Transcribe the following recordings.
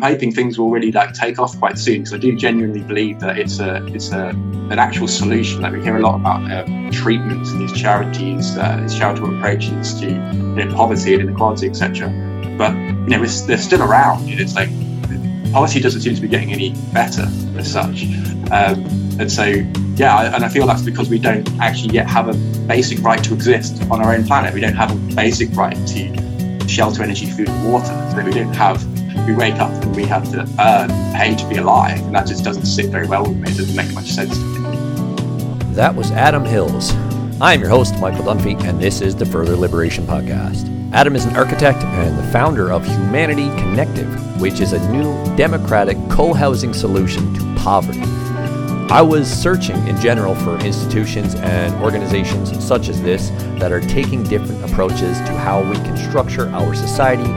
hoping things will really like take off quite soon because I do genuinely believe that it's a it's a an actual solution. Like we hear a lot about uh, treatments and these charities, uh, these charitable approaches to you know, poverty and inequality, etc. But you know, they're still around. It's like policy doesn't seem to be getting any better as such. Um, and so, yeah, and I feel that's because we don't actually yet have a basic right to exist on our own planet. We don't have a basic right to shelter, energy, food, and water. So we don't have we wake up and we have to earn pay to be alive, and that just doesn't sit very well with me. It doesn't make much sense to me. That was Adam Hills. I'm your host, Michael Dunphy, and this is the Further Liberation Podcast. Adam is an architect and the founder of Humanity Connective, which is a new democratic co housing solution to poverty. I was searching in general for institutions and organizations such as this that are taking different approaches to how we can structure our society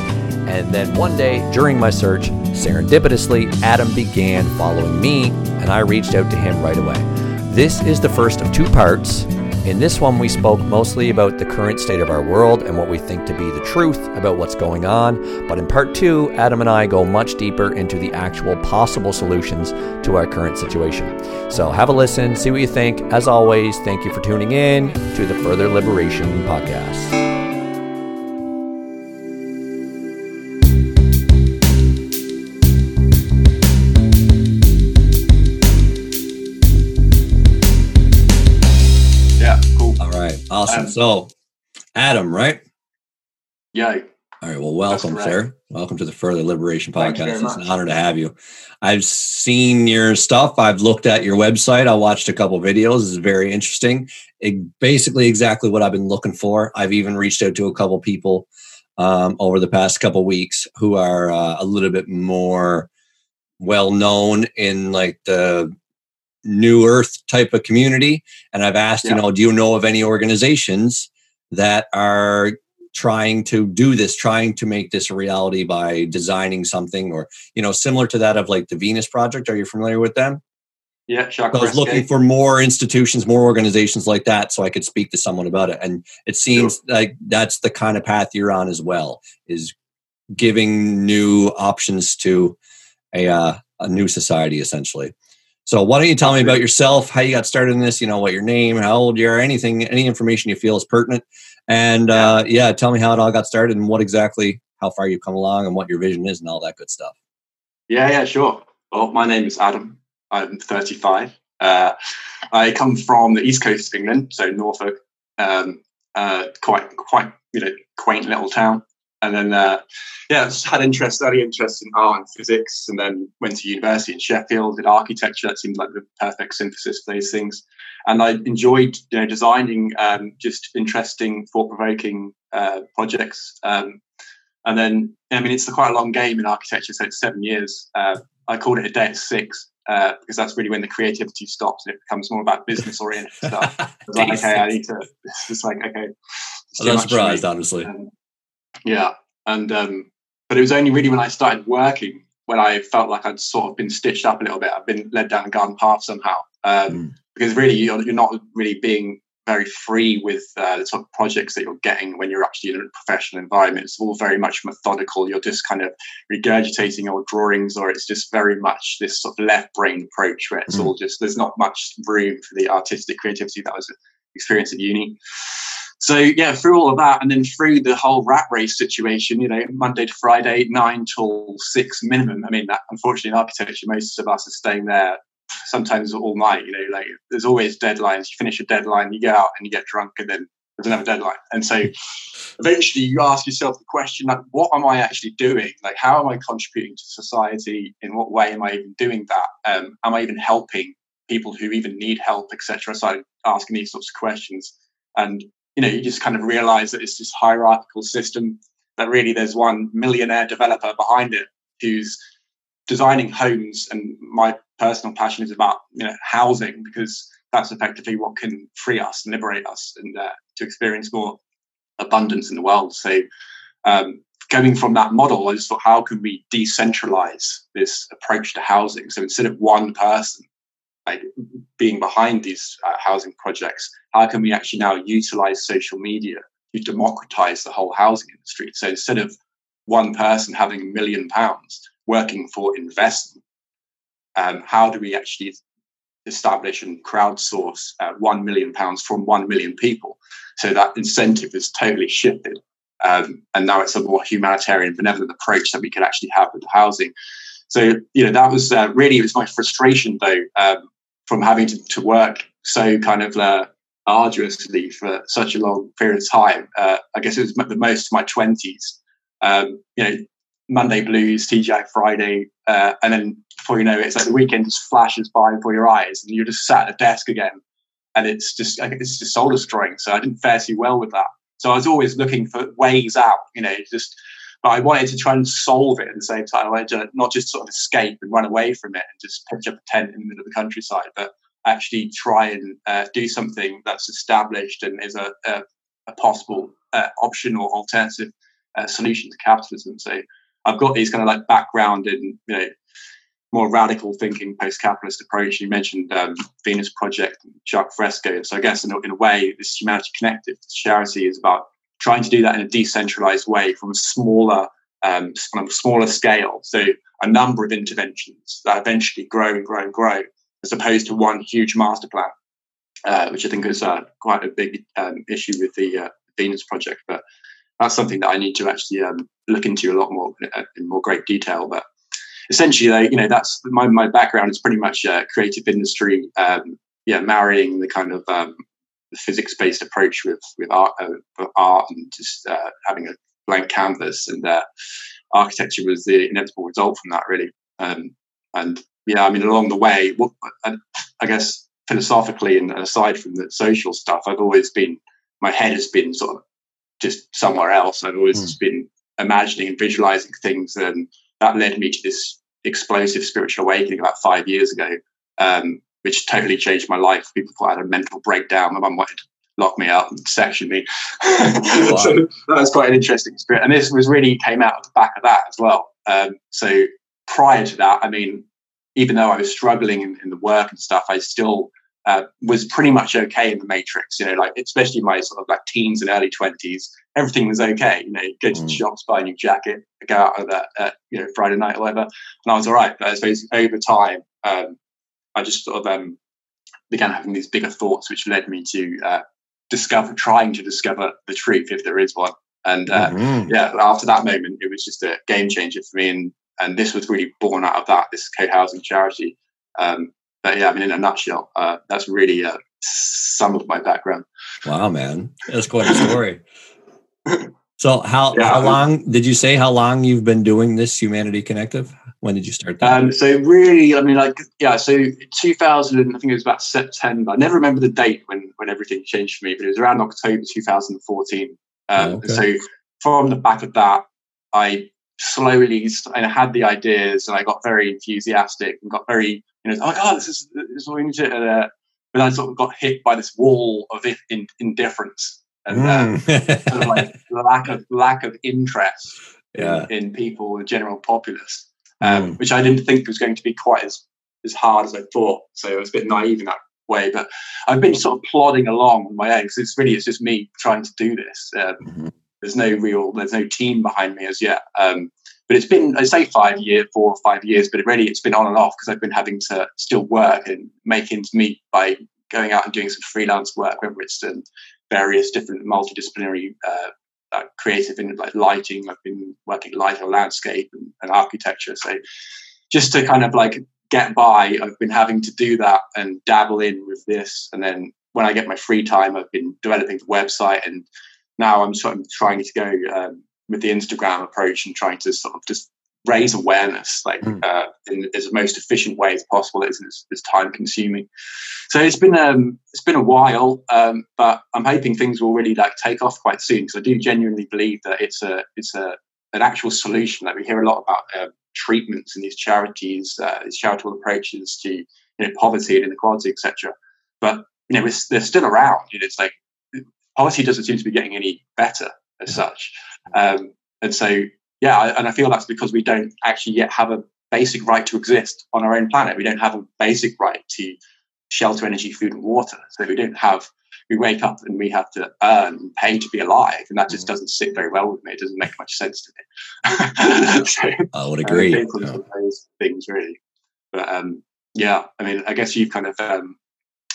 and then one day during my search, serendipitously, Adam began following me, and I reached out to him right away. This is the first of two parts. In this one, we spoke mostly about the current state of our world and what we think to be the truth about what's going on. But in part two, Adam and I go much deeper into the actual possible solutions to our current situation. So have a listen, see what you think. As always, thank you for tuning in to the Further Liberation Podcast. Awesome. Um, so, Adam, right? Yeah. All right. Well, welcome, sir. Welcome to the Further Liberation Podcast. It's an honor to have you. I've seen your stuff. I've looked at your website. I watched a couple videos. It's very interesting. It, basically, exactly what I've been looking for. I've even reached out to a couple people um, over the past couple weeks who are uh, a little bit more well known in like the new earth type of community. And i've asked yeah. you know do you know of any organizations that are trying to do this trying to make this a reality by designing something or you know similar to that of like the venus project? Are you familiar with them? Yeah so i was looking for more institutions more organizations like that so i could speak to someone about it. And it seems sure. like that's the kind of path you're on as well is giving new options to a, uh, a new society essentially so why don't you tell me about yourself, how you got started in this, you know, what your name, how old you are, anything, any information you feel is pertinent. And uh, yeah, tell me how it all got started and what exactly, how far you've come along and what your vision is and all that good stuff. Yeah, yeah, sure. Well, my name is Adam. I'm 35. Uh, I come from the east coast of England, so Norfolk. Um, uh, quite, quite, you know, quaint little town and then uh, yeah, just had interest, early interest in art and physics, and then went to university in Sheffield, did architecture. That seemed like the perfect synthesis for those things, and I enjoyed you know designing um, just interesting, thought-provoking uh, projects. Um, and then I mean, it's quite a long game in architecture, so it's seven years. Uh, I called it a day at six. Uh, because that's really when the creativity stops and it becomes more about business oriented stuff. like, okay, I need to. It's just like okay. I'm not surprised, honestly. Um, yeah, and um, but it was only really when I started working when I felt like I'd sort of been stitched up a little bit. I've been led down a garden path somehow um, mm. because really you're, you're, not really being very free with uh, the sort of projects that you're getting when you're actually in a professional environment. It's all very much methodical. You're just kind of regurgitating your drawings, or it's just very much this sort of left brain approach where it's mm. all just there's not much room for the artistic creativity that was experiencing at uni so yeah, through all of that, and then through the whole rat race situation, you know, Monday to Friday, nine till six minimum. I mean, that, unfortunately, in architecture, most of us are staying there sometimes all night. You know, like there's always deadlines. You finish a deadline, you go out and you get drunk, and then there's another deadline. And so eventually, you ask yourself the question, like, what am I actually doing? Like, how am I contributing to society? In what way am I even doing that? Um, am I even helping people who even need help, etc.? So asking these sorts of questions. And you know, you just kind of realize that it's this hierarchical system that really there's one millionaire developer behind it who's designing homes. And my personal passion is about, you know, housing because that's effectively what can free us and liberate us and uh, to experience more abundance in the world. So, um, going from that model, I just thought, how can we decentralize this approach to housing? So instead of one person like being behind these uh, housing projects, how can we actually now utilize social media to democratize the whole housing industry? So instead of one person having a million pounds, working for investment, um, how do we actually establish and crowdsource uh, one million pounds from one million people? So that incentive is totally shifted. Um, and now it's a more humanitarian, benevolent approach that we could actually have with housing. So, you know, that was uh, really, it was my frustration though, um, from having to, to, work so kind of uh, arduously for such a long period of time. Uh, I guess it was the most of my 20s. Um, you know, Monday blues, TGI Friday, uh, and then before you know it, it's like the weekend just flashes by before your eyes, and you're just sat at a desk again, and it's just it's just soul destroying. So I didn't fare too well with that. So I was always looking for ways out, you know, just. But I wanted to try and solve it at the same time. I wanted to not just sort of escape and run away from it and just pitch up a tent in the middle of the countryside, but actually try and uh, do something that's established and is a, a, a possible uh, option or alternative uh, solution to capitalism. So I've got these kind of like background in you know more radical thinking, post-capitalist approach. You mentioned um, Venus Project, Jacques Fresco. So I guess in a, in a way, this humanity connective charity is about trying to do that in a decentralized way from smaller, um, from a smaller scale. So a number of interventions that eventually grow and grow and grow, as opposed to one huge master plan, uh, which I think is uh, quite a big um, issue with the uh, Venus Project. But that's something that I need to actually um, look into a lot more uh, in more great detail. But essentially, you know, that's my, my background is pretty much uh, creative industry. Um, yeah, marrying the kind of um, physics based approach with with art, uh, art and just uh, having a blank canvas, and uh, architecture was the inevitable result from that, really. Um, and yeah, I mean, along the way, I guess philosophically and aside from the social stuff, I've always been my head has been sort of just somewhere else. I've always mm. been imagining and visualizing things, and that led me to this explosive spiritual awakening about five years ago, um, which totally changed my life. People thought I had a mental breakdown. My mum wanted to lock me up and section me. Wow. so that was quite an interesting experience. And this was really came out of the back of that as well. Um, so prior to that, I mean, even though I was struggling in, in the work and stuff, I still uh, was pretty much okay in the matrix. You know, like especially my sort of like teens and early twenties, everything was okay. You know, go to mm. the shops, buy a new jacket, go out on that uh, you know Friday night or whatever, and I was all right. But I suppose over time, um, I just sort of um, began having these bigger thoughts, which led me to uh, discover, trying to discover the truth, if there is one. And uh, mm-hmm. yeah, after that moment, it was just a game changer for me, and and this was really born out of that. This co-housing charity. Um, but yeah, I mean, in a nutshell, uh, that's really uh, some of my background. Wow, man, that's quite a story. so, how yeah, how long did you say how long you've been doing this Humanity Connective? When did you start that? Um, so really, I mean, like yeah, so 2000, I think it was about September. I never remember the date when when everything changed for me, but it was around October 2014. Um, oh, okay. So from the back of that, I slowly and I had the ideas and I got very enthusiastic and got very you know, oh god, this is this is what we need to. uh, but I sort of got hit by this wall of in, indifference and uh, mm. sort of like lack of lack of interest yeah. in, in, people, the general populace, um, which I didn't think was going to be quite as as hard as I thought. So it was a bit naive in that way, but I've been sort of plodding along on my own. because it's really it's just me trying to do this. Um, mm-hmm. There's no real, there's no team behind me as yet. Um, but it's been, I say five year four or five years, but it really it's been on and off because I've been having to still work and make ends meet by going out and doing some freelance work, whether it's in various different multidisciplinary uh, uh, creative in like lighting. I've been working light or landscape and, and, architecture. So just to kind of like get by, I've been having to do that and dabble in with this. And then when I get my free time, I've been developing the website and now I'm sort of trying to go um, with the Instagram approach and trying to sort of just raise awareness like mm. uh, in as most efficient way as possible is it's, it's time consuming. So it's been um it's been a while um but i'm hoping things will really like take off quite soon because i do genuinely believe that it's a it's a an actual solution. That like we hear a lot about uh, treatments and these charities uh, these charitable approaches to you know poverty and inequality etc but you know they're still around you know, it's like poverty doesn't seem to be getting any better as such. Um, and so, yeah, and I feel that's because we don't actually yet have a basic right to exist on our own planet. We don't have a basic right to shelter, energy, food, and water. So we don't have, we wake up and we have to earn pay to be alive, and that just doesn't sit very well with me. It doesn't make much sense to me. so, I would agree. I yeah. those things really, but um, yeah, I mean, I guess you've kind of um,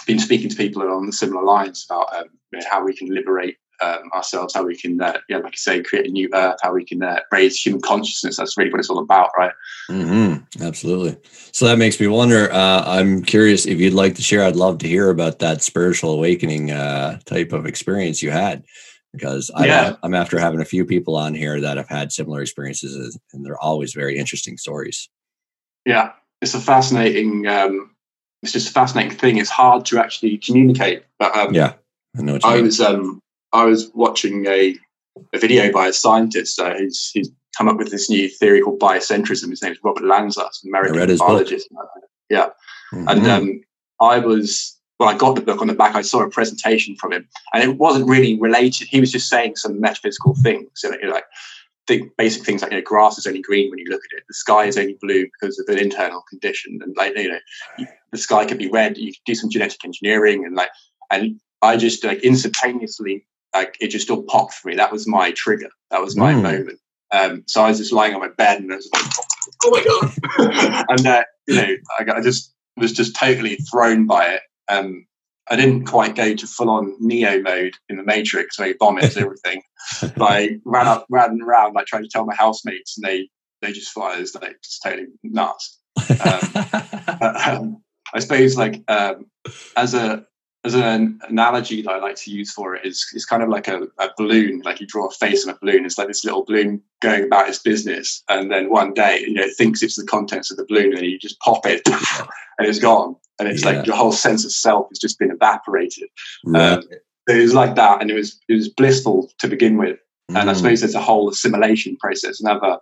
been speaking to people along similar lines about um, you know, how we can liberate um, ourselves, how we can, uh, yeah, like you say, create a new earth, how we can uh, raise human consciousness. That's really what it's all about, right? Mm-hmm. Absolutely. So that makes me wonder. Uh, I'm curious if you'd like to share. I'd love to hear about that spiritual awakening uh, type of experience you had, because yeah. I, I'm after having a few people on here that have had similar experiences, and they're always very interesting stories. Yeah, it's a fascinating. Um, it's just a fascinating thing. It's hard to actually communicate, but um, yeah, I know. I was um, I was watching a, a video by a scientist uh, come up with this new theory called biocentrism. His name is Robert Lanza, an American biologist. Book. Yeah. Mm-hmm. And um, I was, well, I got the book on the back. I saw a presentation from him, and it wasn't really related. He was just saying some metaphysical things, you know, like think basic things like you know, grass is only green when you look at it. The sky is only blue because of an internal condition, and like you know, the sky could be red. You could do some genetic engineering, and like, and I just like instantaneously like it just all popped for me. That was my trigger. That was my mm. moment. Um, so I was just lying on my bed and I was like, oh my god! and uh, you know, I, I, just was just totally thrown by it. Um, I didn't quite go to full on Neo mode in the Matrix where he vomits everything. but I ran up, ran around, like trying to tell my housemates, and they they just thought I was like just totally nuts. Um, but, um, I suppose like um, as a as an analogy that I like to use for it is it's kind of like a, a, balloon, like you draw a face on a balloon. It's like this little balloon going about its business, and then one day, you know, it thinks it's the contents of the balloon, and you just pop it, and it's gone, and it's yeah. like your whole sense of self has just been evaporated. Right. Um, it was like that, and it was it was blissful to begin with, mm. and I mm. suppose there's a whole assimilation process. Another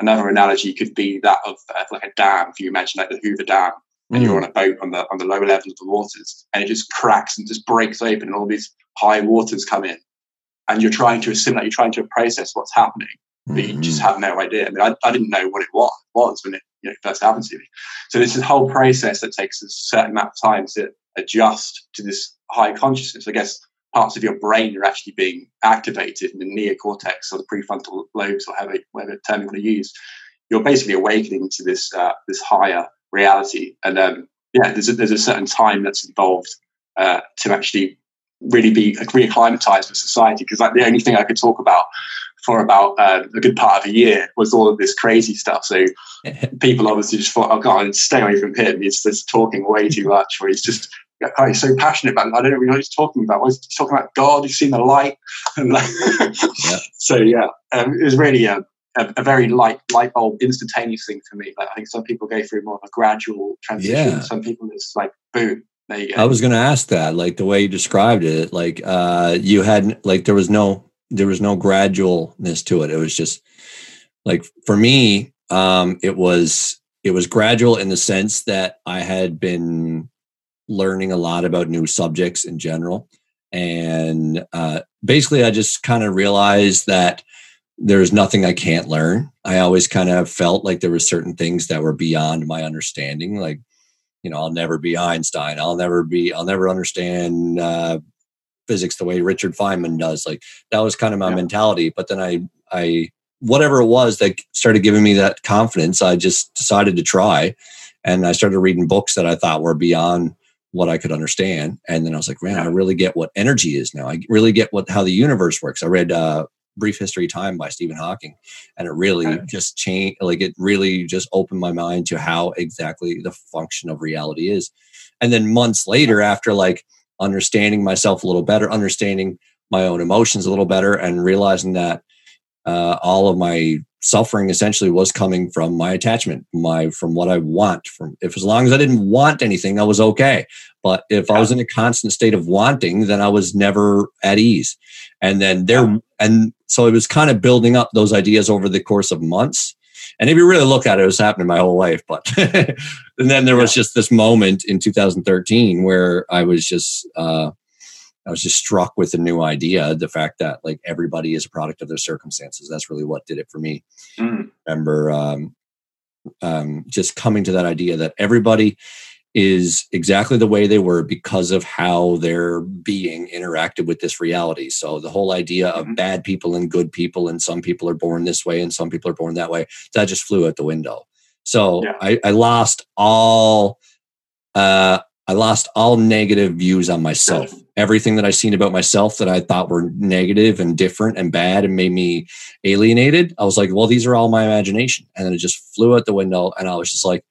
another analogy could be that of uh, like a dam. If you imagine like the Hoover Dam, and you're mm. on a boat on the on the lower levels of the waters, and it just cracks and just breaks open, and all these high waters come in, and you're trying to assimilate, you're trying to process what's happening, but mm-hmm. you just mm. have no idea. I mean, I, I didn't know what it was, was when it you know, first happened to me. So this whole process that takes a certain amount of time to adjust to this high consciousness. I guess parts of your brain are actually being activated in the neocortex or the prefrontal lobes, or whatever, whatever term you want to use. You're basically awakening to this uh, this higher reality. And um, yeah, there's a, there's a certain time that's involved uh, to actually really be reacclimatized with society. Because like the only thing I could talk about for about uh, a good part of a year was all of this crazy stuff. So people obviously just thought, "Oh God, stay away from him. He's just talking way too much." Where he's just oh, he's so passionate about. It. I don't know what he's talking about. He's talking about God. He's seen the light, and like, yeah. so yeah, um, it was really um, a, a, very light light bulb instantaneous thing for me. Like I think some people go through more of a gradual transition. Yeah. Some people it's like boom. There you go. I was going to ask that, like the way you described it, like uh, you had like there was no there was no gradualness to it. It was just like for me, um, it was it was gradual in the sense that I had been learning a lot about new subjects in general, and uh, basically, I just kind of realized that there's nothing I can't learn. I always kind of felt like there were certain things that were beyond my understanding. Like, you know, I'll never be Einstein. I'll never be. I'll never understand uh, physics the way Richard Feynman does. Like that was kind of my yeah. mentality. But then I, I, whatever it was that started giving me that confidence, I just decided to try, and I started reading books that I thought were beyond what I could understand. And then I was like, man, I really get what energy is now. I really get what how the universe works. I read uh, Brief History of Time by Stephen Hawking, and it really okay. just changed. Like it really just opened my mind to how exactly the function of reality is. And then months later, after like understanding myself a little better, understanding my own emotions a little better, and realizing that uh, all of my suffering essentially was coming from my attachment, my from what I want. From if as long as I didn't want anything, I was okay. But if yeah. I was in a constant state of wanting, then I was never at ease. And then there, yeah. And so it was kind of building up those ideas over the course of months. And if you really look at it, it was happening my whole life. But and then there was just this moment in 2013 where I was just uh, I was just struck with a new idea. The fact that like everybody is a product of their circumstances. That's really what did it for me. Mm. Remember um, um, just coming to that idea that everybody is exactly the way they were because of how their being interacted with this reality. So the whole idea of mm-hmm. bad people and good people, and some people are born this way and some people are born that way, that just flew out the window. So yeah. I, I, lost all uh, I lost all negative views on myself. Everything that I seen about myself that I thought were negative and different and bad and made me alienated, I was like, well, these are all my imagination. And then it just flew out the window. And I was just like,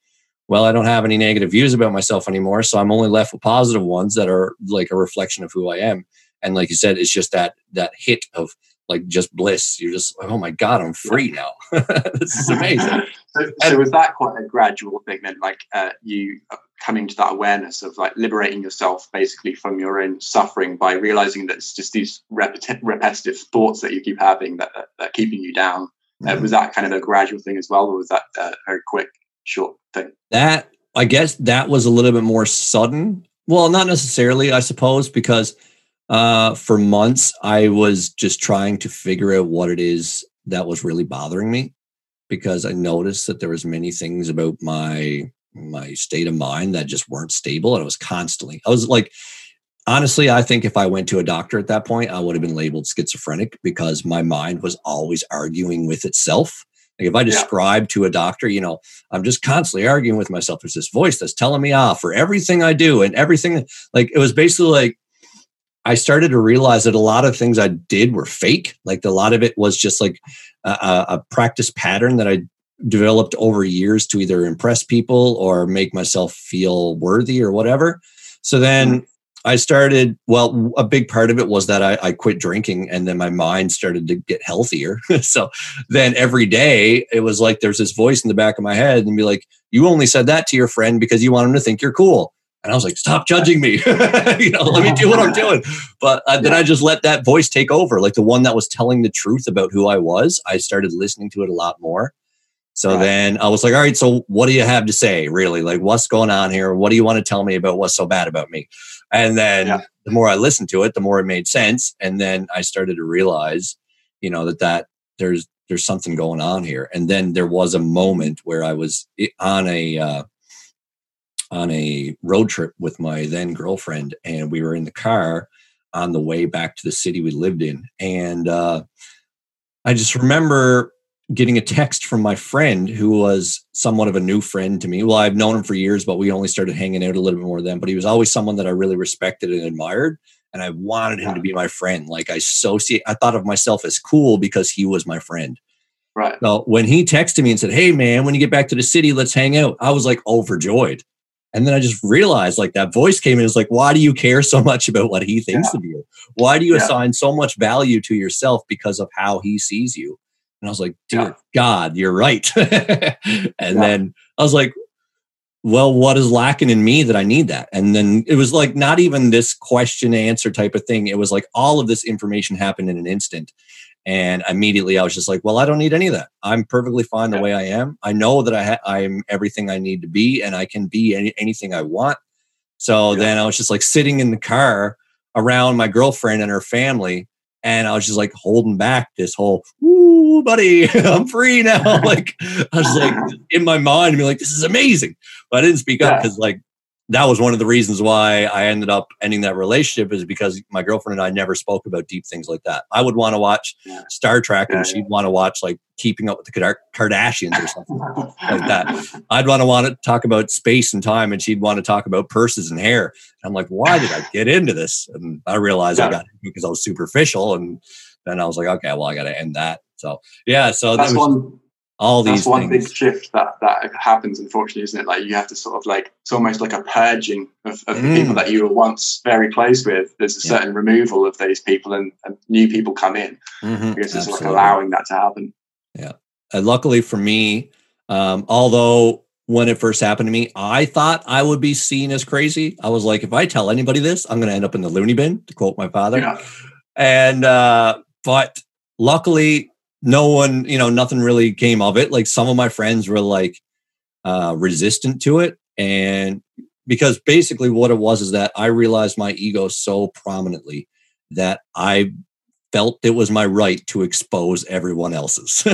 well, I don't have any negative views about myself anymore. So I'm only left with positive ones that are like a reflection of who I am. And like you said, it's just that that hit of like just bliss. You're just like, oh my god, I'm free now. this is amazing. so, so was that quite a gradual thing then? Like uh, you uh, coming to that awareness of like liberating yourself basically from your own suffering by realizing that it's just these repeti- repetitive thoughts that you keep having that, that, that are keeping you down. Uh, mm-hmm. Uh, was that kind of a gradual thing as well, or was that uh, very quick, short thing? That I guess that was a little bit more sudden. Well, not necessarily, I suppose, because uh, for months, I was just trying to figure out what it is that was really bothering me because I noticed that there was many things about my my state of mind that just weren't stable and I was constantly I was like honestly I think if I went to a doctor at that point I would have been labeled schizophrenic because my mind was always arguing with itself like if I describe yeah. to a doctor, you know, I'm just constantly arguing with myself. There's this voice that's telling me off for everything I do and everything. Like it was basically like I started to realize that a lot of things I did were fake. Like a lot of it was just like a, a practice pattern that I developed over years to either impress people or make myself feel worthy or whatever. So then mm-hmm. I started, well, a big part of it was that I, I, quit drinking and then my mind started to get healthier. so then every day it was like there's this voice in the back of my head and be like, you only said that to your friend because you want him to think you're cool. And I was like, stop judging me. you know, let me do what I'm doing. But uh, then I just let that voice take over, like the one that was telling the truth about who I was. I started listening to it a lot more. So right. then I was like, all right, so what do you have to say, really? Like, what's going on here? What do you want to tell me about what's so bad about me? And then yeah. the more I listened to it, the more it made sense. And then I started to realize, you know, that that there's there's something going on here. And then there was a moment where I was on a uh, on a road trip with my then girlfriend, and we were in the car on the way back to the city we lived in. And uh, I just remember getting a text from my friend who was somewhat of a new friend to me. Well, I've known him for years, but we only started hanging out a little bit more then. But he was always someone that I really respected and admired. And I wanted him to be my friend. Like I associate, I thought of myself as cool because he was my friend. Right. So when he texted me and said, Hey man, when you get back to the city, let's hang out. I was like overjoyed. And then I just realized like that voice came in. It's like, why do you care so much about what he thinks yeah. of you? Why do you yeah. assign so much value to yourself because of how he sees you? And I was like, dear yeah. God, you're right. and then I was like, well, what is lacking in me that I need that? And then it was like not even this question answer type of thing. It was like all of this information happened in an instant. And immediately I was just like, well, I don't need any of that. I'm perfectly fine the way I am. I know that I ha- I'm everything I need to be and I can be any- anything I want. So yeah. then I was just like sitting in the car around my girlfriend and her family. And I was just like holding back this whole, ooh, buddy, I'm free now. like, I was like in my mind, be like, this is amazing. But I didn't speak up because, like, that was one of the reasons why I ended up ending that relationship is because my girlfriend and I never spoke about deep things like that. I would want to watch yeah. Star Trek and yeah, she'd yeah. want to watch like Keeping Up with the Kardashians or something like that. I'd want to want to talk about space and time and she'd want to talk about purses and hair. And I'm like, why did I get into this? And I realized I got because I was superficial and then I was like, okay, well, I got to end that. So yeah, so that's that was, one all these that's one things. big shift that that happens unfortunately isn't it like you have to sort of like it's almost like a purging of, of mm. the people mm. that you were once very close with there's a yeah. certain removal of those people and, and new people come in mm-hmm. because it's like allowing that to happen yeah and luckily for me um, although when it first happened to me i thought i would be seen as crazy i was like if i tell anybody this i'm going to end up in the loony bin to quote my father yeah. and uh, but luckily no one, you know, nothing really came of it. Like some of my friends were like uh, resistant to it. And because basically what it was is that I realized my ego so prominently that I felt it was my right to expose everyone else's.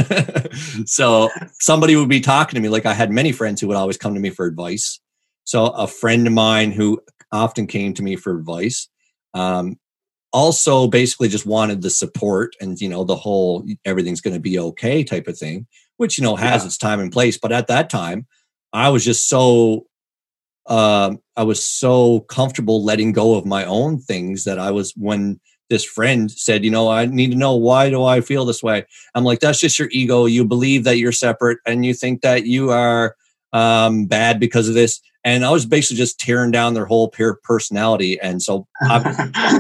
so somebody would be talking to me, like I had many friends who would always come to me for advice. So a friend of mine who often came to me for advice, um, also basically just wanted the support and you know the whole everything's going to be okay type of thing, which you know has yeah. its time and place. But at that time, I was just so um, I was so comfortable letting go of my own things that I was when this friend said, you know, I need to know why do I feel this way? I'm like, that's just your ego. You believe that you're separate and you think that you are um, bad because of this. And I was basically just tearing down their whole peer personality. And so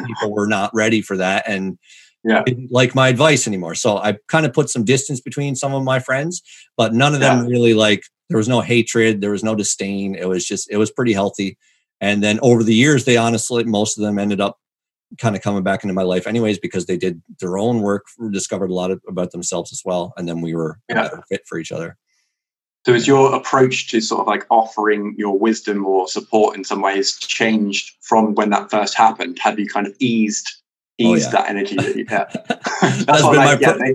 people were not ready for that and yeah. didn't like my advice anymore. So I kind of put some distance between some of my friends, but none of them yeah. really like there was no hatred, there was no disdain. It was just it was pretty healthy. And then over the years, they honestly most of them ended up kind of coming back into my life anyways because they did their own work, discovered a lot of, about themselves as well, and then we were yeah. a better fit for each other. So, is your approach to sort of like offering your wisdom or support in some ways changed from when that first happened? Have you kind of eased oh, eased oh, yeah. that energy that you had? that's, that's been my yeah,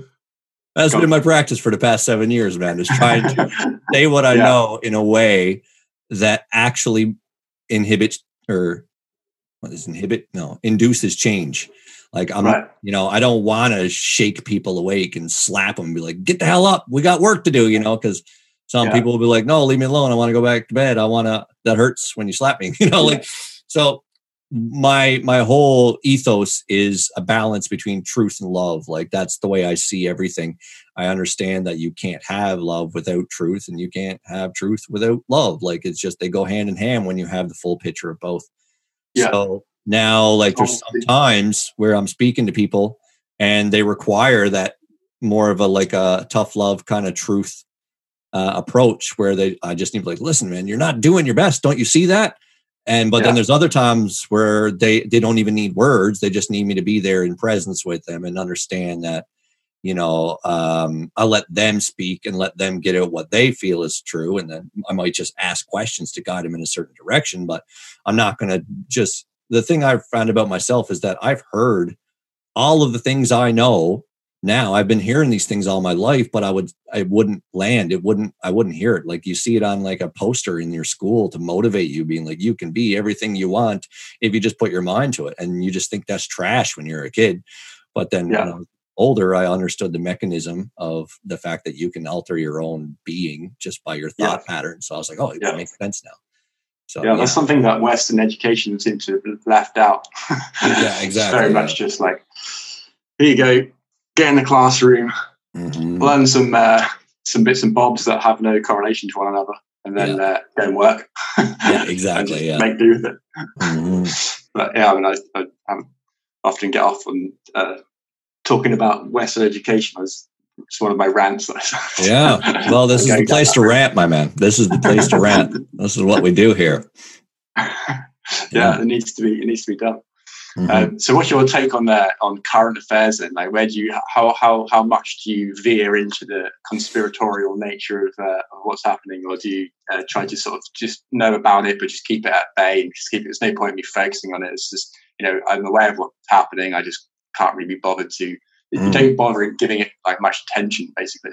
that's been my practice for the past seven years, man. Is trying to say what I yeah. know in a way that actually inhibits or what is inhibit? No, induces change. Like I'm, right. you know, I don't want to shake people awake and slap them and be like, "Get the hell up! We got work to do," you know, because some yeah. people will be like, "No, leave me alone. I want to go back to bed. I want to." That hurts when you slap me, you know. Like, so my my whole ethos is a balance between truth and love like that's the way i see everything i understand that you can't have love without truth and you can't have truth without love like it's just they go hand in hand when you have the full picture of both yeah. so now like there's oh, some times where i'm speaking to people and they require that more of a like a tough love kind of truth uh, approach where they i just need to be like listen man you're not doing your best. Don't you see that? And but yeah. then there's other times where they they don't even need words. They just need me to be there in presence with them and understand that you know um, i let them speak and let them get out what they feel is true. And then i might just ask questions to guide them in a certain direction but i'm not going to just the thing i've found about myself is that i've heard all of the things i know now i've been hearing these things all my life but i would i wouldn't land it wouldn't i wouldn't hear it like you see it on like a poster in your school to motivate you being like you can be everything you want if you just put your mind to it and you just think that's trash when you're a kid but then yeah. when I was older i understood the mechanism of the fact that you can alter your own being just by your thought yeah. pattern so i was like oh it yeah. makes sense now so, yeah, that's something that Western education seems to have left out. yeah, exactly. very much just like, here you go, get in the classroom, mm-hmm. learn some uh, some bits and bobs that have no correlation to one another, and then yeah. uh, go and work. yeah, exactly. yeah, make do with it. Mm-hmm. But yeah, I mean, I, I, I often get off on uh, talking about Western education as it's one of my rants. yeah. Well, this is the place to rant, my man. This is the place to rant. This is what we do here. yeah, yeah, it needs to be. It needs to be done. Mm-hmm. Um, so, what's your take on the on current affairs? Then, like, where do you how how how much do you veer into the conspiratorial nature of, uh, of what's happening, or do you uh, try to sort of just know about it, but just keep it at bay and just keep it? There's no point in me focusing on it. It's just you know I'm aware of what's happening. I just can't really be bothered to. Mm-hmm. You don't bother giving it like much attention, basically.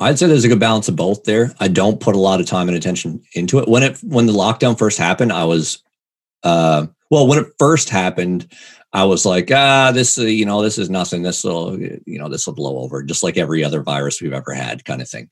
I'd say there's a good balance of both there. I don't put a lot of time and attention into it. When it when the lockdown first happened, I was uh, well, when it first happened, I was like, ah, this, uh, you know, this is nothing. This will, you know, this will blow over, just like every other virus we've ever had, kind of thing.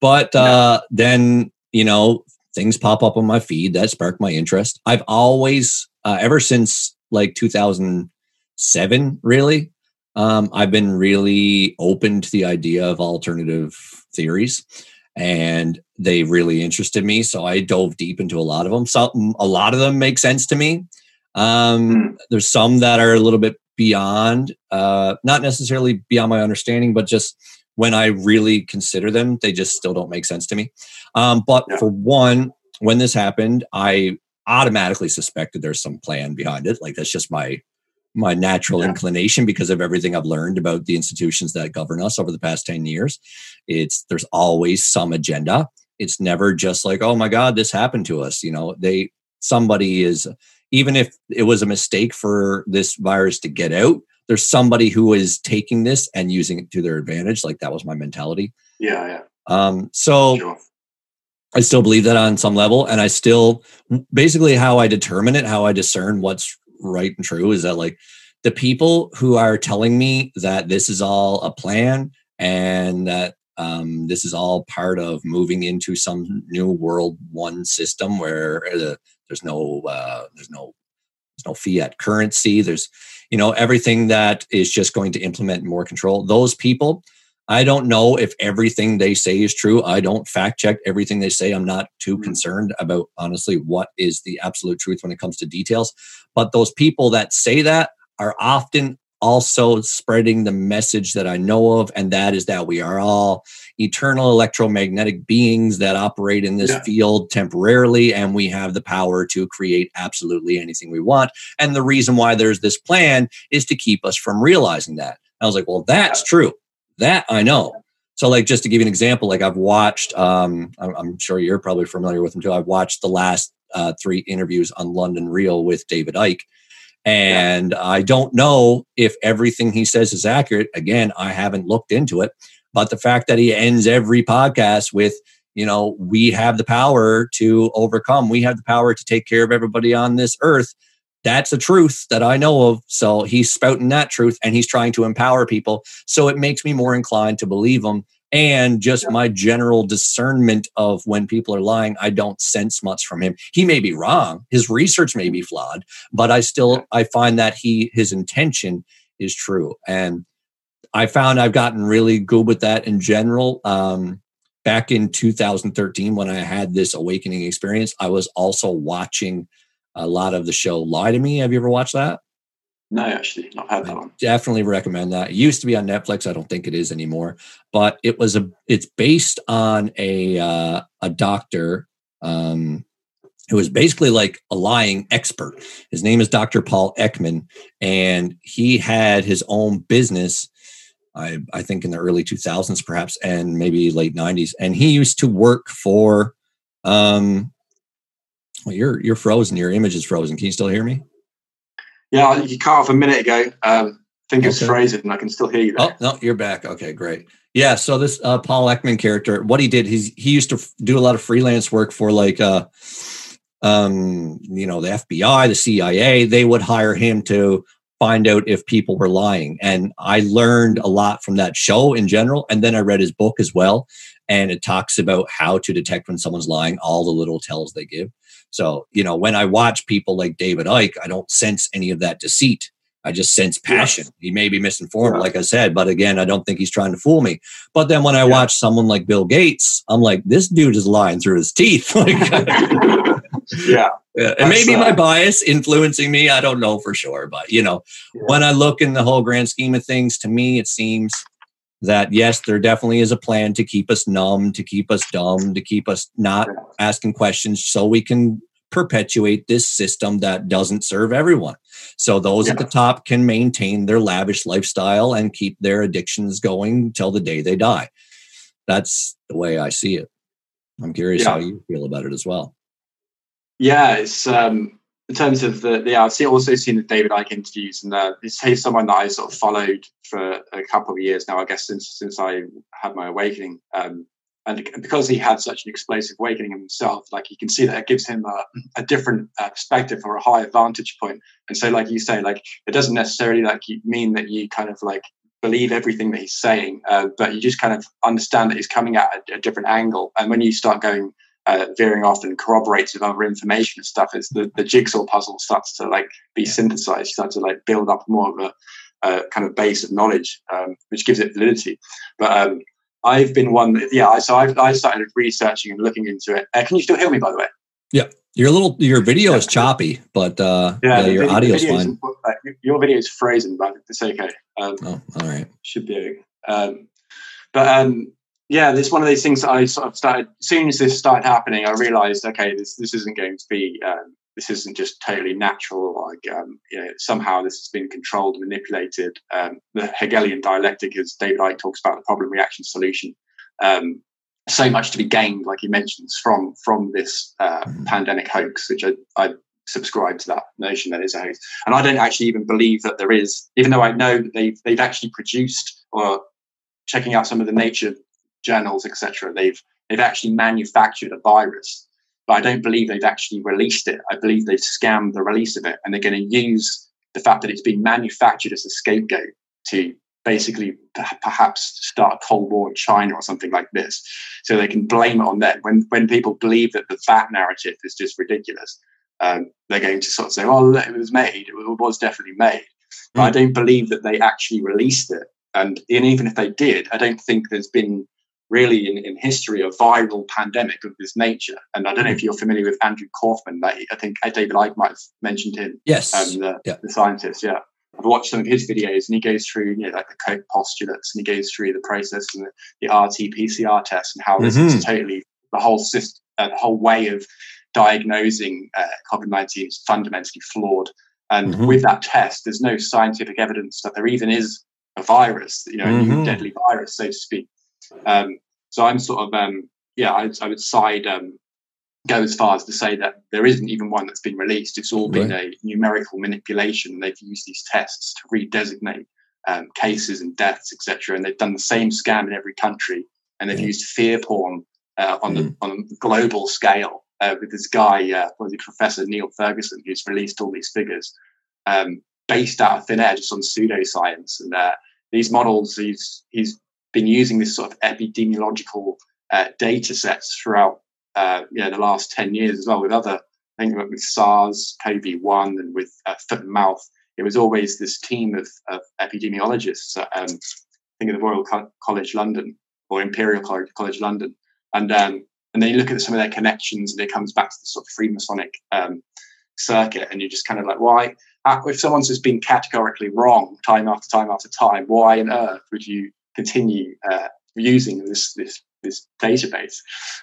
But uh, then, you know, things pop up on my feed that spark my interest. I've always, uh, ever since like 2007, really, um, I've been really open to the idea of alternative theories and they really interested me. So I dove deep into a lot of them. Some, a lot of them make sense to me. Um, mm. There's some that are a little bit beyond, uh, not necessarily beyond my understanding, but just when I really consider them, they just still don't make sense to me. Um, but yeah. for one, when this happened, I automatically suspected there's some plan behind it. Like that's just my my natural yeah. inclination because of everything I've learned about the institutions that govern us over the past 10 years. It's there's always some agenda. It's never just like, oh my God, this happened to us. You know, they somebody is even if it was a mistake for this virus to get out, there's somebody who is taking this and using it to their advantage. Like that was my mentality. Yeah, yeah. Um, so sure. I still believe that on some level. And I still basically how I determine it, how I discern what's right and true is that like the people who are telling me that this is all a plan and that um, this is all part of moving into some new world one system where the, there's no uh, there's no there's no fiat currency there's you know everything that is just going to implement more control those people I don't know if everything they say is true. I don't fact check everything they say. I'm not too mm-hmm. concerned about honestly what is the absolute truth when it comes to details. But those people that say that are often also spreading the message that I know of, and that is that we are all eternal electromagnetic beings that operate in this yeah. field temporarily, and we have the power to create absolutely anything we want. And the reason why there's this plan is to keep us from realizing that. I was like, well, that's true. That I know. So, like, just to give you an example, like I've watched, um, I'm, sure you're probably familiar with them too. I've watched the last uh, three interviews on London Real with David Icke, And yeah. I don't know if everything he says is accurate. Again, I haven't looked into it. But the fact that he ends every podcast with, you know, we have the power to overcome, we have the power to take care of everybody on this earth that's a truth that I know of. So he's spouting that truth and he's trying to empower people. So it makes me more inclined to believe him. And just my general discernment of when people are lying, I don't sense much from him. He may be wrong, his research may be flawed, but I still I find that he his intention is true. And I found I've gotten really good with that in general. Um, back in 2013, when I had this awakening experience, I was also watching a lot of the show Lie to Me. Have you ever watched that? No, actually, not had that one. Definitely recommend that. It used to be on Netflix. I don't think it is anymore. But it was a. It's based on a uh, a doctor um, who was basically like a lying expert. His name is Dr. Paul Ekman, and he had his own business. I, I think in the early 2000s, perhaps, and maybe late 90s. And he used to work for um, well, you're you're frozen. Your image is frozen. Can you still hear me? Yeah, you cut off a minute ago. Um, I think it's okay. frozen. I can still hear you. There. Oh no, you're back. Okay, great. Yeah. So this uh, Paul Ekman character, what he did, he's he used to f- do a lot of freelance work for like, uh, um, you know, the FBI, the CIA. They would hire him to find out if people were lying, and I learned a lot from that show in general. And then I read his book as well, and it talks about how to detect when someone's lying, all the little tells they give. So, you know, when I watch people like David Icke, I don't sense any of that deceit. I just sense passion. Yes. He may be misinformed, like I said, but again, I don't think he's trying to fool me. But then when I yeah. watch someone like Bill Gates, I'm like, this dude is lying through his teeth. like, yeah. yeah. And maybe uh, my bias influencing me. I don't know for sure. But, you know, yeah. when I look in the whole grand scheme of things, to me, it seems that yes, there definitely is a plan to keep us numb, to keep us dumb, to keep us not asking questions so we can perpetuate this system that doesn't serve everyone. So those yeah. at the top can maintain their lavish lifestyle and keep their addictions going till the day they die. That's the way I see it. I'm curious yeah. how you feel about it as well. Yeah, it's um in terms of the, yeah, I've also seen the David Icke interviews, and uh, he's someone that I sort of followed for a couple of years now. I guess since since I had my awakening, um, and because he had such an explosive awakening himself, like you can see that it gives him a, a different uh, perspective or a higher vantage point. And so, like you say, like it doesn't necessarily like mean that you kind of like believe everything that he's saying, uh, but you just kind of understand that he's coming at a, a different angle. And when you start going uh, veering off and corroborates with other information and stuff is the, the jigsaw puzzle starts to like be synthesized, starts to like build up more of a, a kind of base of knowledge, um, which gives it validity. But um, I've been one, that, yeah. So I've, I started researching and looking into it. Uh, can you still hear me, by the way? Yeah, your little your video is choppy, but uh, yeah, yeah your audio is fine. Uh, your video is frozen, but it's okay. Um, oh, all right, should be. Um, but um, yeah, it's one of these things that I sort of started. As soon as this started happening, I realized, okay, this this isn't going to be. Um, this isn't just totally natural. Like um, you know, somehow this has been controlled, manipulated. Um, the Hegelian dialectic, as David Icke talks about, the problem, reaction, solution. Um, so much to be gained, like he mentions, from from this uh, pandemic hoax, which I, I subscribe to that notion that is a hoax. And I don't actually even believe that there is, even though I know that they've they've actually produced or checking out some of the nature journals, etc. They've they've actually manufactured a virus, but I don't believe they've actually released it. I believe they've scammed the release of it, and they're going to use the fact that it's been manufactured as a scapegoat to basically perhaps start a cold war in China or something like this, so they can blame it on them. When when people believe that the fat narrative is just ridiculous, um, they're going to sort of say, "Well, it was made. It was definitely made." But mm. I hmm. don't believe that they actually released it. And, and even if they did, I don't think there's been really in, in history a viral pandemic of this nature. And I don't know if hmm. you're familiar with Andrew Kaufman. That I think David Icke might have mentioned him. Yes, um, the, yeah. the scientist. Yeah, I've watched some of his videos, and he goes through you know like the Koch postulates, and he goes through the process and the, the RT-PCR test, and how mm-hmm. this is mm-hmm. totally the whole system, uh, the whole way of diagnosing uh, COVID-19 is fundamentally flawed. And mm-hmm. with that test, there's no scientific evidence that there even is a virus, you know, mm-hmm. a new deadly virus, so to speak. Um, so I'm sort of, um, yeah, I, I, would side um, go as far as to say that there isn't even one that's been released. It's all been right. a numerical manipulation. They've used these tests to redesignate um, cases and deaths, etc. And they've done the same scam in every country. And they've used fear porn uh, on mm. the on a global scale uh, with this guy, uh, was Professor Neil Ferguson, who's released all these figures um, based out of thin air, just on pseudoscience. And uh, these models, he's he's been using this sort of epidemiological uh, data sets throughout uh, you know, the last 10 years as well with other, I think with SARS, CoV1, and with uh, foot and mouth. It was always this team of, of epidemiologists, um, I think of the Royal Co- College London or Imperial College, College London. And um, and then you look at some of their connections and it comes back to the sort of Freemasonic um, circuit and you're just kind of like, why? If someone's just been categorically wrong time after time after time, why on earth would you continue uh, using this this this database.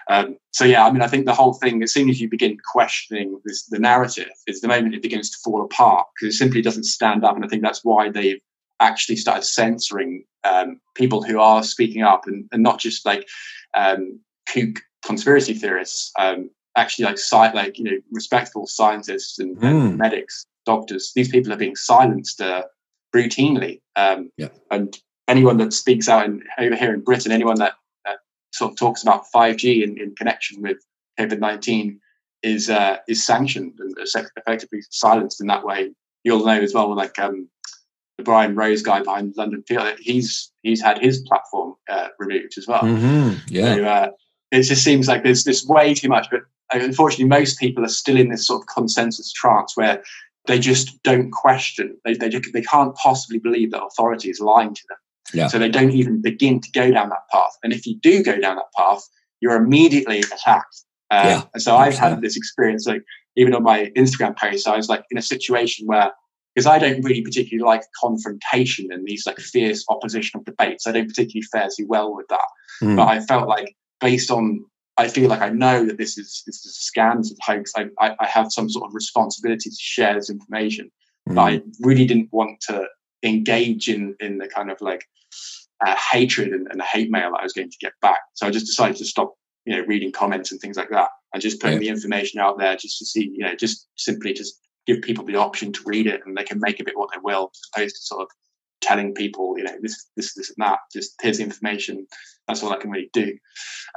Um, so yeah, I mean, I think the whole thing, as soon as you begin questioning this, the narrative, is the moment it begins to fall apart because it simply doesn't stand up. And I think that's why they've actually started censoring um, people who are speaking up and, and not just like um, kook conspiracy theorists, um, actually like sci- like you know respectable scientists and, mm. and, hmm. medics, doctors. These people are being silenced uh, routinely. Um, yeah. And anyone that speaks out in, over here in Britain, anyone that sort of talks about 5G in, in connection with COVID 19 is uh, is sanctioned and effectively silenced in that way. You'll know as well, like um, the Brian Rose guy behind London Real, he's he's had his platform uh, removed as well. Mm-hmm. Yeah, so, uh, it just seems like there's this way too much. But unfortunately, most people are still in this sort of consensus trance where they just don't question. They they, they can't possibly believe that authority is lying to them. Yeah. So they don't even begin to go down that path. And if you do go down that path, you're immediately attacked. Uh, yeah, and so I've had this experience, like even on my Instagram post, I was like in a situation where, because I don't really particularly like confrontation and these like fierce oppositional debates, I don't particularly fare too well with that. Mm. But I felt like based on, I feel like I know that this is this is a scam, this is a hoax. I, I, I have some sort of responsibility to share this information. Mm. But I really didn't want to engage in in the kind of like uh, hatred and, and, the hate mail that I was going to get back. So I just decided to stop, you know, reading comments and things like that, and just putting yeah. the information out there just to see, you know, just simply just give people the option to read it and they can make of it what they will, as opposed to sort of telling people, you know, this, this, this, and that. Just here's the information. That's all I can really do.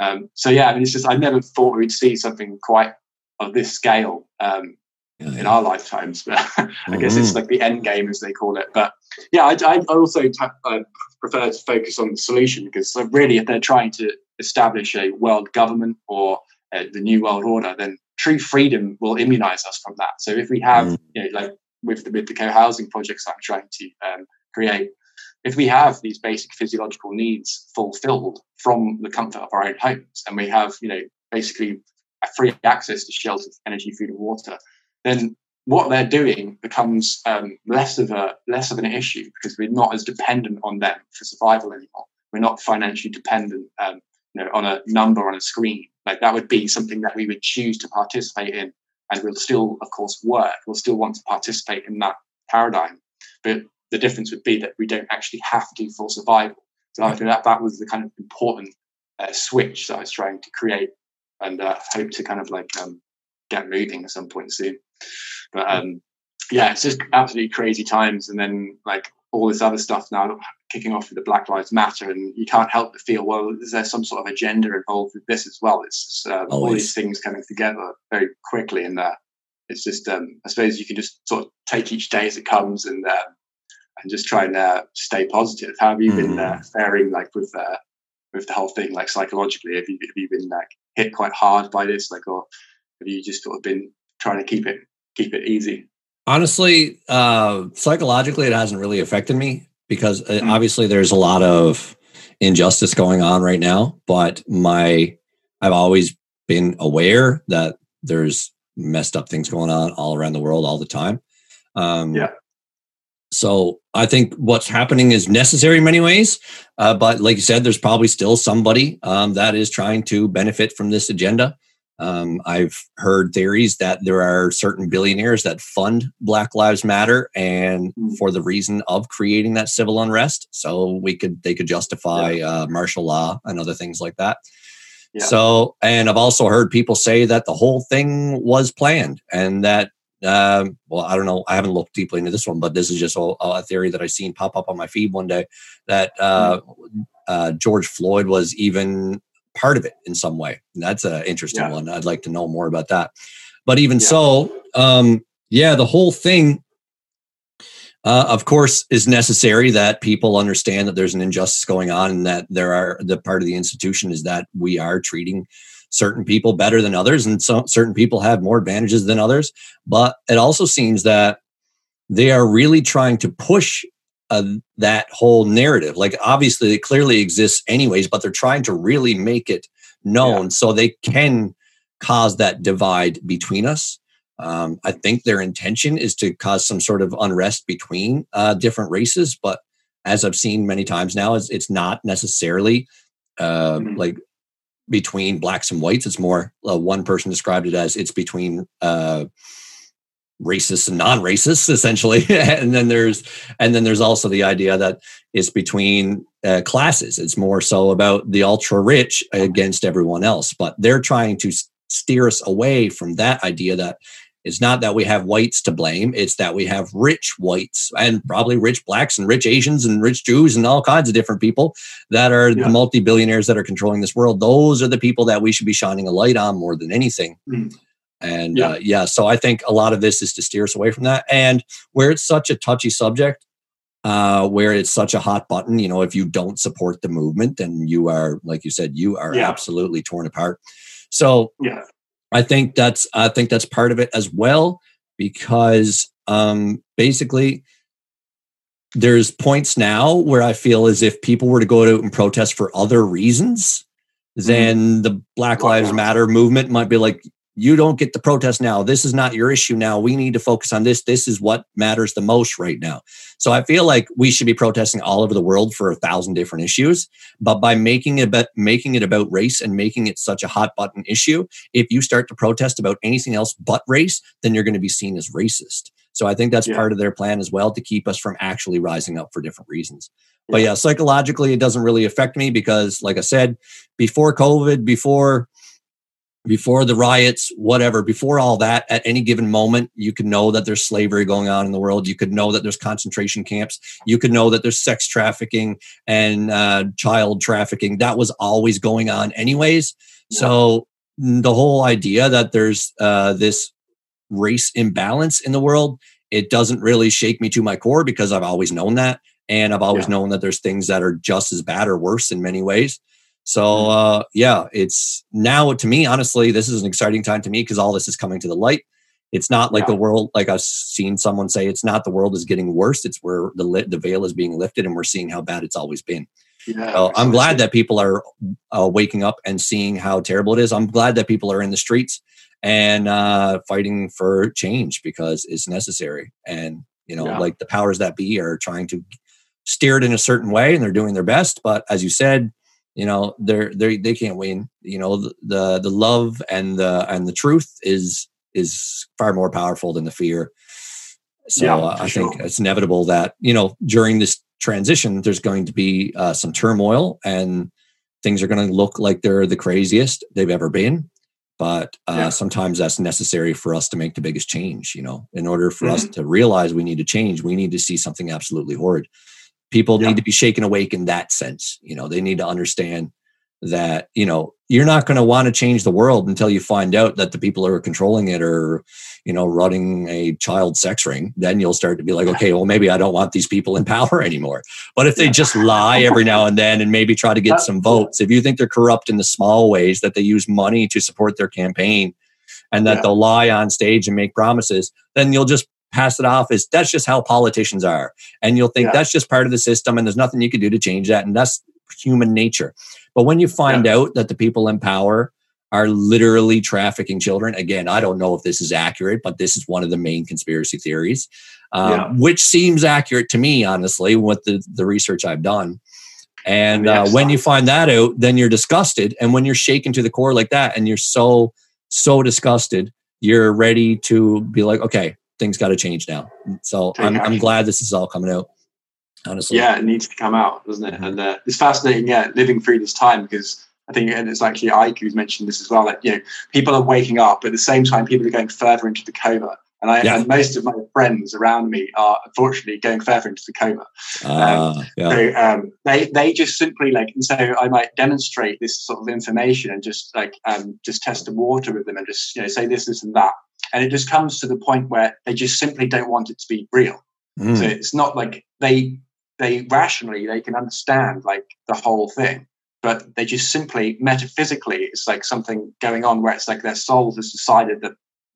Um, so yeah, I mean, it's just I never thought we'd see something quite of this scale. Um. In our lifetimes. But I guess it's mm-hmm. like the end game, as they call it. But yeah, I, I also t- uh, prefer to focus on the solution because really, if they're trying to establish a world government or uh, the new world order, then true freedom will immunize us from that. So if we have, mm. you know, like with the, with the co-housing projects I'm trying to um, create, if we have these basic physiological needs fulfilled from the comfort of our own homes, and we have, you know, basically a free access to shelter, energy, food, and water, then what they're doing becomes um, less of a less of an issue because we're not as dependent on them for survival anymore. We're not financially dependent, um, you know, on a number on a screen. Like that would be something that we would choose to participate in, and we'll still, of course, work. We'll still want to participate in that paradigm, but the difference would be that we don't actually have to for survival. So I think that that was the kind of important uh, switch that I was trying to create, and uh, hope to kind of like um, get moving at some point soon. But um, yeah, it's just absolutely crazy times. And then like all this other stuff now kicking off with the Black Lives Matter, and you can't help but feel, well, is there some sort of agenda involved with this as well? It's um, all these things coming together very quickly, and uh, it's just, um, I suppose, you can just sort of take each day as it comes and uh, and just try and uh, stay positive. How have you mm-hmm. been uh, faring, like with uh, with the whole thing, like psychologically? Have you have you been like hit quite hard by this, like, or have you just sort of been trying to keep it keep it easy? Honestly, uh, psychologically, it hasn't really affected me because mm-hmm. obviously there's a lot of injustice going on right now. But my, I've always been aware that there's messed up things going on all around the world all the time. Um, yeah. So I think what's happening is necessary in many ways, uh, but like you said, there's probably still somebody um, that is trying to benefit from this agenda. Um, I've heard theories that there are certain billionaires that fund Black Lives Matter, and hmm. for the reason of creating that civil unrest, so we could they could justify yeah. uh, martial law and other things like that. Yeah. So, and I've also heard people say that the whole thing was planned, and that um, well, I don't know. I haven't looked deeply into this one, but this is just a, a theory that I seen pop up on my feed one day that uh, hmm. uh, George Floyd was even part of it in some way. And that's an interesting yeah. one. I'd like to know more about that. But even yeah. so, um, yeah, the whole thing, uh, of course, is necessary that people understand that there's an injustice going on and that there are the part of the institution is that we are treating certain people better than others and so certain people have more advantages than others but it also seems that they are really trying to push uh, that whole narrative. Like obviously it clearly exists anyways, but they're trying to really make it known yeah. so they can cause that divide between us. Um, I think their intention is to cause some sort of unrest between uh, different races, but as I've seen many times now, it's, it's not necessarily uh, mm-hmm. like between blacks and whites. It's more uh, one person described it as it's between uh, racists and non-racists essentially. And then there's and then there's also the idea that it's between uh, classes. It's more so about the ultra rich against everyone else. But they're trying to steer us away from that idea that it's not that we have whites to blame it's that we have rich whites and probably rich blacks and rich asians and rich jews and all kinds of different people that are yeah. the multi-billionaires that are controlling this world. Those are the people that we should be shining a light on more than anything. Mm. And yeah. Uh, yeah, so I think a lot of this is to steer us away from that. And where it's such a touchy subject, uh, where it's such a hot button, you know, if you don't support the movement, then you are, like you said, you are yeah. absolutely torn apart. So yeah, I think that's I think that's part of it as well because um, basically there's points now where I feel as if people were to go out and protest for other reasons, mm-hmm. then the Black Lives Matter movement might be like, you don't get the protest now. This is not your issue now. We need to focus on this. This is what matters the most right now. So I feel like we should be protesting all over the world for a thousand different issues. But by making it about making it about race and making it such a hot button issue, if you start to protest about anything else but race, then you're going to be seen as racist. So I think that's yeah. part of their plan as well to keep us from actually rising up for different reasons. But yeah, psychologically, it doesn't really affect me because, like I said, before COVID, before before the riots, whatever, before all that, at any given moment, you could know that there's slavery going on in the world. You could know that there's concentration camps. You could know that there's sex trafficking and uh, child trafficking. That was always going on, anyways. Yeah. So the whole idea that there's uh, this race imbalance in the world, it doesn't really shake me to my core because I've always known that. And I've always yeah. known that there's things that are just as bad or worse in many ways. So mm-hmm. uh, yeah, it's now to me, honestly, this is an exciting time to me because all this is coming to the light. It's not like yeah. the world, like I've seen someone say, it's not the world is getting worse. It's where the lit, the veil is being lifted, and we're seeing how bad it's always been. Yeah, so I'm glad that people are uh, waking up and seeing how terrible it is. I'm glad that people are in the streets and uh, fighting for change because it's necessary. And you know, yeah. like the powers that be are trying to steer it in a certain way, and they're doing their best. But as you said, you know they're they they can't win you know the, the love and the and the truth is is far more powerful than the fear so yeah, uh, i sure. think it's inevitable that you know during this transition there's going to be uh, some turmoil and things are going to look like they're the craziest they've ever been but uh, yeah. sometimes that's necessary for us to make the biggest change you know in order for mm-hmm. us to realize we need to change we need to see something absolutely horrid people yeah. need to be shaken awake in that sense. You know, they need to understand that you know you're not going to want to change the world until you find out that the people who are controlling it are you know running a child sex ring then you'll start to be like okay well maybe i don't want these people in power anymore but if they just lie every now and then and maybe try to get some votes if you think they're corrupt in the small ways that they use money to support their campaign and that yeah. they'll lie on stage and make promises then you'll just pass it off as that's just how politicians are and you'll think yeah. that's just part of the system and there's nothing you can do to change that and that's human nature but when you find yeah. out that the people in power are literally trafficking children, again, I don't know if this is accurate, but this is one of the main conspiracy theories, um, yeah. which seems accurate to me, honestly, with the, the research I've done. And uh, when you find that out, then you're disgusted. And when you're shaken to the core like that, and you're so, so disgusted, you're ready to be like, okay, things got to change now. So I'm, I'm glad this is all coming out honestly. Yeah, it needs to come out, doesn't it? Mm-hmm. And uh, it's fascinating, yeah, living through this time because I think, and it's actually Icke who's mentioned this as well. That you know, people are waking up, but at the same time, people are going further into the coma. And, I, yeah. and most of my friends around me are unfortunately going further into the coma. Uh, um, yeah. So um, they they just simply like, and so I might demonstrate this sort of information and just like um, just test the water with them and just you know say this, this, and that. And it just comes to the point where they just simply don't want it to be real. Mm. So it's not like they they rationally they can understand like the whole thing but they just simply metaphysically it's like something going on where it's like their soul has decided that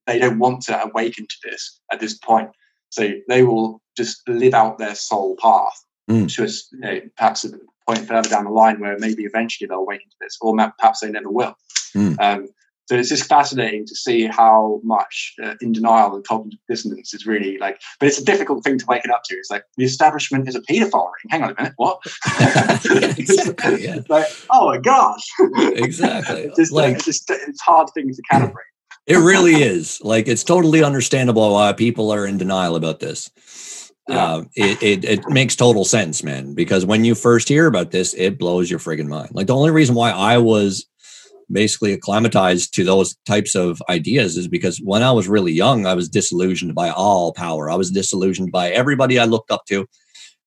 they don't want to awaken to this at this point so they will just live out their soul path mm. to a, you know, perhaps a point further down the line where maybe eventually they'll awaken to this or perhaps they never will mm. um, so it's just fascinating to see how much uh, in denial and cognitive dissonance is really like, but it's a difficult thing to wake it up to. It's like the establishment is a paedophile ring. Hang on a minute, what? exactly, yeah. like, oh my gosh. exactly. it's just, like, it's just it's hard things to calibrate. It really is. Like it's totally understandable why people are in denial about this. Yeah. Uh, it, it, it makes total sense, man. Because when you first hear about this, it blows your friggin' mind. Like the only reason why I was basically acclimatized to those types of ideas is because when I was really young, I was disillusioned by all power. I was disillusioned by everybody I looked up to.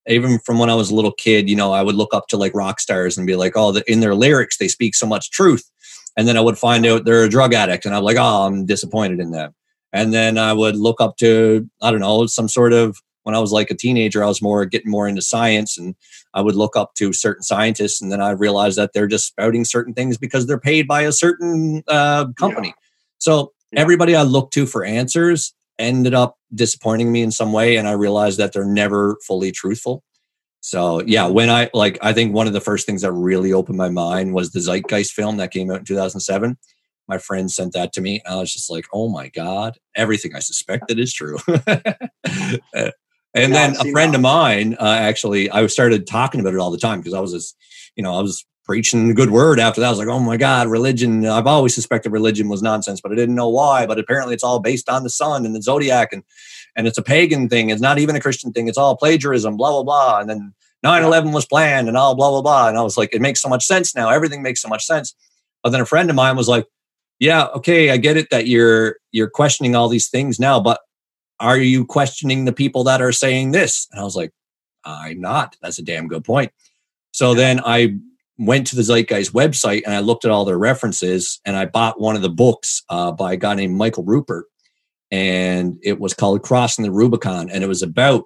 Even from when I was a little kid, you know, I would look up to like rock stars and be like, oh, the, in their lyrics, they speak so much truth. And then I would find out they're a drug addict and I'm like, oh, I'm disappointed in them. And then I would look up to, I don't know, some sort of when I was like a teenager, I was more getting more into science and I would look up to certain scientists and then I realized that they're just spouting certain things because they're paid by a certain uh, company. Yeah. So yeah. everybody I looked to for answers ended up disappointing me in some way. And I realized that they're never fully truthful. So yeah, when I like, I think one of the first things that really opened my mind was the Zeitgeist film that came out in 2007 my friend sent that to me. I was just like, oh my God, everything I suspected is true. And yeah, then a friend that. of mine, uh, actually, I started talking about it all the time because I was just, you know, I was preaching the good word after that. I was like, oh my God, religion. I've always suspected religion was nonsense, but I didn't know why. But apparently it's all based on the sun and the zodiac and, and it's a pagan thing. It's not even a Christian thing. It's all plagiarism, blah, blah, blah. And then 9 11 was planned and all blah, blah, blah. And I was like, it makes so much sense now. Everything makes so much sense. But then a friend of mine was like, yeah, okay, I get it that you're you're questioning all these things now, but are you questioning the people that are saying this? And I was like, I'm not. That's a damn good point. So then I went to the Zeitgeist website and I looked at all their references and I bought one of the books uh, by a guy named Michael Ruppert. And it was called Crossing the Rubicon. And it was about,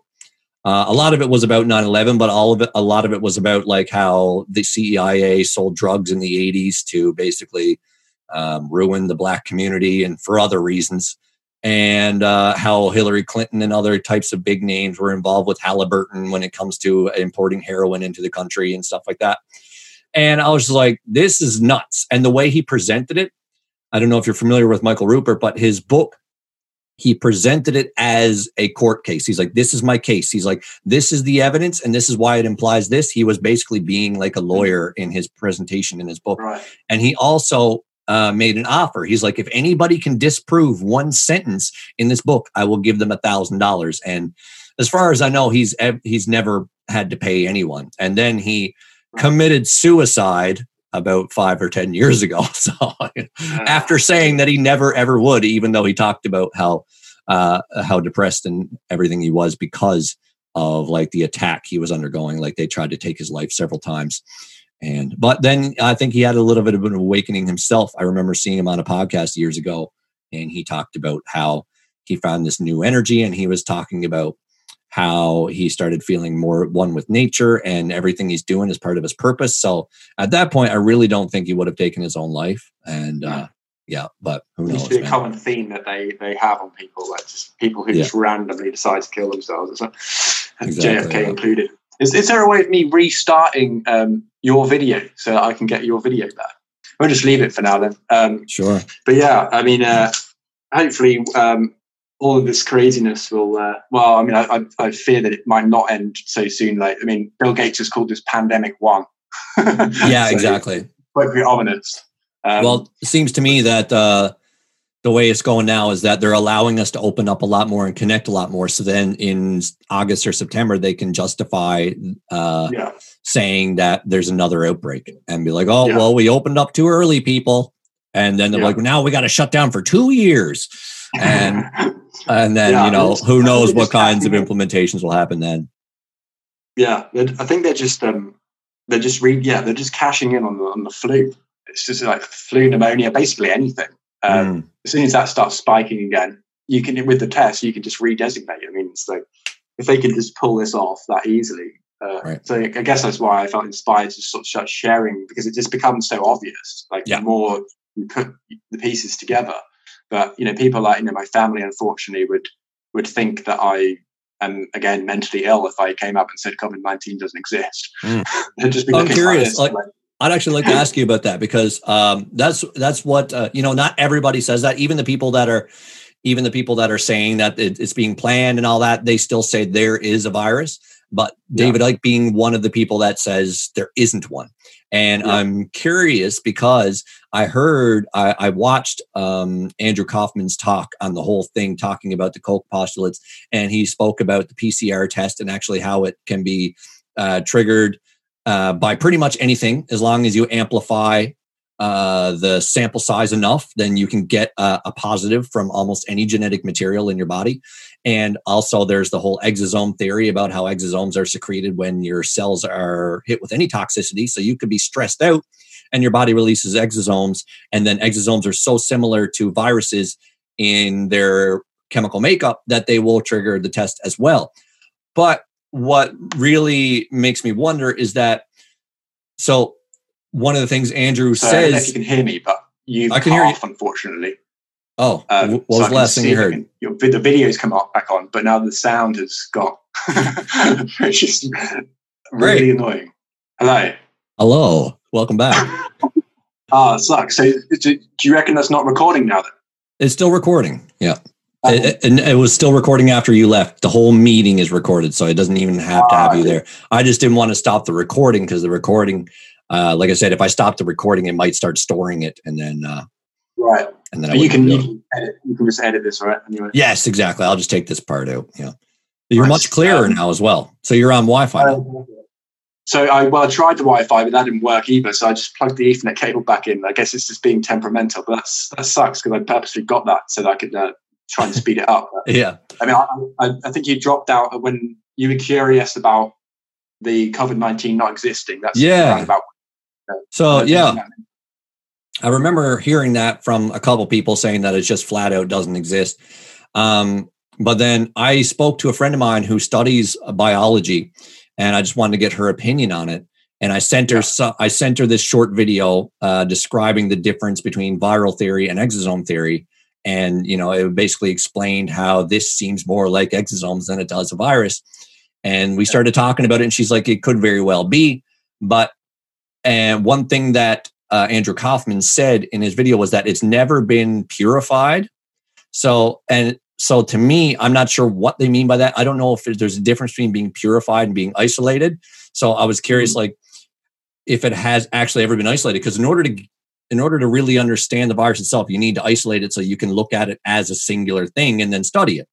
uh, a lot of it was about 9 11, but all of it, a lot of it was about like how the CIA sold drugs in the 80s to basically um, ruin the black community and for other reasons and uh, how Hillary Clinton and other types of big names were involved with Halliburton when it comes to importing heroin into the country and stuff like that. And I was like, this is nuts. And the way he presented it, I don't know if you're familiar with Michael Ruppert, but his book, he presented it as a court case. He's like, this is my case. He's like, this is the evidence and this is why it implies this. He was basically being like a lawyer in his presentation in his book. Right. And he also uh, made an offer. He's like, if anybody can disprove one sentence in this book, I will give them a thousand dollars. And as far as I know, he's he's never had to pay anyone. And then he committed suicide about five or ten years ago. So after saying that he never ever would, even though he talked about how uh, how depressed and everything he was because of like the attack he was undergoing. Like they tried to take his life several times. And but then I think he had a little bit of an awakening himself. I remember seeing him on a podcast years ago, and he talked about how he found this new energy, and he was talking about how he started feeling more one with nature and everything he's doing is part of his purpose. So at that point, I really don't think he would have taken his own life. And uh, yeah, but who knows? It be a common theme that they they have on people, like just people who yeah. just randomly decide to kill themselves, exactly, JFK yeah. included. Is, is there a way of me restarting um, your video so that I can get your video back? We'll just leave it for now then. Um, sure. But yeah, I mean, uh, hopefully um, all of this craziness will. Uh, well, I mean, I, I, I, fear that it might not end so soon. Like, I mean, Bill Gates has called this pandemic one. yeah, so exactly. Quite pretty ominous. Um, well, it seems to me that uh, the way it's going now is that they're allowing us to open up a lot more and connect a lot more. So then in August or September, they can justify uh, yeah. Saying that there's another outbreak and be like, oh, yeah. well, we opened up too early, people. And then they're yeah. like, now we got to shut down for two years. And and then yeah, you know who knows what kinds of implementations will happen then yeah i think they're just um they're just re- yeah they're just cashing in on the on the flu it's just like flu pneumonia basically anything um, mm. as soon as that starts spiking again you can with the test you can just redesignate i mean it's like if they can just pull this off that easily uh, right. so i guess that's why i felt inspired to sort of start sharing because it just becomes so obvious like yeah. the more you put the pieces together but you know, people like you know my family, unfortunately, would would think that I am again mentally ill if I came up and said COVID nineteen doesn't exist. Mm. just I'm curious. Like, I'd actually like to ask you about that because um, that's that's what uh, you know. Not everybody says that. Even the people that are, even the people that are saying that it's being planned and all that, they still say there is a virus. But David yeah. Icke being one of the people that says there isn't one. And yeah. I'm curious because I heard, I, I watched um, Andrew Kaufman's talk on the whole thing, talking about the Koch postulates, and he spoke about the PCR test and actually how it can be uh, triggered uh, by pretty much anything as long as you amplify uh, the sample size enough, then you can get a, a, positive from almost any genetic material in your body. And also, there's the whole exosome theory about how exosomes are secreted when your cells are hit with any toxicity. So you could be stressed out and your body releases exosomes. And then exosomes are so similar to viruses in their chemical makeup that they will trigger the test as well. But what really makes me wonder is that so one of the things Andrew so says. if you can hear me, but you I can hear you. unfortunately. Oh, um, what was so the last thing you heard? your, the videos come up back on, but now the sound has got. it's just really Great. annoying. Hello. Hello. Welcome back. Ah, oh, sucks. So, do, you reckon that's not recording now? Then it's still recording. Yeah. Oh. It, it, it, was still recording after you left. The whole meeting is recorded, so it doesn't even have to have ah, you there. I just didn't want to stop the recording because the recording uh, like I said, if I stop the recording, it might start storing it, and then uh, right, and then you can you can, edit, you can just edit this, right? Anyway. Yes, exactly. I'll just take this part out. Yeah, you're nice. much clearer um, now as well. So you're on Wi-Fi. Uh, so I well, I tried the Wi-Fi, but that didn't work either. So I just plugged the Ethernet cable back in. I guess it's just being temperamental, but that's that sucks because I purposely got that so that I could uh, try and speed it up. yeah, I mean, I, I, I think you dropped out when you were curious about the COVID nineteen not existing. That's yeah. about so yeah, I remember hearing that from a couple people saying that it just flat out doesn't exist. Um, but then I spoke to a friend of mine who studies biology, and I just wanted to get her opinion on it. And I sent her I sent her this short video uh, describing the difference between viral theory and exosome theory. And you know, it basically explained how this seems more like exosomes than it does a virus. And we started talking about it, and she's like, "It could very well be, but and one thing that uh, Andrew Kaufman said in his video was that it's never been purified. So, and so to me, I'm not sure what they mean by that. I don't know if there's a difference between being purified and being isolated. So I was curious, mm-hmm. like, if it has actually ever been isolated, because in order to in order to really understand the virus itself, you need to isolate it so you can look at it as a singular thing and then study it.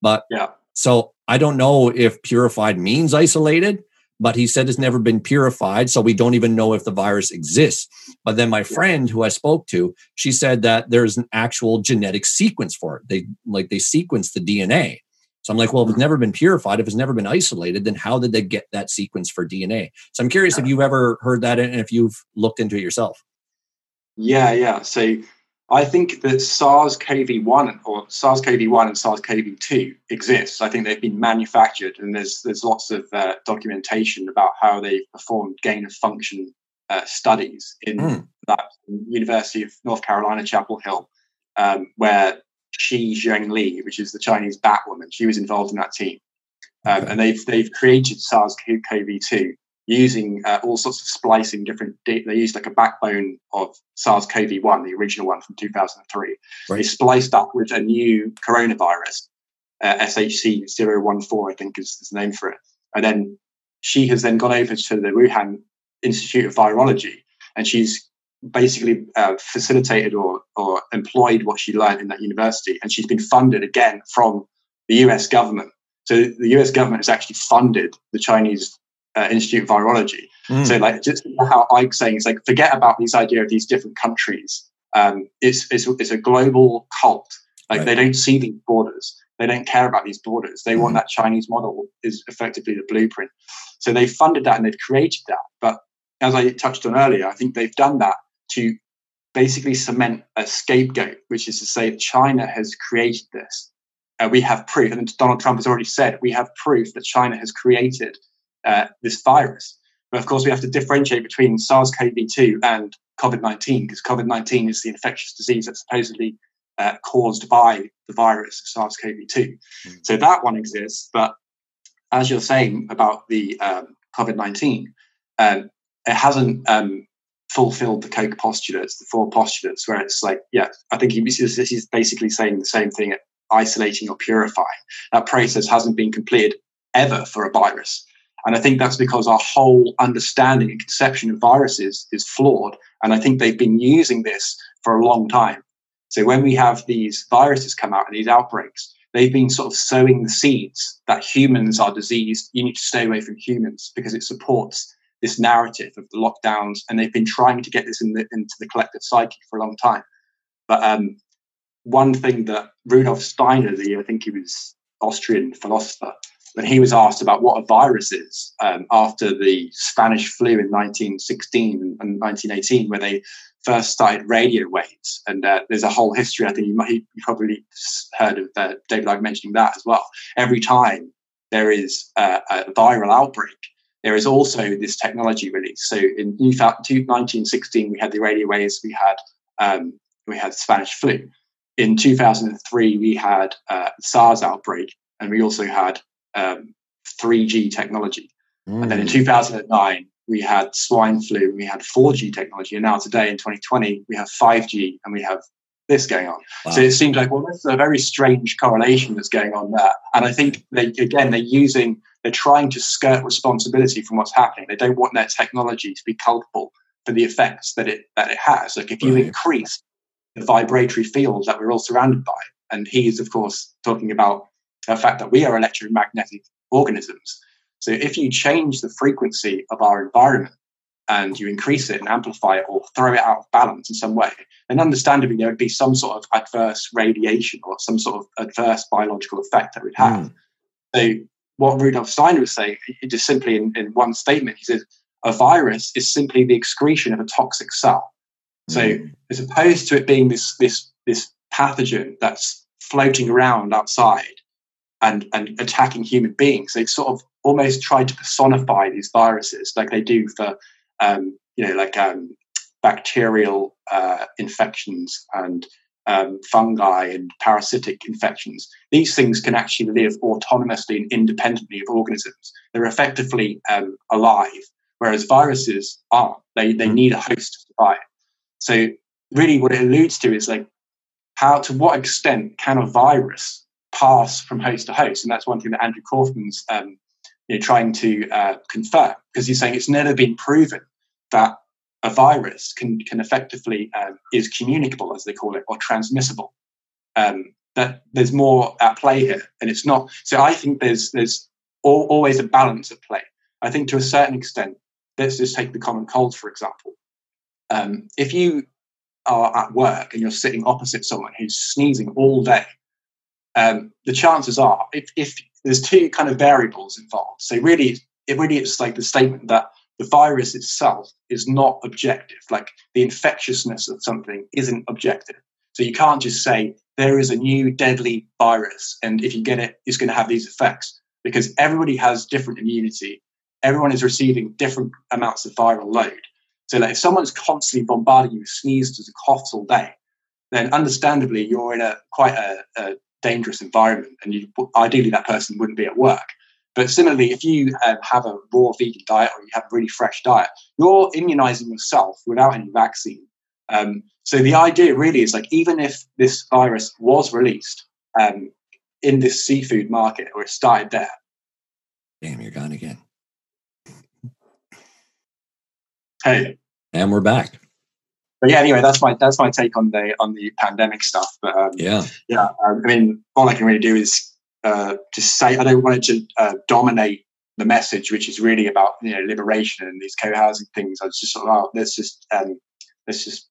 But yeah, so I don't know if purified means isolated but he said it's never been purified so we don't even know if the virus exists but then my friend who i spoke to she said that there's an actual genetic sequence for it they like they sequence the dna So I'm like, well, if it's hmm. never been purified, if it's never been isolated, then how did they get that sequence for DNA? So I'm curious if you've ever heard that and if you've looked into it yourself. Yeah, yeah. So I think that SARS-CoV-1 or SARS-CoV-1 and SARS-CoV-2 exists. I think they've been manufactured, and there's there's lots of uh, documentation about how they performed gain of function uh, studies in mm. that University of North Carolina, Chapel Hill, um, where Shi Zhengli, which is the Chinese Batwoman, she was involved in that team. Um, and they've they've created SARS-CoV-2 using uh, all sorts of splicing different. They used like a backbone of SARS-CoV-1, the original one from 2003. Right. They spliced up with a new coronavirus, uh, SHC014, I think is, is the name for it. And then she has then gone over to the Wuhan Institute of Virology, and she's basically uh, facilitated or, or employed what she learned in that university. And she's been funded again from the US government. So the US government has actually funded the Chinese uh, Institute of Virology. Mm. So like just how Icke's saying is like forget about this idea of these different countries. Um, it's, it's, it's a global cult. Like right. they don't see these borders. They don't care about these borders. They mm. want that Chinese model is effectively the blueprint. So they funded that and they've created that. But as I touched on earlier, I think they've done that to basically cement a scapegoat, which is to say China has created this. Uh, we have proof, and Donald Trump has already said we have proof that China has created uh, this virus. But of course, we have to differentiate between SARS-CoV-2 and COVID-19 because COVID-19 is the infectious disease that's supposedly uh, caused by the virus SARS-CoV-2. Mm. So that one exists, but as you're saying about the um, COVID-19, um, it hasn't um, fulfilled the Koch postulates, the four postulates, where it's like, yeah, I think he, this is basically saying the same thing, isolating or purifying. That process hasn't been completed ever for a virus. And I think that's because our whole understanding and conception of viruses is flawed. And I think they've been using this for a long time. So when we have these viruses come out and these outbreaks, they've been sort of sowing the seeds that humans are diseased. You need to stay away from humans because it supports this narrative of the lockdowns, and they've been trying to get this in the, into the collective psyche for a long time. But um, one thing that Rudolf Steiner, the I think he was Austrian philosopher, when he was asked about what a virus is um, after the Spanish flu in 1916 and 1918, where they first started radio waves, and uh, there's a whole history. I think you, might, you probably heard of uh, David Icke mentioning that as well. Every time there is a viral outbreak, there is also this technology release. So in 1916, we had the radio waves, we had um, we had Spanish flu. In 2003, we had uh, SARS outbreak, and we also had um, 3G technology. Mm. And then in mm. 2009, we had swine flu, and we had 4G technology, and now today in 2020, we have 5G and we have this going on. Wow. So it seems like, well, there's a very strange correlation that's going on there. And I think they, again, they're using they're trying to skirt responsibility from what's happening. They don't want their technology to be culpable for the effects that it that it has. Like if you right. increase the vibratory field that we're all surrounded by, and he is of course talking about the fact that we are electromagnetic organisms. So if you change the frequency of our environment and you increase it and amplify it or throw it out of balance in some way, then understandably there would be some sort of adverse radiation or some sort of adverse biological effect that would have. Mm. So what Rudolf Steiner was saying, just simply in, in one statement, he said, a virus is simply the excretion of a toxic cell. So mm. as opposed to it being this, this, this pathogen that's floating around outside and, and attacking human beings, they've sort of almost tried to personify these viruses like they do for, um, you know, like um, bacterial uh, infections and um, fungi and parasitic infections. These things can actually live autonomously and independently of organisms. They're effectively um, alive, whereas viruses aren't. They, they need a host to survive. So, really, what it alludes to is like how, to what extent can a virus pass from host to host? And that's one thing that Andrew Kaufman's um, you know, trying to uh, confirm because he's saying it's never been proven that a virus can can effectively um, is communicable, as they call it, or transmissible. Um, that there's more at play here, and it's not. So I think there's there's all, always a balance at play. I think to a certain extent, let's just take the common cold for example. Um, if you are at work and you're sitting opposite someone who's sneezing all day, um, the chances are, if, if there's two kind of variables involved, so really, it really is like the statement that the virus itself is not objective. Like the infectiousness of something isn't objective. So you can't just say there is a new deadly virus, and if you get it, it's going to have these effects because everybody has different immunity. Everyone is receiving different amounts of viral load. So, like if someone's constantly bombarding you with sneezes and coughs all day, then understandably you're in a quite a, a dangerous environment, and you, ideally that person wouldn't be at work. But similarly, if you um, have a raw vegan diet or you have a really fresh diet, you're immunizing yourself without any vaccine. Um, so the idea really is like even if this virus was released um, in this seafood market or it started there. Damn, you're gone again. Hey, and we're back. But yeah, anyway, that's my that's my take on the on the pandemic stuff. But um, yeah, yeah, um, I mean, all I can really do is uh, just say I don't want it to uh, dominate the message, which is really about you know liberation and these co-housing things. I was just sort of, oh, let's just um, let's just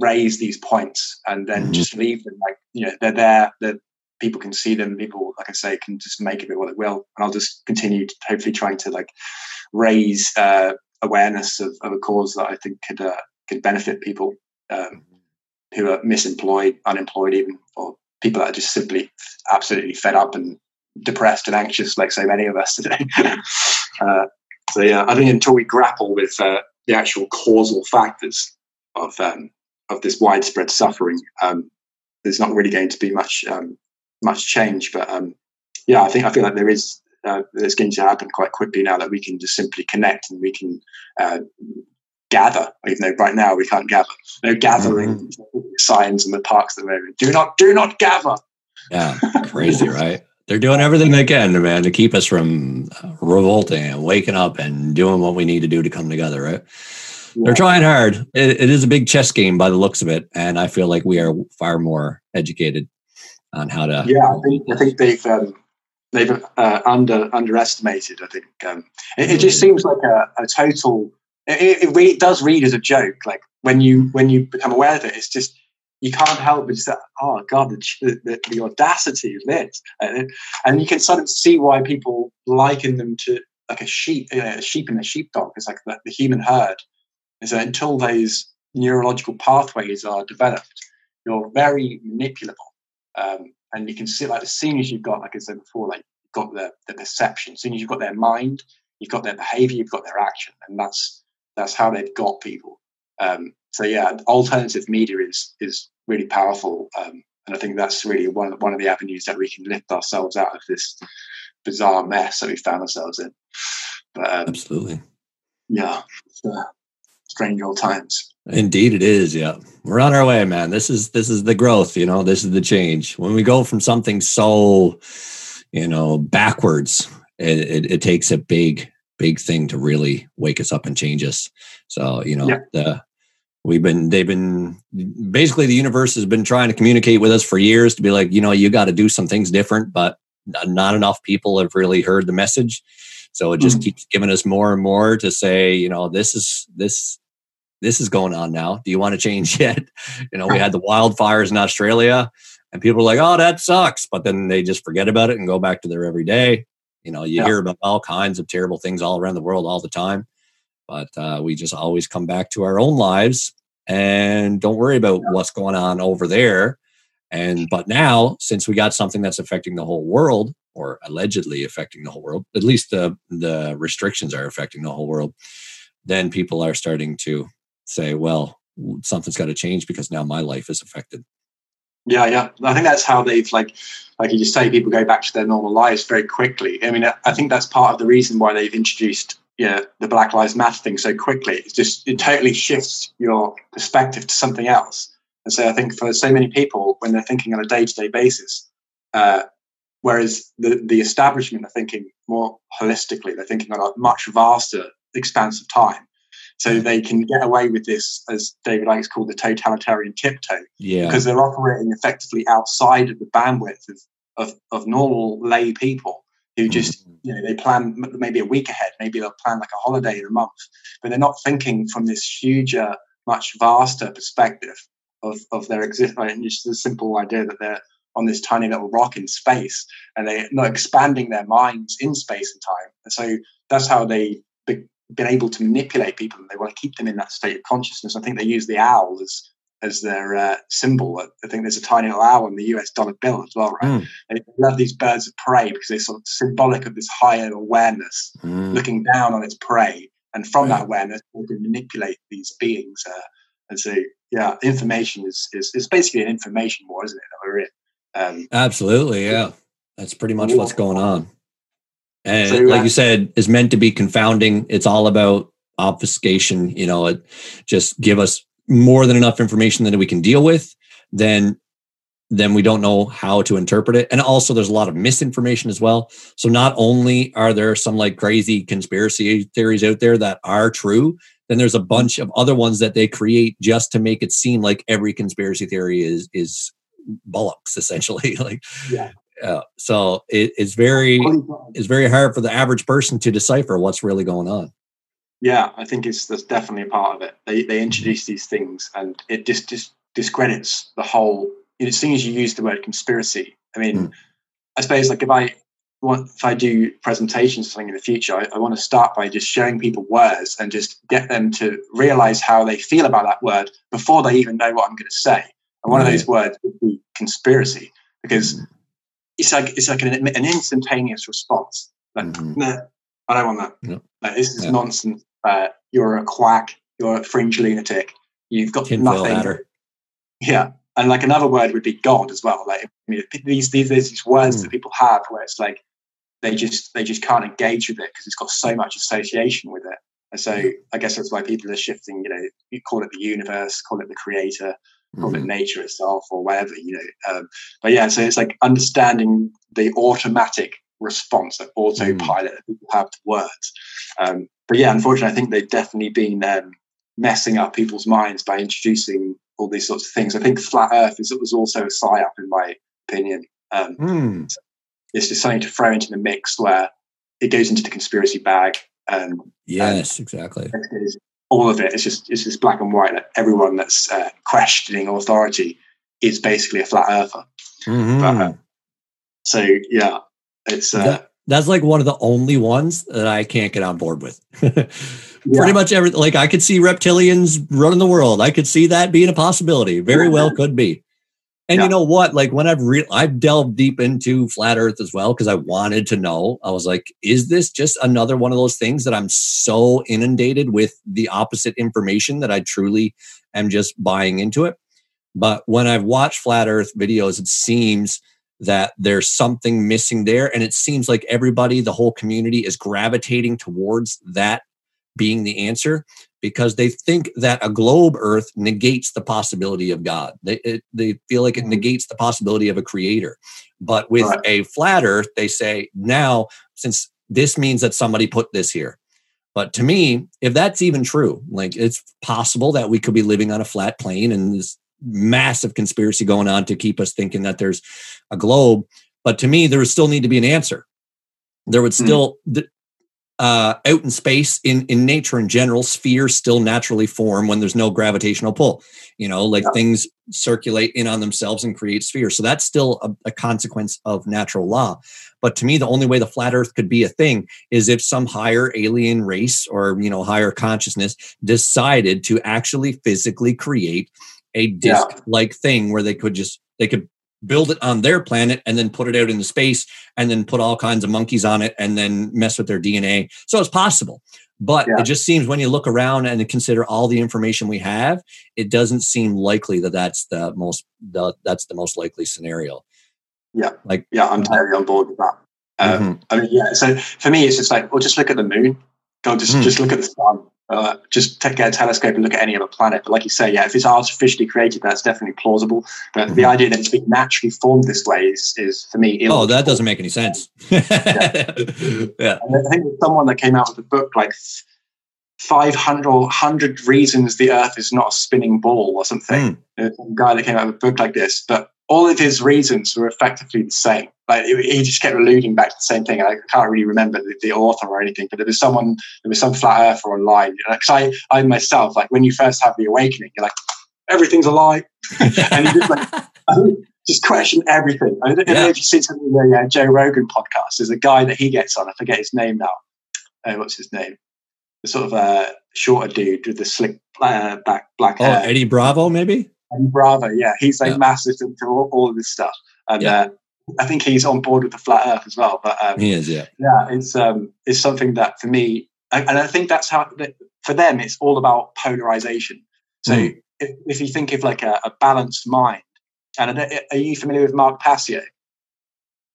raise these points and then mm-hmm. just leave them like you know they're there. That people can see them. People, like I say, can just make of it what it will. And I'll just continue to hopefully trying to like raise uh, awareness of, of, a cause that I think could uh, could benefit people um, who are misemployed, unemployed, even or people that are just simply absolutely fed up and depressed and anxious, like so many of us today. uh, so yeah, I think until we grapple with uh, the actual causal factors of um, of this widespread suffering, um, there's not really going to be much um, much change. But um, yeah, I think I feel like there is uh, going to happen quite quickly now that we can just simply connect and we can uh, gather, even though right now we can't gather. No gathering mm-hmm. signs in the parks at the moment. Do not, do not gather. Yeah, crazy, right? They're doing everything they can, man, to keep us from revolting and waking up and doing what we need to do to come together, right? Yeah. They're trying hard. It, it is a big chess game by the looks of it, and I feel like we are far more educated on how to. Yeah, I think, I think they've um, they've uh, under underestimated. I think um, it, it, just seems like a, a total it, it, really does read as a joke. Like when you when you become aware of it, it's just you can't help but just say, "Oh God, the, the, the audacity of this!" And you can sort of see why people liken them to like a sheep, a sheep and a sheepdog. It's like the, the human herd. Is that until those neurological pathways are developed, you're very manipulable, um, and you can see like as soon as you've got, like I said before, like you've got the, the perception, as soon as you've got their mind, you've got their behavior, you've got their action, and that's that's how they've got people. Um, so yeah, alternative media is is really powerful, um, and I think that's really one one of the avenues that we can lift ourselves out of this bizarre mess that we found ourselves in. But, um, Absolutely, yeah, uh, strange old times. Indeed, it is. Yeah, we're on our way, man. This is this is the growth. You know, this is the change. When we go from something so, you know, backwards, it, it, it takes a big big thing to really wake us up and change us. So, you know, yeah. the, we've been, they've been basically the universe has been trying to communicate with us for years to be like, you know, you got to do some things different, but not enough people have really heard the message. So it just mm keeps giving us more and more to say, you know, this is, this, this is going on now. Do you want to change yet? You know, we had the wildfires in Australia and people are like, oh, that sucks. But then they just forget about it and go back to their everyday. You know, you yeah. hear about all kinds of terrible things all around the world all the time, but uh, we just always come back to our own lives and don't worry about yeah. what's going on over there. And but now, since we got something that's affecting the whole world, or allegedly affecting the whole world, at least the the restrictions are affecting the whole world, then people are starting to say, well, something's got to change because now my life is affected. Yeah, yeah. I think that's how they've like, like you just say, people go back to their normal lives very quickly. I mean, I think that's part of the reason why they've introduced yeah the Black Lives Matter thing so quickly. It's just it totally shifts your perspective to something else. And so I think for so many people, when they're thinking on a day to day basis, uh, whereas the the establishment are thinking more holistically, they're thinking on a much vaster expanse of time. So they can get away with this, as David Icke called the totalitarian tiptoe, yeah. because they're operating effectively outside of the bandwidth of, of, of normal lay people who just, mm-hmm. you know, they plan maybe a week ahead, maybe they'll plan like a holiday in a month, but they're not thinking from this huger, uh, much vaster perspective of, of their existence. Just the simple idea that they're on this tiny little rock in space, and they're not expanding their minds in space and time. And so that's how they be, been able to manipulate people, and they want to keep them in that state of consciousness. I think they use the owl as as their uh, symbol. I think there's a tiny little owl in the US dollar bill as well, right? Mm. They love these birds of prey because they're sort of symbolic of this higher awareness, mm. looking down on its prey, and from right. that awareness, they can manipulate these beings. Uh, and so, yeah, information is, is basically an information war, isn't it? That we're in. Um, Absolutely, yeah. That's pretty much what's going on. And so, like uh, you said, is meant to be confounding. It's all about obfuscation. You know, it just give us more than enough information that we can deal with. Then then we don't know how to interpret it. And also there's a lot of misinformation as well. So not only are there some like crazy conspiracy theories out there that are true, then there's a bunch of other ones that they create just to make it seem like every conspiracy theory is is bollocks essentially like yeah uh, so it, it's very it's very hard for the average person to decipher what's really going on yeah i think it's that's definitely a part of it they, they introduce these things and it just, just discredits the whole you know, as soon as you use the word conspiracy i mean mm. i suppose like if i want if i do presentations or something in the future I, I want to start by just showing people words and just get them to realize how they feel about that word before they even know what i'm going to say and one right. of those words would be conspiracy, because mm. it's like it's like an, an instantaneous response. Like, mm-hmm. nah, I don't want that. Like, this is yeah. nonsense. Uh, you're a quack. You're a fringe lunatic. You've got nothing. Yeah, and like another word would be God as well. Like I mean, these these there's these words mm. that people have where it's like they just they just can't engage with it because it's got so much association with it. And so I guess that's why people are shifting. You know, you call it the universe, call it the creator, call mm-hmm. it nature itself or whatever, you know. Um, but yeah, so it's like understanding the automatic response, that autopilot mm. that people have to words. Um, but yeah, unfortunately, I think they've definitely been um, messing up people's minds by introducing all these sorts of things. I think flat Earth is was also a psyop, in my opinion. Um, mm. so it's just something to throw into the mix where it goes into the conspiracy bag. Um, yes, exactly all of it. It's just it's just black and white. That everyone that's uh, questioning authority is basically a flat earther. Mm-hmm. But, uh, so yeah, it's uh, that, that's like one of the only ones that I can't get on board with. Pretty much everything. Like I could see reptilians running the world. I could see that being a possibility. Very well mm-hmm. could be. And yeah. you know what? Like when I've re- I've delved deep into flat Earth as well because I wanted to know. I was like, is this just another one of those things that I'm so inundated with the opposite information that I truly am just buying into it? But when I've watched flat Earth videos, it seems that there's something missing there, and it seems like everybody, the whole community, is gravitating towards that being the answer because they think that a globe earth negates the possibility of god they, it, they feel like it mm-hmm. negates the possibility of a creator but with right. a flat earth they say now since this means that somebody put this here but to me if that's even true like it's possible that we could be living on a flat plane and this massive conspiracy going on to keep us thinking that there's a globe. But to me there would still need to be an answer. There would hmm. still mm uh, out in space in in nature in general spheres still naturally form when there's no gravitational pull. You know like yeah. things circulate in on themselves and create spheres. So that's still a, a, consequence of natural law. But to me the only way the flat earth could be a thing is if some higher alien race or you know higher consciousness decided to actually physically create a disc like yeah. thing where they could just they could build it on their planet and then put it out into space and then put all kinds of monkeys on it and then mess with their DNA. So it's possible. But yeah. it just seems when you look around and consider all the information we have, it doesn't seem likely that that's the most the, that's the most likely scenario. Yeah, like yeah, I'm totally on board with that. Um, mm-hmm. I mean, yeah. So for me, it's just like, well, just look at the moon. Go, just mm. just look at the sun. Uh, just take a telescope and look at any other planet. But like you say, yeah, if it's artificially created, that's definitely plausible. But mm-hmm. the idea that it's been naturally formed this way is, is for me. Oh, that doesn't make any sense. yeah. yeah. I think someone that came out with a book like 500 or 100 reasons the Earth is not a spinning ball or something. Mm. Some guy that came out with a book like this, but all of his reasons were effectively the same. Like he just kept alluding back to the same thing. I can't really remember the, the author or anything, but there was someone, there was some flat earther online. Because I, I myself, like when you first have the awakening, you're like, everything's a lie, and you just like, just question everything. I don't, yeah. know if you see something in the uh, Joe Rogan podcast. There's a guy that he gets on. I forget his name now. Uh, what's his name? Sort of a shorter dude with the slick uh, back black oh, hair. Eddie Bravo, maybe. Eddie Bravo, yeah, he's like yeah. massive into all, all, of this stuff, and yeah. Uh, I think he's on board with the flat Earth as well. But um, he is, yeah, yeah. It's um, it's something that for me, and I think that's how for them it's all about polarization. So mm. if, if, you think of like a, a balanced mind, and are you familiar with Mark Passio?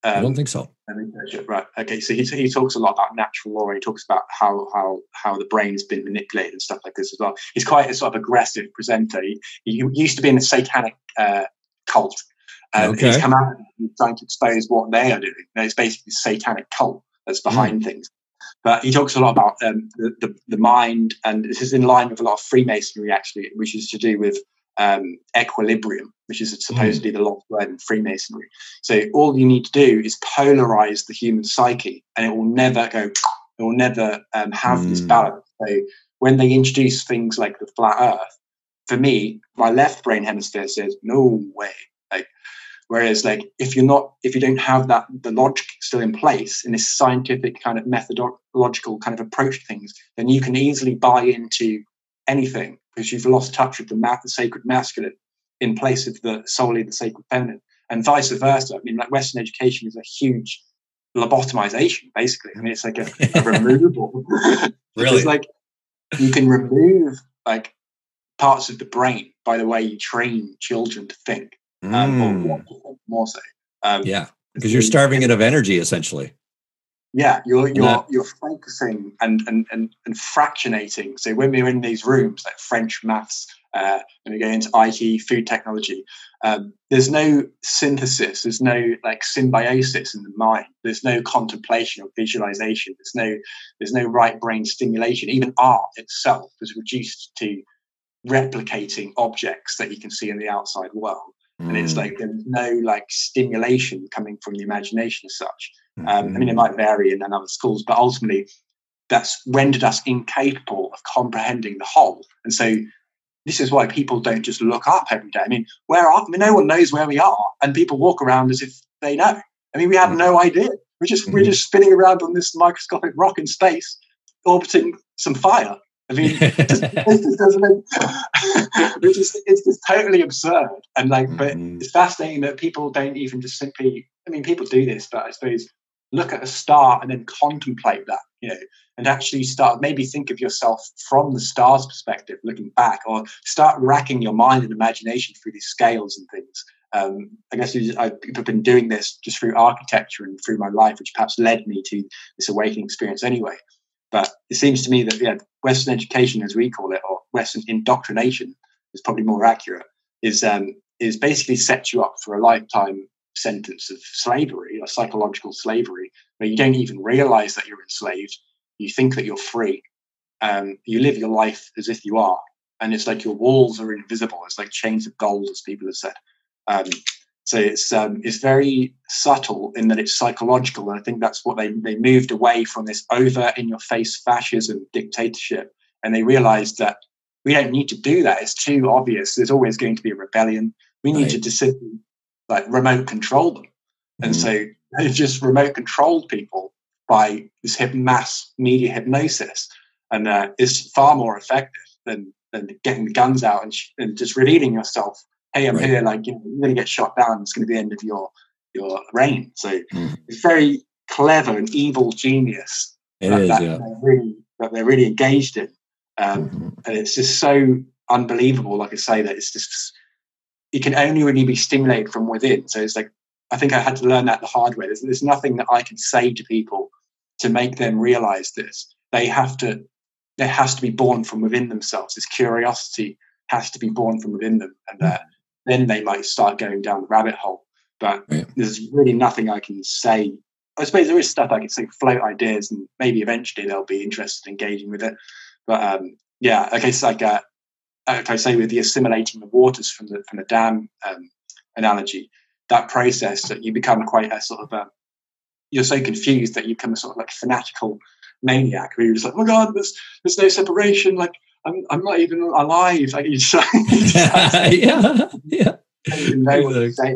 Um, I don't think so. Right. Okay. So he, he talks a lot about natural law. He talks about how how how the brain has been manipulated and stuff like this as well. He's quite a sort of aggressive presenter. He, he used to be in a satanic uh, cult. Um, okay. He's come out and trying to expose what they are doing. It's basically a satanic cult that's behind mm. things. But he talks a lot about um, the, the, the mind, and this is in line with a lot of Freemasonry actually, which is to do with um, equilibrium, which is supposedly mm. the lost word in Freemasonry. So all you need to do is polarize the human psyche, and it will never go. It will never um, have mm. this balance. So when they introduce things like the flat Earth, for me, my left brain hemisphere says no way. Like, whereas like if you're not, if you don't have that the logic still in place in this scientific kind of methodological kind of approach to things, then you can easily buy into anything because you've lost touch with the, ma- the sacred masculine in place of the solely the sacred feminine, and vice versa. I mean, like Western education is a huge lobotomization, basically. I mean, it's like a, a removal. really, it's like you can remove like parts of the brain by the way you train children to think, um, mm. or more so. Um, yeah, because you're starving it of energy, essentially yeah you're you're you're focusing and, and and and fractionating. So when we're in these rooms like french maths uh, and we go into it food technology um, there's no synthesis there's no like symbiosis in the mind. There's no contemplation or visualization. There's no there's no right brain stimulation. Even art itself is reduced to replicating objects that you can see in the outside world mm. and it's mm. like there's no like stimulation coming from the imagination as such um, I mean, it mm-hmm. might vary in other schools, but ultimately, that's rendered us incapable of comprehending the whole. And so, this is why people don't just look up every day. I mean, where are? I mean, no one knows where we are, and people walk around as if they know. I mean, we have no mm-hmm. idea. We're just we're mm-hmm. just spinning around on this microscopic rock in space, orbiting some fire. I mean, it just, it doesn't. it's just it's just totally absurd, and like, but it's fascinating that people don't even just simply. I mean, people do this, but I suppose look at a star and then contemplate that, you know, and actually start maybe think of yourself from the star's perspective, looking back, or start racking your mind and imagination through these scales and things. Um, I guess I've been doing this just through architecture and through my life, which perhaps led me to this awakening experience anyway. But it seems to me that yeah, Western education, as we call it, or Western indoctrination, is probably more accurate. Is um, is basically set you up for a lifetime sentence of slavery or psychological slavery, where you don't even realize that you're enslaved. You think that you're free. Um, you live your life as if you are. And it's like your walls are invisible. It's like chains of gold, as people have said. Um, so it's um, it's very subtle in that it's psychological, and I think that's what they they moved away from this over in your face fascism dictatorship, and they realized that we don't need to do that. It's too obvious. There's always going to be a rebellion. We need right. to just like remote control them. And mm. so they've just remote controlled people by this hip mass media hypnosis. And uh, it's far more effective than, than getting the guns out and, sh- and just revealing yourself. Hey, I'm right. here. Like, you know, you're going to get shot down. It's going to be the end of your, your reign. So mm. it's very clever and evil genius. It that, is, that yeah. They're really, that they're really engaged in. Um, mm-hmm. And it's just so unbelievable, like I say, that it's just it can only really be stimulated from within. So it's like I think I had to learn that the hard way. There's, there's nothing that I can say to people to make them realize this. They have to. It has to be born from within themselves. This curiosity has to be born from within them, and uh, then they might start going down the rabbit hole. But yeah. there's really nothing I can say. I suppose there is stuff I can say, float ideas, and maybe eventually they'll be interested in engaging with it. But um, yeah, I guess like uh, like I say, with the assimilating the waters from the from the dam um, analogy, that process that you become quite a sort of a, you're so confused that you become a sort of like fanatical maniac where you're just like, oh my god, there's there's no separation, like I'm I'm not even alive. Like you just, yeah, yeah. know what to say.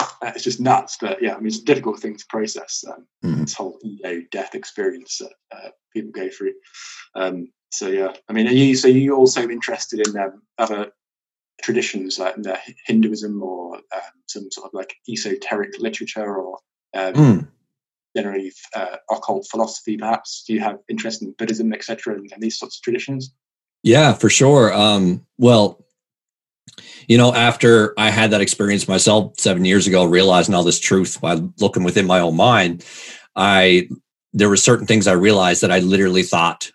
uh, it's just nuts. But yeah, I mean, it's a difficult thing to process. Um, Mhm. This whole ego death experience that uh, people go through. Um, so yeah, I mean, are you so you also interested in um, other traditions like the Hinduism or um, some sort of like esoteric literature or um, Mm. Generally uh, occult philosophy? Perhaps do you have interest in Buddhism, etc., and, and these sorts of traditions? Yeah, for sure. Um, well, you know, after I had that experience myself seven years ago, realizing all this truth by looking within my own mind, I there were certain things I realized that I literally thought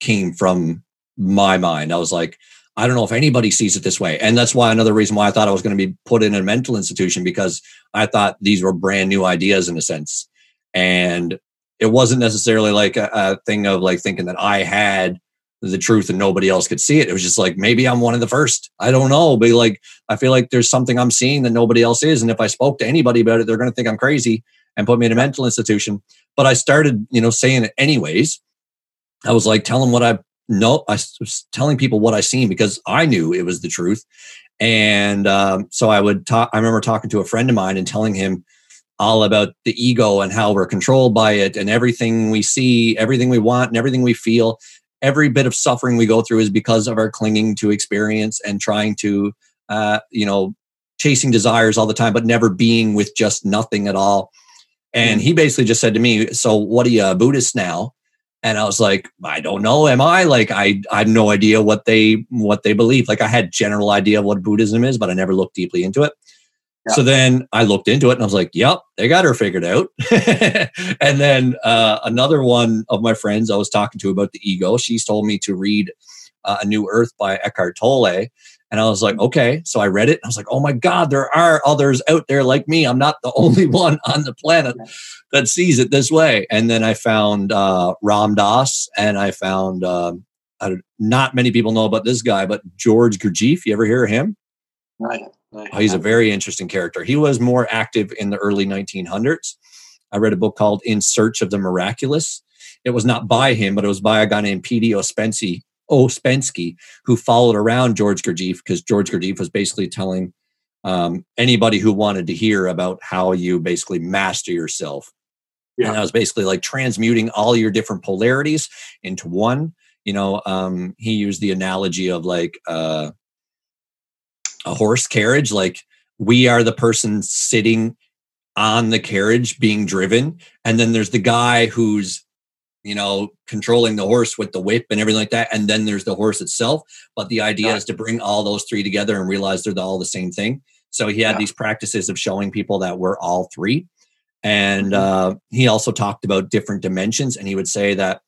came from my mind. I was like, I don't know if anybody sees it this way, and that's why another reason why I thought I was going to be put in a mental institution because I thought these were brand new ideas in a sense, and it wasn't necessarily like a, a thing of like thinking that I had the truth and nobody else could see it. It was just like maybe I'm one of the first. I don't know, but like I feel like there's something I'm seeing that nobody else is, and if I spoke to anybody about it, they're going to think I'm crazy and put me in a mental institution. But I started, you know, saying it anyways. I was like telling what I know. I was telling people what I seen because I knew it was the truth, and um, so I would talk. I remember talking to a friend of mine and telling him all about the ego and how we're controlled by it and everything we see, everything we want, and everything we feel. Every bit of suffering we go through is because of our clinging to experience and trying to uh, you know chasing desires all the time but never being with just nothing at all. And he basically just said to me so what are you a buddhist now? And i was like i don't know. Am i? Like i i have no idea what they what they believe. Like i had general idea of what buddhism is but i never looked deeply into it Yeah. so then I looked into it and I was like, yep, they got her figured out. and then uh, another one of my friends I was talking to about the ego, she's told me to read uh, A New Earth by Eckhart Tolle. And I was like, okay. So I read it. And I was like, oh my God, there are others out there like me. I'm not the only one on the planet that sees it this way. And then I found uh, Ram Dass and I found, um, I not many people know about this guy, but George Gurdjieff. You ever hear of him? Right. Oh, he's a very interesting character. He was more active in the early 1900s. I read a book called In Search of the Miraculous. It was not by him, but it was by a guy named P.D. Ouspensky, Ouspensky who followed around George Gurdjieff because George Gurdjieff was basically telling um, anybody who wanted to hear about how you basically master yourself. Yeah. And I was basically like transmuting all your different polarities into one. You know, um, he used the analogy of like, uh, a horse carriage like we are the person sitting on the carriage being driven and then there's the guy who's you know controlling the horse with the whip and everything like that and then there's the horse itself but the idea Yeah. is to bring all those three together and realize they're all the same thing so he had Yeah. these practices of showing people that we're all three and Mhm. uh, he also talked about different dimensions and he would say that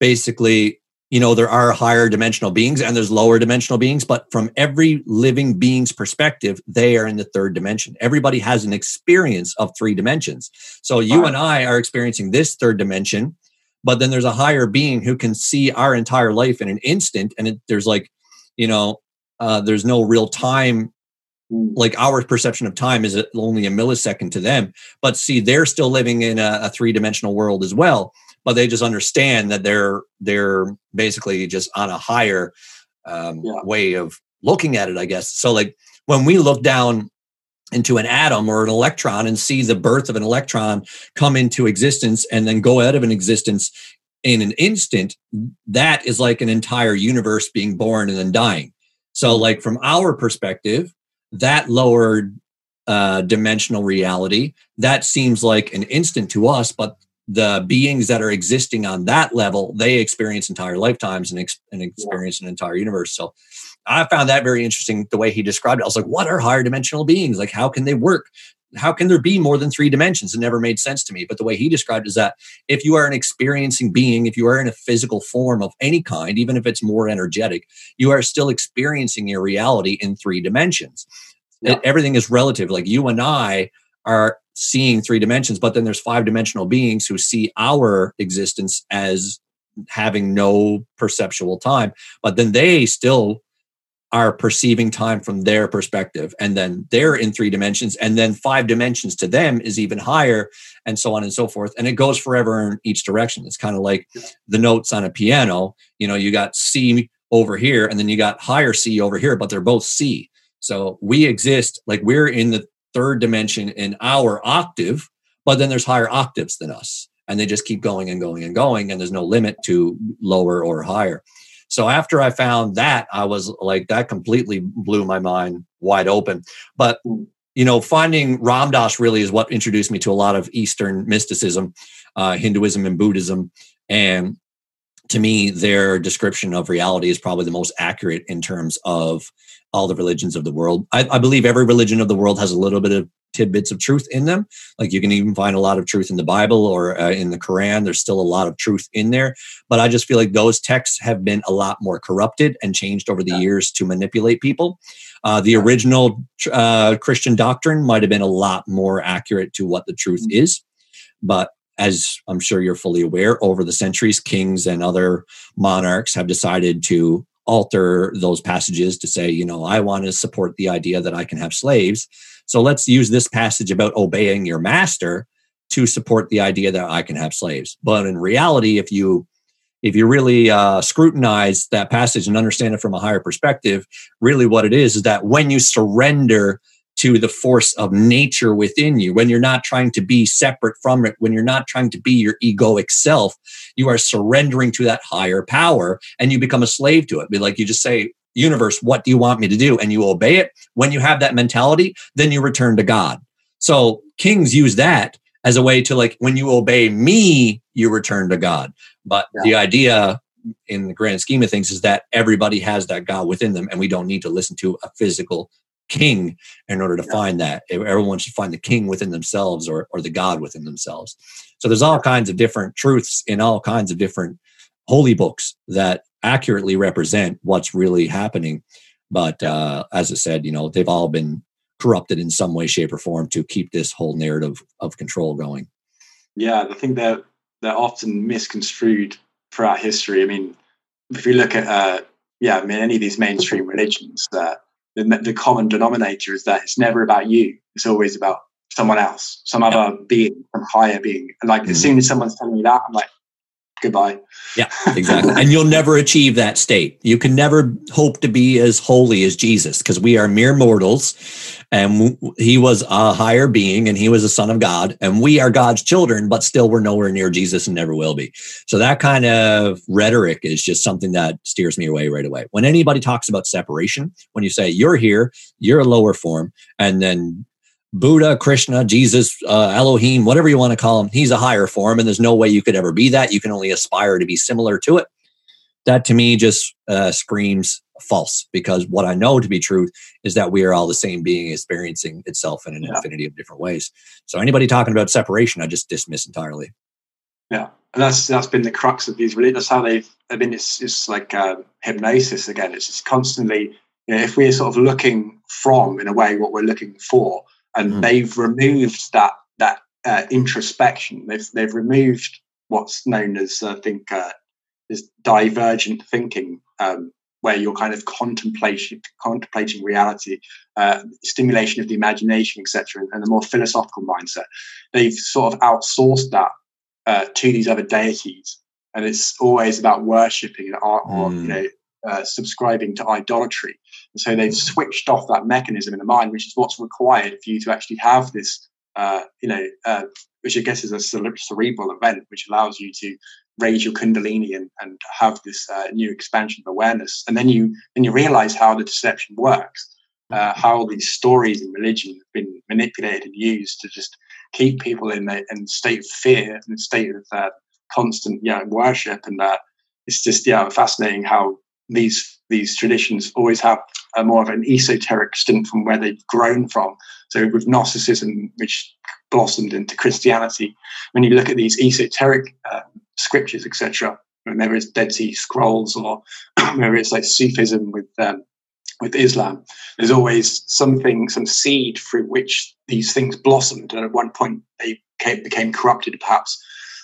basically you know there are higher dimensional beings and there's lower dimensional beings but from every living being's perspective they are in the third dimension. Everybody has an experience of three dimensions. So you and i are experiencing this third dimension but then there's a higher being who can see our entire life in an instant and it, there's like you know uh, there's no real time like our perception of time is only a millisecond to them but see they're still living in a, a three-dimensional world as well but they just understand that they're they're basically just on a higher um, Yeah. way of looking at it i guess so like when we look down into an atom or an electron and see the birth of an electron come into existence and then go out of an existence in an instant that is like an entire universe being born and then dying so like from our perspective that lower uh, dimensional reality that seems like an instant to us but the beings that are existing on that level they experience entire lifetimes and, ex- and experience an entire universe. So i found that very interesting the way he described it. I was like what are higher dimensional beings? Like how can they work? How can there be more than three dimensions? It never made sense to me. But the way he described it is that if you are an experiencing being if you are in a physical form of any kind even if it's more energetic you are still experiencing your reality in three dimensions. Yeah. Everything is relative. Like you and i are seeing three dimensions but then there's five dimensional beings who see our existence as having no perceptual time but then they still are perceiving time from their perspective and then they're in three dimensions and then five dimensions to them is even higher and so on and so forth and it goes forever in each direction. It's kind of like the notes on a piano you know you got c over here and then you got higher c over here but they're both c. So we exist like we're in the third dimension in our octave, but then there's higher octaves than us. And they just keep going and going and going, and there's no limit to lower or higher. So after I found that, I was like, that completely blew my mind wide open. But you know, finding Ram Dass really is what introduced me to a lot of Eastern mysticism, uh, Hinduism and Buddhism, and to me, their description of reality is probably the most accurate in terms of all the religions of the world. I, I, believe every religion of the world has a little bit of tidbits of truth in them. Like you can even find a lot of truth in the Bible or uh, in the Quran. There's still a lot of truth in there. But I just feel like those texts have been a lot more corrupted and changed over the yeah. years to manipulate people. Uh, the original uh, Christian doctrine might have been a lot more accurate to what the truth mm-hmm. is. But as I'm sure you're fully aware, over the centuries, kings and other monarchs have decided to alter those passages to say, you know, I want to support the idea that I can have slaves. So let's use this passage about obeying your master to support the idea that I can have slaves. But in reality, if you if you really uh, scrutinize that passage and understand it from a higher perspective, really what it is is that when you surrender to the force of nature within you, when you're not trying to be separate from it, when you're not trying to be your egoic self, you are surrendering to that higher power and you become a slave to it. Be like you just say, universe, what do you want me to do? And you obey it. When you have that mentality, then you return to God. So kings use that as a way to like, when you obey me, you return to God. But yeah. the idea in the grand scheme of things is that everybody has that God within them and we don't need to listen to a physical king in order to yeah. find that. Everyone should find the king within themselves or, or the God within themselves. So there's all kinds of different truths in all kinds of different holy books that accurately represent what's really happening. But uh, as I said, you know, they've all been corrupted in some way, shape, or form to keep this whole narrative of control going. Yeah, I think they're they're often misconstrued throughout history. I mean, if you look at uh, yeah, I mean, any of these mainstream religions, uh, the, the common denominator is that it's never about you. It's always about someone else, some other being, some higher being. And like mm-hmm. as soon as someone's telling me that, I'm like, goodbye. Yeah, exactly. and you'll never achieve that state. You can never hope to be as holy as Jesus because we are mere mortals and he was a higher being and he was a son of God and we are God's children, but still we're nowhere near Jesus and never will be. So that kind of rhetoric is just something that steers me away right away. When anybody talks about separation, when you say you're here, you're a lower form, and then Buddha, Krishna, Jesus, uh, Elohim, whatever you want to call him, he's a higher form, and there's no way you could ever be that. You can only aspire to be similar to it. That to me just uh, screams false because what I know to be truth is that we are all the same being experiencing itself in an yeah. infinity of different ways. So anybody talking about separation, I just dismiss entirely. Yeah, and that's that's been the crux of these religions. That's how they've. I mean, it's it's like uh, hypnosis again. It's just constantly. You know, if we're sort of looking from, in a way, what we're looking for, and mm. they've removed that that uh, introspection. They've they've removed what's known as I think uh, is divergent thinking, um, where you're kind of contemplating contemplating reality, uh, stimulation of the imagination, etc., and, and a more philosophical mindset. They've sort of outsourced that uh, to these other deities, and it's always about worshiping or, or mm. you know uh, subscribing to idolatry. So they've switched off that mechanism in the mind, which is what's required for you to actually have this, uh, you know, uh, which I guess is a cerebral event, which allows you to raise your kundalini and, and have this uh, new expansion of awareness. And then you then you realize how the deception works, uh, how these stories in religion have been manipulated and used to just keep people in a, in state of fear and a state of uh, constant you know, worship. And it's just yeah fascinating how these these traditions always have a more of an esoteric stint from where they've grown from. So with Gnosticism, which blossomed into Christianity, when you look at these esoteric uh, scriptures, etc., whether it's Dead Sea Scrolls or whether it's like Sufism with um, with Islam, there's always something, some seed through which these things blossomed, and at one point they became, became corrupted, perhaps.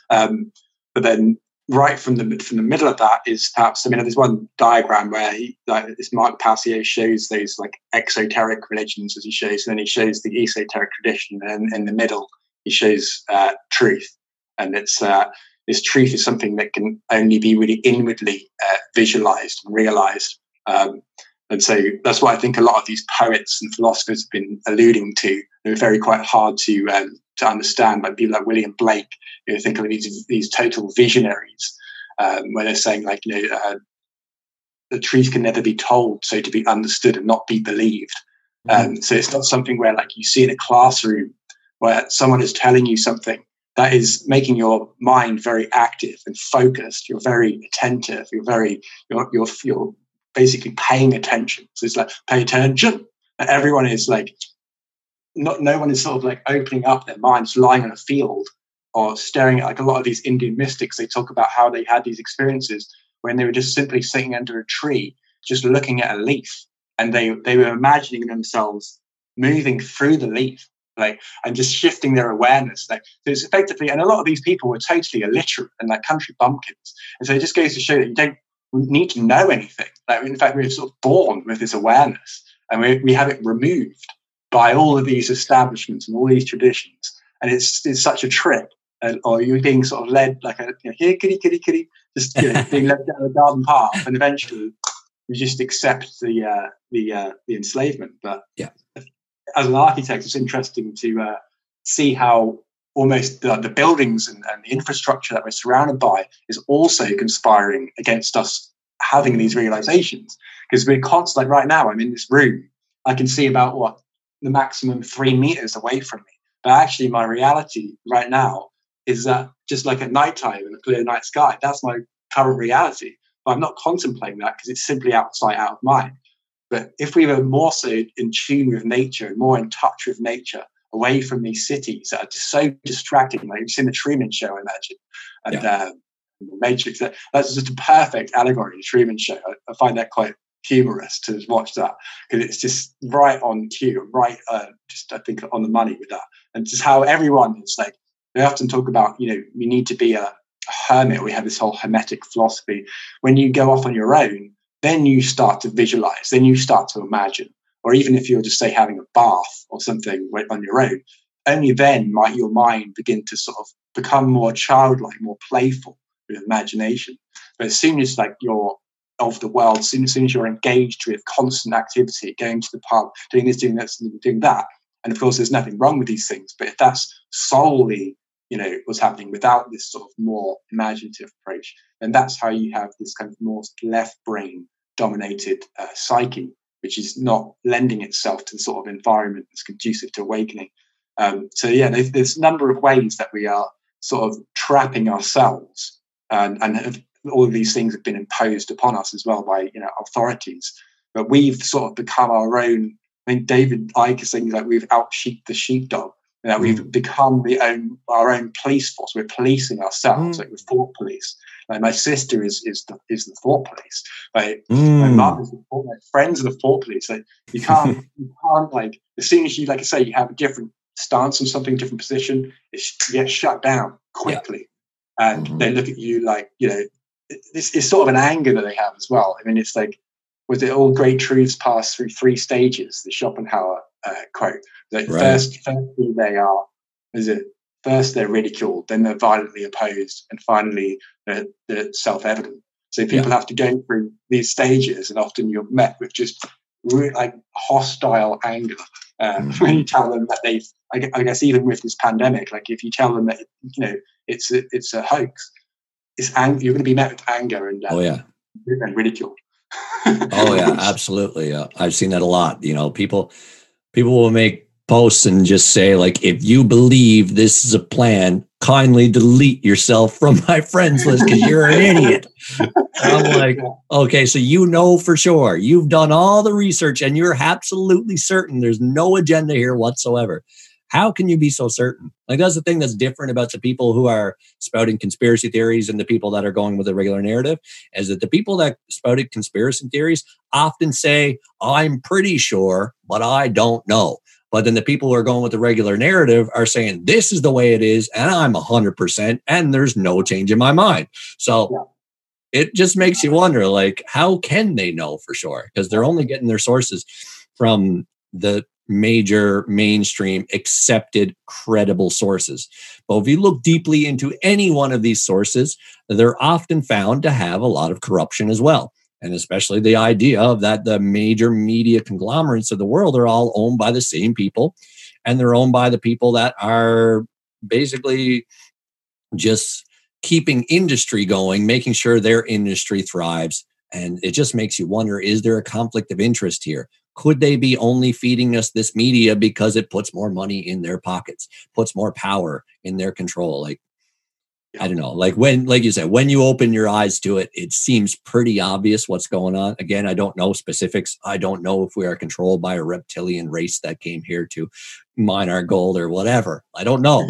Um, but then right from the from the middle of that is perhaps I mean there's one diagram where he like this Mark Passio shows those like exoteric religions as he shows, and then he shows the esoteric tradition, and in the middle he shows uh, truth, and it's uh, this truth is something that can only be really inwardly uh, visualized and realized. Um, And so that's what I think a lot of these poets and philosophers have been alluding to. They're very quite hard to um, to understand. Like people like William Blake, you know, think of these these total visionaries, um, where they're saying like you know uh, the truth can never be told, so to be understood and not be believed. Mm-hmm. Um, so it's not something where like you see in a classroom where someone is telling you something that is making your mind very active and focused. You're very attentive. You're very you're you're, you're basically paying attention. So it's like pay attention. Everyone is like not no one is sort of like opening up their minds, lying in a field or staring at like a lot of these Indian mystics. They talk about how they had these experiences when they were just simply sitting under a tree, just looking at a leaf, and they they were imagining themselves moving through the leaf like and just shifting their awareness. Like so it's effectively and a lot of these people were totally illiterate and like country bumpkins. And so it just goes to show that you don't need to know anything. Like in fact we're sort of born with this awareness and we, we have it removed by all of these establishments and all these traditions. And it's it's such a trip. and, or you're being sort of led like a you know, here kitty kitty kitty just you know, being led down a garden path. And eventually you just accept the uh, the uh, the enslavement. But yeah. as an architect, it's interesting to uh, see how almost the, the buildings and, and, the infrastructure that we're surrounded by is also conspiring against us having these realizations. Because we're constantly, like right now, I'm in this room, I can see about what the maximum three meters away from me. But actually, my reality right now is that just like at nighttime in a clear night sky, that's my current reality. But I'm not contemplating that because it's simply outside, out of mind. But if we were more so in tune with nature, more in touch with nature, away from these cities that are just so distracting, like you've seen the Truman Show, I imagine, and yeah. uh, Matrix. That, that's just a perfect allegory, the Truman Show. I, I find that quite humorous to watch that because it's just right on cue, right, uh, just I think on the money with that, and just how everyone is like. They often talk about, you know, you need to be a, hermit. We have this whole hermetic philosophy. When you go off on your own, then you start to visualize, then you start to imagine. Or even if you're just say having a bath or something on your own, only then might your mind begin to sort of become more childlike, more playful with imagination. But as soon as like you're of the world, as soon, as you're engaged with constant activity, going to the pub, doing this, doing that, doing that, and of course there's nothing wrong with these things, but if that's solely you know what's happening without this sort of more imaginative approach and that's how you have this kind of more left brain dominated uh, psyche which is not lending itself to the sort of environment that's conducive to awakening. Um, so yeah there's, there's, a number of ways that we are sort of trapping ourselves and, and have, all of these things have been imposed upon us as well by you know authorities but we've sort of become our own I think David Icke is saying that we've out sheep the sheepdog you know, we've mm. become the own our own police force. We're policing ourselves, mm. like the thought police. Like my sister is is the is the thought police. Like mm. my mum is the thought, my friends are the thought police. Like you can't you can't like as soon as you like I say you have a different stance on something, different position, it gets shut down quickly, yeah. and mm-hmm. they look at you like you know. This is sort of an anger that they have as well. I mean, it's like was it all great truths pass through three stages? The Schopenhauer uh, quote. That right. first, firstly, they are, is it? First, they're ridiculed, then they're violently opposed, and finally, they're, they're self-evident. So people yeah. have to go through these stages, and often you're met with just really, like hostile anger um, mm when you tell them that they've. I, guess even with this pandemic, like if you tell them that you know it's a, it's a hoax, it's ang- you're going to be met with anger and um, oh yeah and ridicule. oh yeah, absolutely. Uh, I've seen that a lot. You know, people people will make posts and just say like if you believe this is a plan kindly delete yourself from my friends list because you're an idiot i'm like okay so you know for sure you've done all the research and you're absolutely certain there's no agenda here whatsoever how can you be so certain like that's the thing that's different about the people who are spouting conspiracy theories and the people that are going with a regular narrative is that the people that spouted conspiracy theories often say i'm pretty sure but i don't know but then the people who are going with the regular narrative are saying, this is the way it is, and I'm 100%, and there's no change in my mind. So yeah. it just makes you wonder, like, how can they know for sure? Because they're only getting their sources from the major mainstream accepted credible sources. But if you look deeply into any one of these sources, they're often found to have a lot of corruption as well. and especially the idea of that the major media conglomerates of the world are all owned by the same people and they're owned by the people that are basically just keeping industry going making sure their industry thrives and it just makes you wonder is there a conflict of interest here could they be only feeding us this media because it puts more money in their pockets puts more power in their control like I don't know. Like when, like you said, when you open your eyes to it, it seems pretty obvious what's going on. Again, I don't know specifics. I don't know if we are controlled by a reptilian race that came here to mine our gold or whatever. I don't know.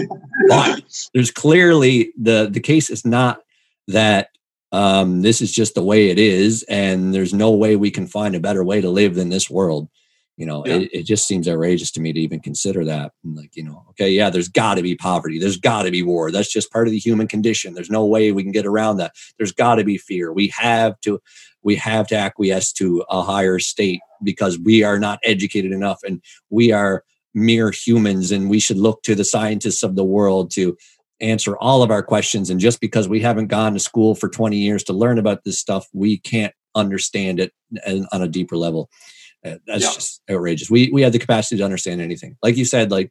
but there's clearly the the case is not that um, this is just the way it is, and there's no way we can find a better way to live than this world. You know yeah. it, it, just seems outrageous to me to even consider that. And like you know okay yeah there's got to be poverty. There's got to be war. That's just part of the human condition. There's no way we can get around that. There's got to be fear. We have to we have to acquiesce to a higher state because we are not educated enough and we are mere humans and we should look to the scientists of the world to answer all of our questions and just because we haven't gone to school for 20 years to learn about this stuff we can't understand it on a deeper level uh, that's yeah. just outrageous. We we had the capacity to understand anything. Like you said, like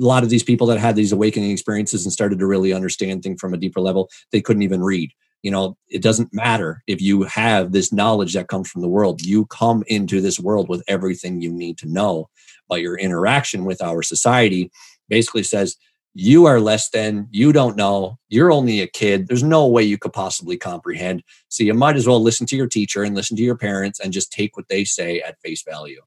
a lot of these people that had these awakening experiences and started to really understand things from a deeper level, they couldn't even read. You know, it doesn't matter if you have this knowledge that comes from the world. You come into this world with everything you need to know. But your interaction with our society basically says you are less than, you don't know, you're only a kid. There's no way you could possibly comprehend. So you might as well listen to your teacher and listen to your parents and just take what they say at face value.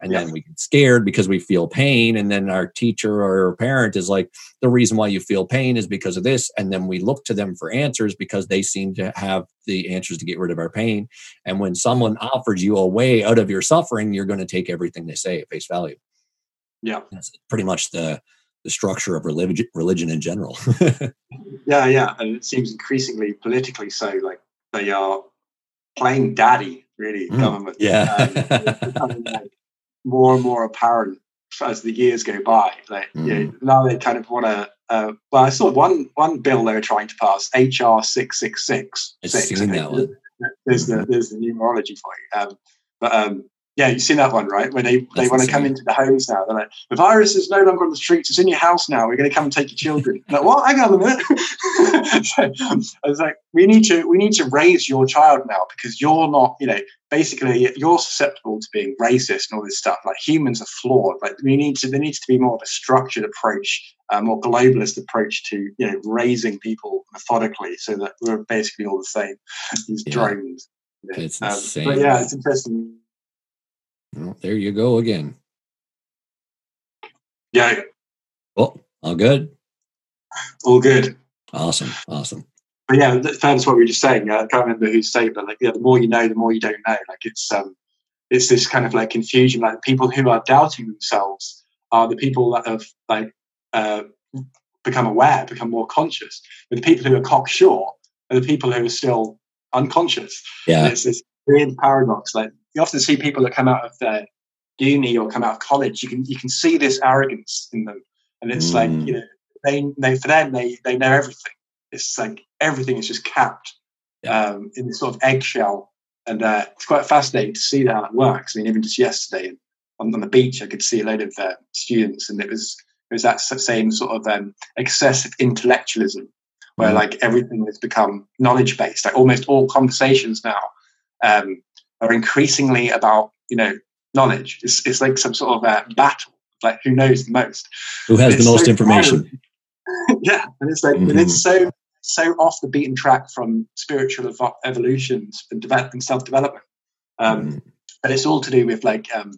And yeah. then we get scared because we feel pain. And then our teacher or our parent is like, the reason why you feel pain is because of this. And then we look to them for answers because they seem to have the answers to get rid of our pain. And when someone mm. offers you a way out of your suffering, you're going to take everything they say at face value. Yeah. That's pretty much the the structure of religion religion in general. yeah, yeah, and it seems increasingly politically so. Like they are playing daddy, really. Mm, government, yeah, um, like more and more apparent as the years go by. Like mm. you know, mm. now they kind of want to. Uh, well, I saw one one bill they were trying to pass, HR six six six. I've seen that one. There's mm-hmm. the there's the numerology for you. Um, but um, yeah, you've seen that one, right? Where they, they want to come into the homes now. They're like, the virus is no longer on the streets, it's in your house now. We're going to come and take your children. like, what? Hang on a minute. so, I was like, we need to we need to raise your child now because you're not, you know, basically you're susceptible to being racist and all this stuff. Like humans are flawed. Like we need to there needs to be more of a structured approach, a more globalist approach to, you know, raising people methodically so that we're basically all the same. These yeah. drones. It's um, insane. But yeah, it's interesting well, there you go again. Yeah. Well, all good. All good. Awesome. Awesome. But yeah, that's what we were just saying. I can't remember who said, but like, yeah, the more you know, the more you don't know. Like it's um, it's this kind of like confusion. Like people who are doubting themselves are the people that have like uh, become aware, become more conscious. But the people who are cocksure are the people who are still unconscious. Yeah, and it's this weird paradox. Like you often see people that come out of their uni or come out of college. You can you can see this arrogance in them, and it's mm. like you know they they for them they they know everything. It's like everything is just capped yeah. um, in this sort of eggshell, and uh, it's quite fascinating to see how it works. I mean, even just yesterday on, on the beach, I could see a load of uh, students, and it was it was that same sort of um, excessive intellectualism where mm. like everything has become knowledge based. Like almost all conversations now um, are increasingly about you know knowledge. It's, it's like some sort of uh, battle, like who knows the most, who has the most so information. yeah, and it's like mm-hmm. and it's so so off the beaten track from spiritual ev- evolutions and, develop- and self development. Um, mm-hmm. But it's all to do with like um,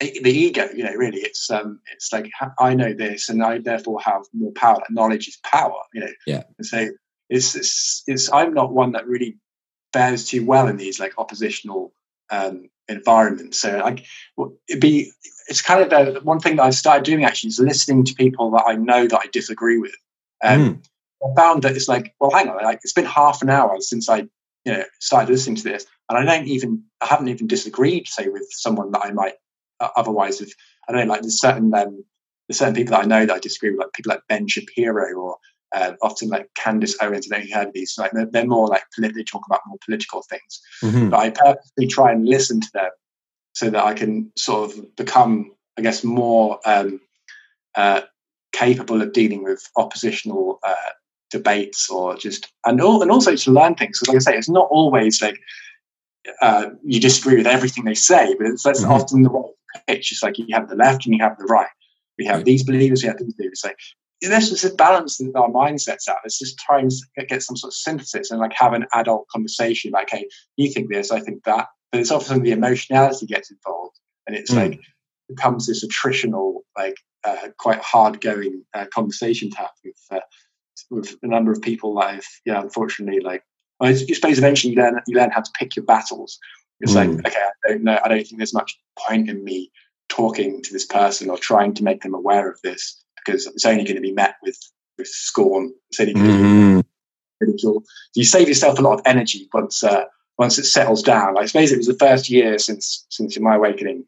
the ego. You know, really, it's um, it's like I know this, and I therefore have more power. Like knowledge is power. You know, yeah. And so it's, it's it's I'm not one that really fares too well in these like oppositional um, environments. So like it'd be it's kind of the one thing that I've started doing actually is listening to people that I know that I disagree with. Um, mm. I found that it's like, well, hang on, like it's been half an hour since I you know started listening to this, and I don't even I haven't even disagreed say with someone that I might uh, otherwise have. I don't know, like there's certain um, there's certain people that I know that I disagree with, like people like Ben Shapiro or uh, often like Candace Owens. I don't know you heard these. Like they're, they're more like they talk about more political things. Mm-hmm. But I purposely try and listen to them so that I can sort of become, I guess, more um, uh, capable of dealing with oppositional uh, debates or just and all, and also to learn things. Because like I say, it's not always like uh, you disagree with everything they say, but it's that's mm-hmm. often the way pitch. It's like you have the left and you have the right. We have these believers, we have these believers. Like let's just balance our mindsets out. Let's just try and get some sort of synthesis and like have an adult conversation. Like, hey, you think this, I think that. But it's often the emotionality gets involved, and it's mm. like becomes this attritional, like uh, quite hard going uh, conversation to have with uh, with a number of people that I've, yeah, unfortunately, like well, you suppose eventually you learn you learn how to pick your battles. It's mm. like, okay, I don't know, I don't think there's much point in me talking to this person or trying to make them aware of this because it's only going to be met with with scorn. It's only going mm. to be ridicule. You save yourself a lot of energy once uh, once it settles down. I suppose it was the first year since since my awakening.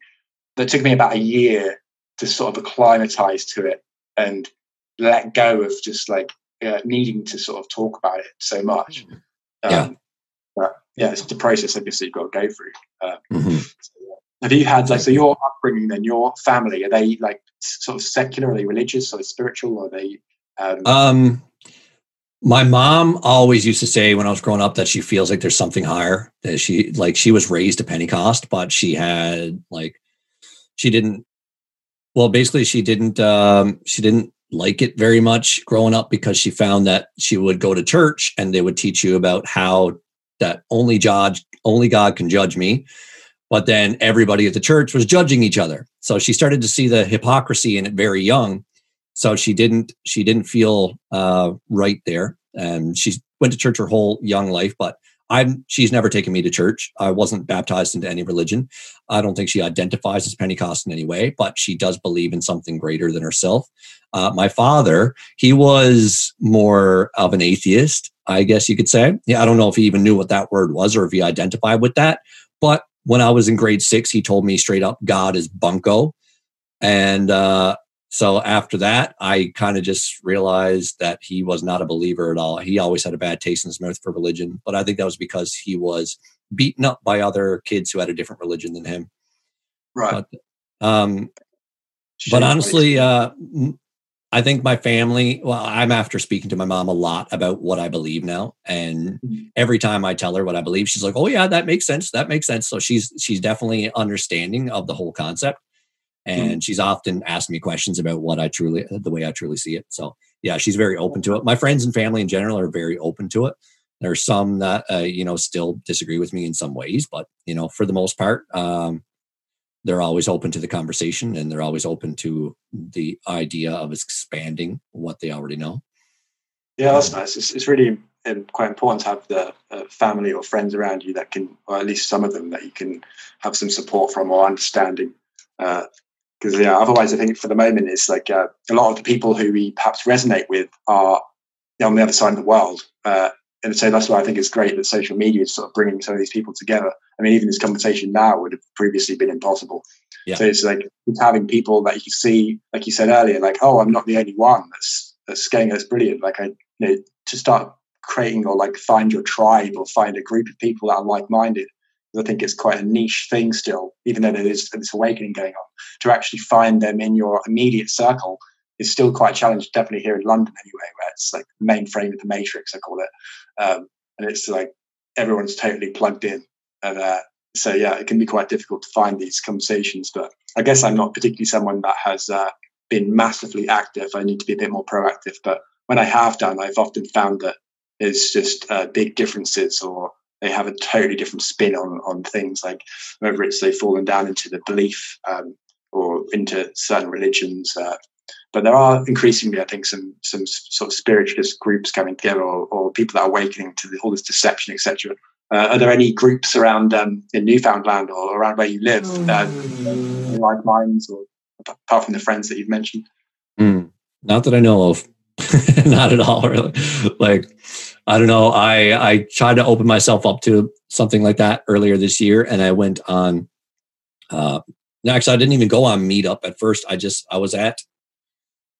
That took me about a year to sort of acclimatize to it and let go of just like uh, needing to sort of talk about it so much. Um, yeah. But yeah, it's the process I guess that you've got to go through. Uh, mm-hmm. so, yeah. Have you had like so your upbringing then your family are they like sort of secular? Are they religious? They spiritual? Are they? Um, um my mom always used to say when I was growing up that she feels like there's something higher. That she like she was raised a Pentecost, but she had like she didn't. Well, basically, she didn't. Um, she didn't like it very much growing up because she found that she would go to church and they would teach you about how that only judge only God can judge me. But then everybody at the church was judging each other. So she started to see the hypocrisy in it very young. So she didn't she didn't feel uh, right there. And she went to church her whole young life, but I'm she's never taken me to church. I wasn't baptized into any religion. I don't think she identifies as Pentecost in any way, but she does believe in something greater than herself. Uh, my father, he was more of an atheist, I guess you could say. Yeah, I don't know if he even knew what that word was or if he identified with that. But when I was in grade six, he told me straight up, God is bunko. And uh, so after that, I kind of just realized that he was not a believer at all. He always had a bad taste in his mouth for religion, but I think that was because he was beaten up by other kids who had a different religion than him. Right. But, um, but honestly, uh, I think my family, well, I'm after speaking to my mom a lot about what I believe now. And mm-hmm. every time I tell her what I believe, she's like, Oh yeah, that makes sense. That makes sense. So she's, she's definitely understanding of the whole concept. Mm-hmm. and mm-hmm. she's often asked me questions about what I truly, the way I truly see it. So yeah, she's very open to it. My friends and family in general are very open to it. There are some that uh, you know still disagree with me in some ways, but you know for the most part, um, they're always open to the conversation and they're always open to the idea of expanding what they already know. Yeah, that's nice. It's, it's really um, quite important to have the uh, family or friends around you that can, or at least some of them that you can have some support from or understanding. Uh, because yeah, otherwise I think for the moment it's like uh, a lot of the people who we perhaps resonate with are on the other side of the world, uh, and so that's why I think it's great that social media is sort of bringing some of these people together. I mean, even this conversation now would have previously been impossible. Yeah. So it's like it's having people that you see, like you said earlier, like oh, I'm not the only one that's that's going that's brilliant. Like I, you know, to start creating or like find your tribe or find a group of people that are like minded I think it's quite a niche thing still, even though there is this awakening going on. To actually find them in your immediate circle is still quite a challenge, definitely here in London anyway, where it's like the mainframe of the matrix, I call it. Um, and it's like everyone's totally plugged in. And uh, so, yeah, it can be quite difficult to find these conversations. But I guess I'm not particularly someone that has uh, been massively active. I need to be a bit more proactive. But when I have done, I've often found that there's just uh, big differences or they have a totally different spin on on things like whether it's they've fallen down into the belief um, or into certain religions uh, but there are increasingly i think some some sort of spiritualist groups coming together or, or people that are awakening to the, all this deception etc uh, are there any groups around um, in newfoundland or around where you live uh, like minds or apart from the friends that you've mentioned mm, not that i know of not at all really like I don't know. I I tried to open myself up to something like that earlier this year, and I went on. Uh, actually, I didn't even go on Meetup at first. I just I was at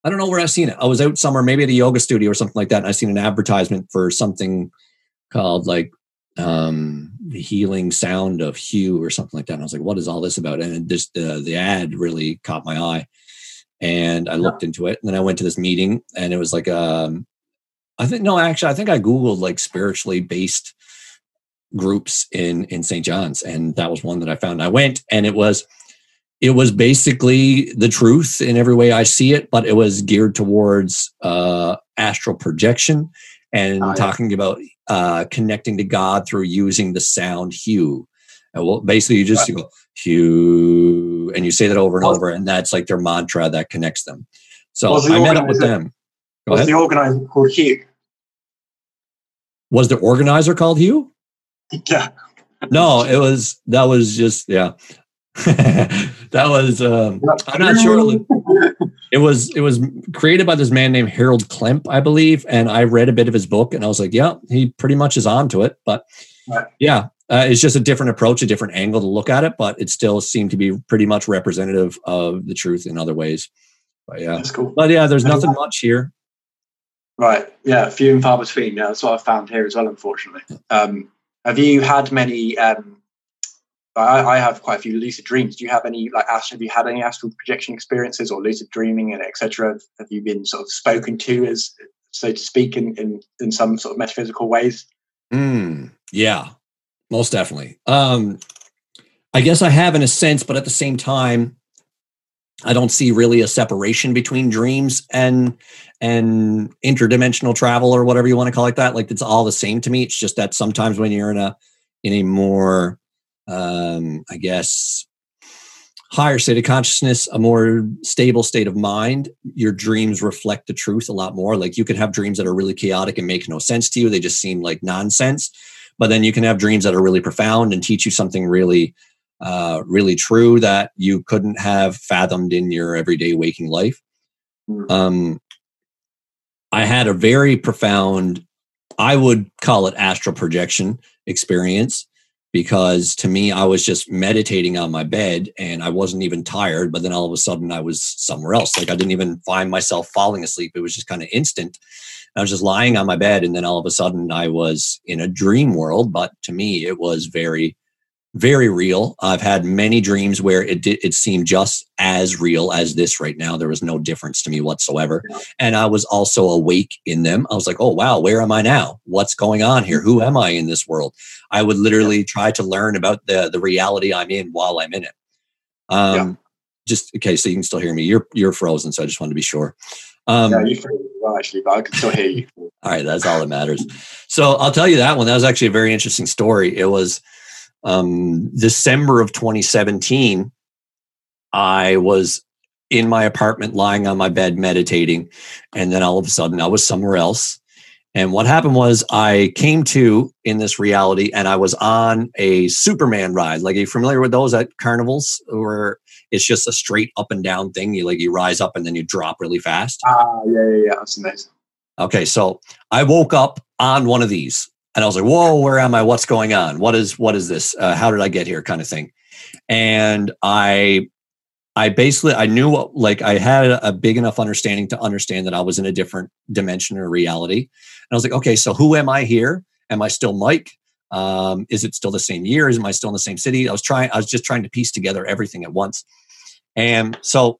I don't know where I've seen it. I was out somewhere, maybe at a yoga studio or something like that, and I seen an advertisement for something called like um the healing sound of HU or something like that. And I was like, what is all this about? And just uh, the ad really caught my eye. And I looked into it. And then I went to this meeting and it was like um I think no, actually, I think I Googled like spiritually based groups in in St. John's, and that was one that I found. I went and it was it was basically the truth in every way I see it, but it was geared towards uh astral projection and oh, yeah. talking about uh, connecting to God through using the sound HU. And well, basically, you just you go HU, and you say that over and over, and that's like their mantra that connects them. So I met up with them. Go was ahead. the organizer called Hugh? Was the organizer called Hugh? Yeah. no, it was that was just yeah. that was um, I'm not sure. It was it was created by this man named Harold Klemp, I believe, and I read a bit of his book, and I was like, yeah, he pretty much is on to it. But yeah, uh, it's just a different approach, a different angle to look at it, but it still seemed to be pretty much representative of the truth in other ways. But yeah, that's cool. But yeah, there's nothing much here. Right. Yeah, few and far between. Yeah, that's what I found here as well. Unfortunately, um, have you had many um, I, I, have quite a few lucid dreams. Do you have any like have you had any astral projection experiences or lucid dreaming and etc. Have you been sort of spoken to as so to speak in in, in some sort of metaphysical ways? Mm, yeah, most definitely. Um, I guess I have in a sense, but at the same time, I don't see really a separation between dreams and and interdimensional travel or whatever you want to call it that. Like it's all the same to me. It's just that sometimes when you're in a in a more um, I guess, higher state of consciousness, a more stable state of mind, your dreams reflect the truth a lot more. Like you could have dreams that are really chaotic and make no sense to you, they just seem like nonsense. But then you can have dreams that are really profound and teach you something really, uh, really true that you couldn't have fathomed in your everyday waking life. Hmm. Um, I had a very profound, I would call it astral projection experience because to me, I was just meditating on my bed and I wasn't even tired. But then all of a sudden, I was somewhere else. Like I didn't even find myself falling asleep. It was just kind of instant. I was just lying on my bed, and then all of a sudden, I was in a dream world. But to me, it was very very real. I've had many dreams where it did, it seemed just as real as this right now. There was no difference to me whatsoever. And I was also awake in them. I was like, oh, wow, where am I now? What's going on here? Who am I in this world? I would literally try to learn about the, the reality I'm in while I'm in it. Um, yeah. Just okay, so you can still hear me. You're you're frozen, so I just wanted to be sure. Um, yeah, you frozen well, actually, but I can still hear you. all right, that's all that matters. So I'll tell you that one. That was actually a very interesting story. It was um, December of 2017, I was in my apartment lying on my bed meditating. And then all of a sudden I was somewhere else. And what happened was I came to in this reality and I was on a Superman ride. Like, are you familiar with those at carnivals where it's just a straight up and down thing? You like, you rise up and then you drop really fast. Ah, uh, yeah, yeah, yeah. That's amazing. Okay. So I woke up on one of these and I was like, "Whoa, where am I? What's going on? What is what is this? Uh, how did I get here?" Kind of thing. And I, I basically I knew what like I had a big enough understanding to understand that I was in a different dimension or reality. And I was like, "Okay, so who am I here? Am I still Mike? Um, is it still the same year? Is am I still in the same city?" I was trying. I was just trying to piece together everything at once. And so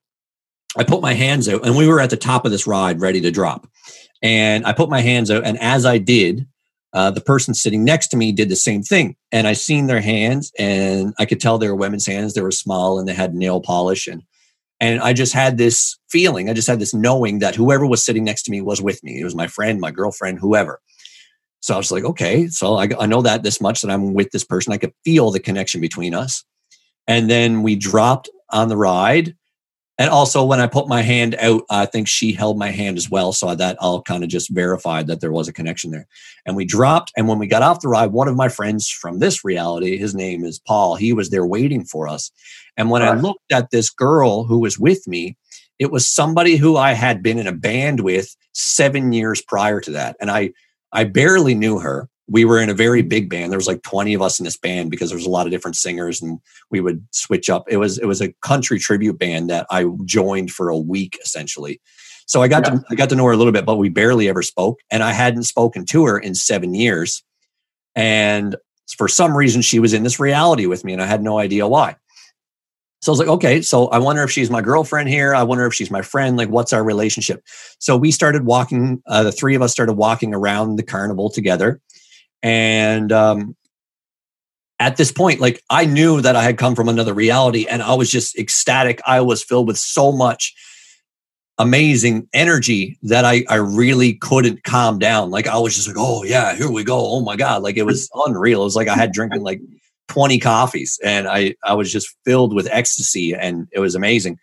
I put my hands out, and we were at the top of this ride, ready to drop. And I put my hands out, and as I did, uh, the person sitting next to me did the same thing and i seen their hands and i could tell they were women's hands. They were small and they had nail polish and and i just had this feeling. I just had this knowing that whoever was sitting next to me was with me. It was my friend my girlfriend whoever. So i was like okay so i, I know that this much that i'm with this person. I could feel the connection between us. And then we dropped on the ride and also when I put my hand out, I think she held my hand as well. So that all kind of just verified that there was a connection there. And we dropped. And when we got off the ride, one of my friends from this reality, his name is Paul, he was there waiting for us. And when. I looked at this girl who was with me, it was somebody who I had been in a band with seven years prior to that. And I I barely knew her we were in a very big band. There was like 20 of us in this band because there was a lot of different singers and we would switch up. It was it was a country tribute band that I joined for a week essentially. So I got yeah. to I got to know her a little bit, but we barely ever spoke, and I hadn't spoken to her in seven years. And for some reason, she was in this reality with me, and I had no idea why. So I was like, okay, so I wonder if she's my girlfriend here. I wonder if she's my friend. Like, what's our relationship? So we started walking. Uh, the three of us started walking around the carnival together, and um, at this point, like I knew that I had come from another reality, and I was just ecstatic. I was filled with so much amazing energy that I, I really couldn't calm down. Like I was just like, oh yeah, here we go. Oh my God. Like it was unreal. It was like I had drinking like 20 coffees and I, I was just filled with ecstasy and it was amazing.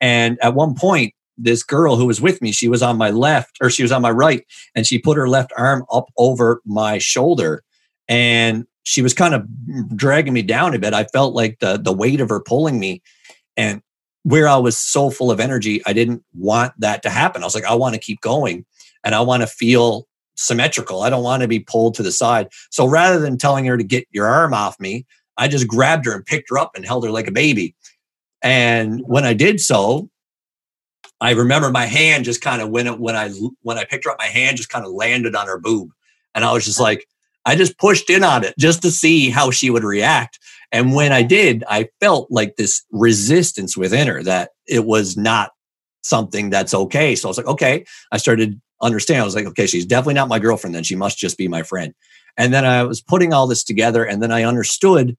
And at one point, this girl who was with me, she was on my left or she was on my right and she put her left arm up over my shoulder and she was kind of dragging me down a bit. I felt like the, the weight of her pulling me and where I was so full of energy, I didn't want that to happen. I was like, I want to keep going and I want to feel symmetrical. I don't want to be pulled to the side. So rather than telling her to get your arm off me, I just grabbed her and picked her up and held her like a baby. And when I did so, I remember my hand just kind of when it, when I when I picked her up, my hand just kind of landed on her boob, and I was just like, I just pushed in on it just to see how she would react. And when I did, I felt like this resistance within her that it was not something that's okay. So I was like, okay. I started understand. I was like, okay, she's definitely not my girlfriend. Then she must just be my friend. And then I was putting all this together, and then I understood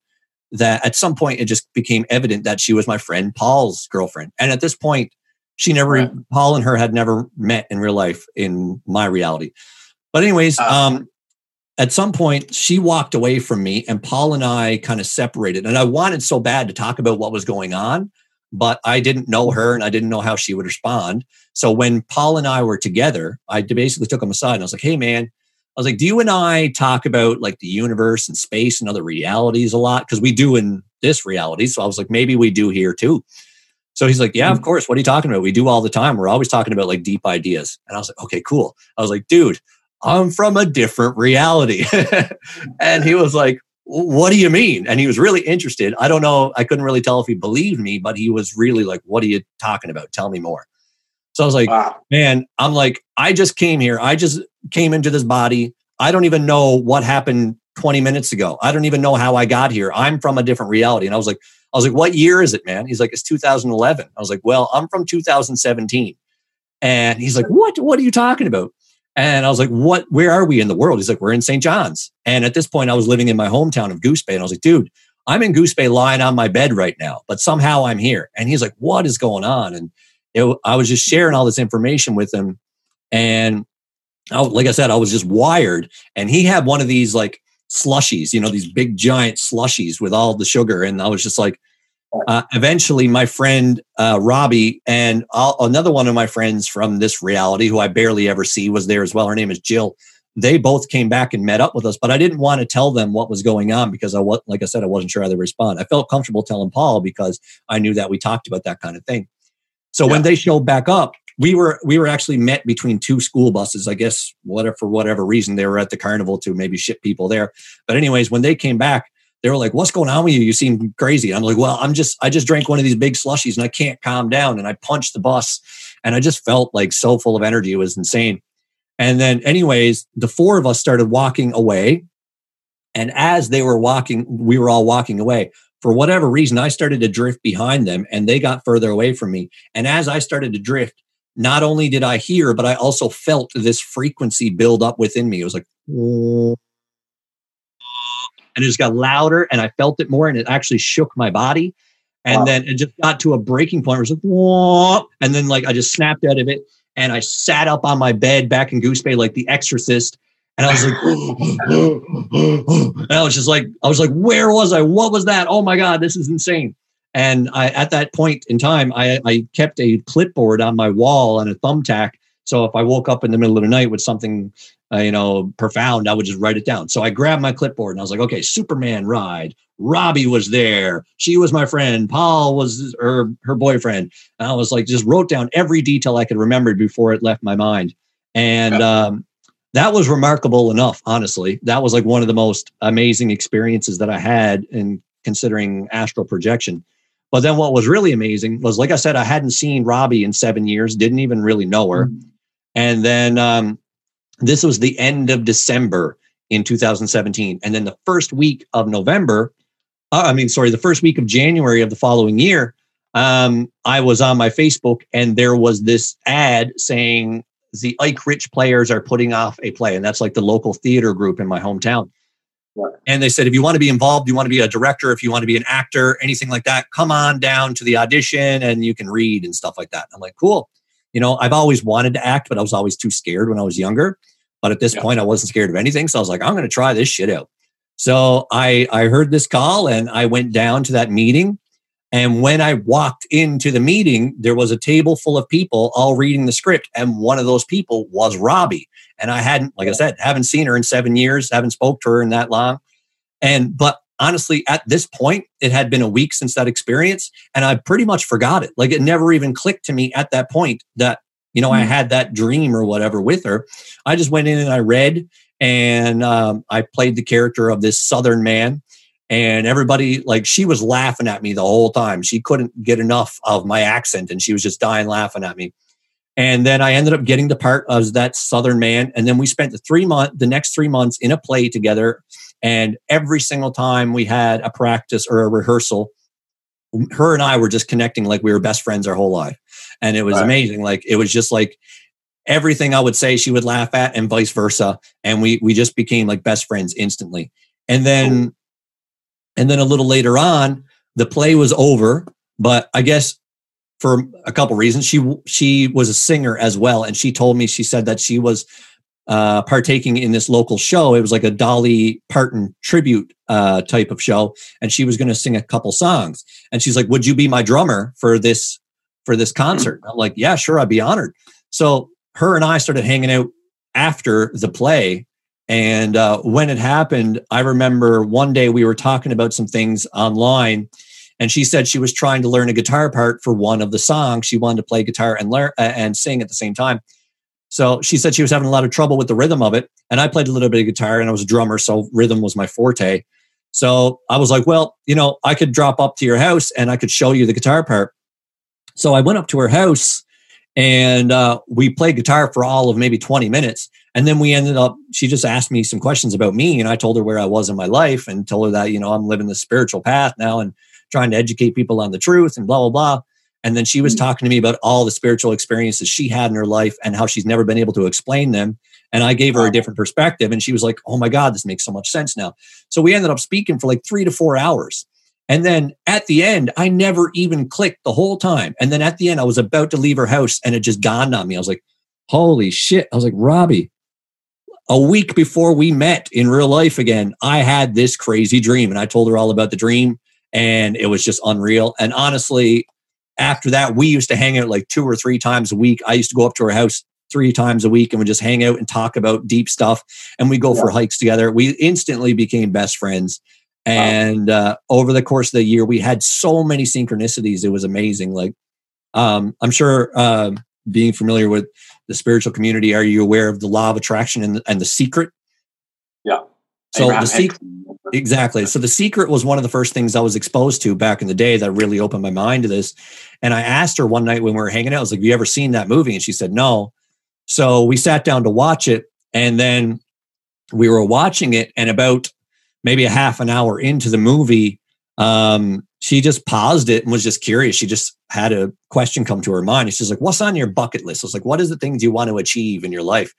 that at some point it just became evident that she was my friend Paul's girlfriend. And at this point, she never, right. Paul and her had never met in real life in my reality. But anyways, uh, um, at some point she walked away from me and Paul and I kind of separated. And I wanted so bad to talk about what was going on, but I didn't know her and I didn't know how she would respond. So when Paul and I were together, I basically took him aside and I was like, hey, man, I was like, do you and I talk about like the universe and space and other realities a lot? Because we do in this reality. So I was like, maybe we do here too. So he's like, yeah, of course. What are you talking about? We do all the time. We're always talking about like deep ideas. And I was like, okay, cool. I was like, dude, I'm from a different reality. and he was like, what do you mean? And he was really interested. I don't know. I couldn't really tell if he believed me, but he was really like, what are you talking about? Tell me more. So I was like, wow. man, I'm like, I just came here. I just came into this body. I don't even know what happened 20 minutes ago. I don't even know how I got here. I'm from a different reality. And I was like, I was like, what year is it, man? He's like, it's 2011. I was like, well, I'm from 2017. And he's like, what? What are you talking about? And I was like, what, where are we in the world? He's like, we're in St. John's. And at this point, I was living in my hometown of Goose Bay. And I was like, dude, I'm in Goose Bay lying on my bed right now, but somehow I'm here. And he's like, what is going on? And it, I was just sharing all this information with him. And I, like I said, I was just wired. And he had one of these like slushies, you know, these big giant slushies with all the sugar. And I was just like, uh, eventually, my friend uh, Robbie and I'll, another one of my friends from this reality, who I barely ever see, was there as well. Her name is Jill. They both came back and met up with us, but I didn't want to tell them what was going on because I was, like I said, I wasn't sure how they respond. I felt comfortable telling Paul because I knew that we talked about that kind of thing. So yeah. when they showed back up, we were we were actually met between two school buses. I guess whatever for whatever reason they were at the carnival to maybe ship people there. But anyways, when they came back, they were like, "What's going on with you? You seem crazy." I'm like, "Well, I'm just I just drank one of these big slushies and I can't calm down." And I punched the bus, and I just felt like so full of energy. It was insane. And then, anyways, the four of us started walking away. And as they were walking, we were all walking away. For whatever reason, I started to drift behind them and they got further away from me. And as I started to drift, not only did I hear, but I also felt this frequency build up within me. It was like, and it just got louder and I felt it more and it actually shook my body. And wow. then it just got to a breaking point where it was like, and then like I just snapped out of it and I sat up on my bed back in Goose Bay like the exorcist. And I was like, and I was just like, I was like, where was I? What was that? Oh my God, this is insane. And I, at that point in time, I, I kept a clipboard on my wall and a thumbtack. So if I woke up in the middle of the night with something uh, you know, profound, I would just write it down. So I grabbed my clipboard and I was like, okay, Superman ride. Robbie was there. She was my friend. Paul was her her boyfriend. And I was like, just wrote down every detail I could remember before it left my mind. And um, that was remarkable enough, honestly. That was like one of the most amazing experiences that I had in considering astral projection. But then what was really amazing was, like I said, I hadn't seen Robbie in seven years, didn't even really know her. Mm-hmm. And then um, this was the end of December in 2017. And then the first week of November, uh, I mean, sorry, the first week of January of the following year, um, I was on my Facebook and there was this ad saying the Ike Rich players are putting off a play. And that's like the local theater group in my hometown. And they said, if you want to be involved, you want to be a director, if you want to be an actor, anything like that, come on down to the audition and you can read and stuff like that. I'm like, cool. You know, I've always wanted to act, but I was always too scared when I was younger. But at this yeah. point, I wasn't scared of anything. So I was like, I'm going to try this shit out. So I, I heard this call and I went down to that meeting. And when I walked into the meeting, there was a table full of people all reading the script. And one of those people was Robbie. And I hadn't, like I said, haven't seen her in seven years, haven't spoke to her in that long. And, but honestly, at this point, it had been a week since that experience. And I pretty much forgot it. Like it never even clicked to me at that point that, you know, mm. I had that dream or whatever with her. I just went in and I read and um, I played the character of this Southern man. And everybody, like, she was laughing at me the whole time. She couldn't get enough of my accent and she was just dying laughing at me. And then I ended up getting the part of that Southern man. And then we spent the three month, the next three months in a play together. And every single time we had a practice or a rehearsal, her and I were just connecting like we were best friends our whole life. And it was right. amazing. Like it was just like everything I would say she would laugh at and vice versa. And we we just became like best friends instantly. And then and then a little later on, the play was over. But I guess for a couple reasons. She she was a singer as well, and she told me she said that she was uh, partaking in this local show. It was like a Dolly Parton tribute uh, type of show, and she was going to sing a couple songs. And she's like, "Would you be my drummer for this for this concert?" I'm like, "Yeah, sure, I'd be honored." So her and I started hanging out after the play. And uh, when it happened, I remember one day we were talking about some things online, and she said she was trying to learn a guitar part for one of the songs. She wanted to play guitar and learn uh, and sing at the same time. So she said she was having a lot of trouble with the rhythm of it. And I played a little bit of guitar and I was a drummer, so rhythm was my forte. So I was like, well, you know, I could drop up to your house and I could show you the guitar part. So I went up to her house and uh, we played guitar for all of maybe 20 minutes. And then we ended up, she just asked me some questions about me. And I told her where I was in my life and told her that, you know, I'm living the spiritual path now. And trying to educate people on the truth and blah, blah, blah. And then she was mm-hmm. talking to me about all the spiritual experiences she had in her life and how she's never been able to explain them. And I gave her a different perspective. And she was like, oh my God, this makes so much sense now. So we ended up speaking for like three to four hours. And then at the end, I never even clicked the whole time. And then at the end, I was about to leave her house and it just dawned on me. I was like, holy shit. I was like, Robbie, a week before we met in real life again, I had this crazy dream. And I told her all about the dream and it was just unreal. And honestly, after that, we used to hang out like two or three times a week. I used to go up to her house three times a week and we just hang out and talk about deep stuff. And we go yeah. for hikes together. We instantly became best friends. And wow. uh, over the course of the year, we had so many synchronicities. It was amazing. Like, um, I'm sure uh, being familiar with the spiritual community, are you aware of the law of attraction and, and the secret? Yeah. So Abraham the secret, exactly. So the secret was one of the first things I was exposed to back in the day that really opened my mind to this. And I asked her one night when we were hanging out, I was like, "Have you ever seen that movie?" And she said, "No." So we sat down to watch it, and then we were watching it, and about maybe a half an hour into the movie, um, she just paused it and was just curious. She just had a question come to her mind. She's like, "What's on your bucket list?" I was like, "What is the things you want to achieve in your life?"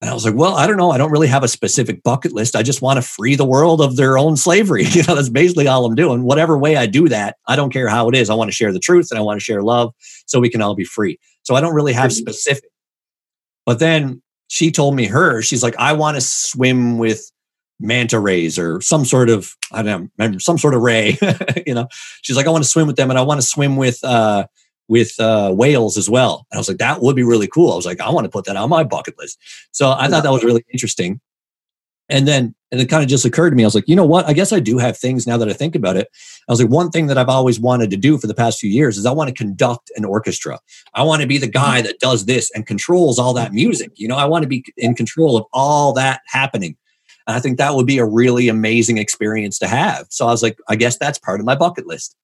And I was like, well, I don't know. I don't really have a specific bucket list. I just want to free the world of their own slavery. You know, that's basically all I'm doing. Whatever way I do that, I don't care how it is. I want to share the truth and I want to share love so we can all be free. So I don't really have specific. But then she told me her, she's like, I want to swim with manta rays or some sort of, I don't know, some sort of ray. you know, she's like, I want to swim with them and I want to swim with, uh, with uh, whales as well. And I was like, that would be really cool. I was like, I want to put that on my bucket list. So I thought that was really interesting. And then, and it kind of just occurred to me. I was like, you know what? I guess I do have things now that I think about it. I was like, one thing that I've always wanted to do for the past few years is I want to conduct an orchestra. I want to be the guy that does this and controls all that music. You know, I want to be in control of all that happening. And I think that would be a really amazing experience to have. So I was like, I guess that's part of my bucket list.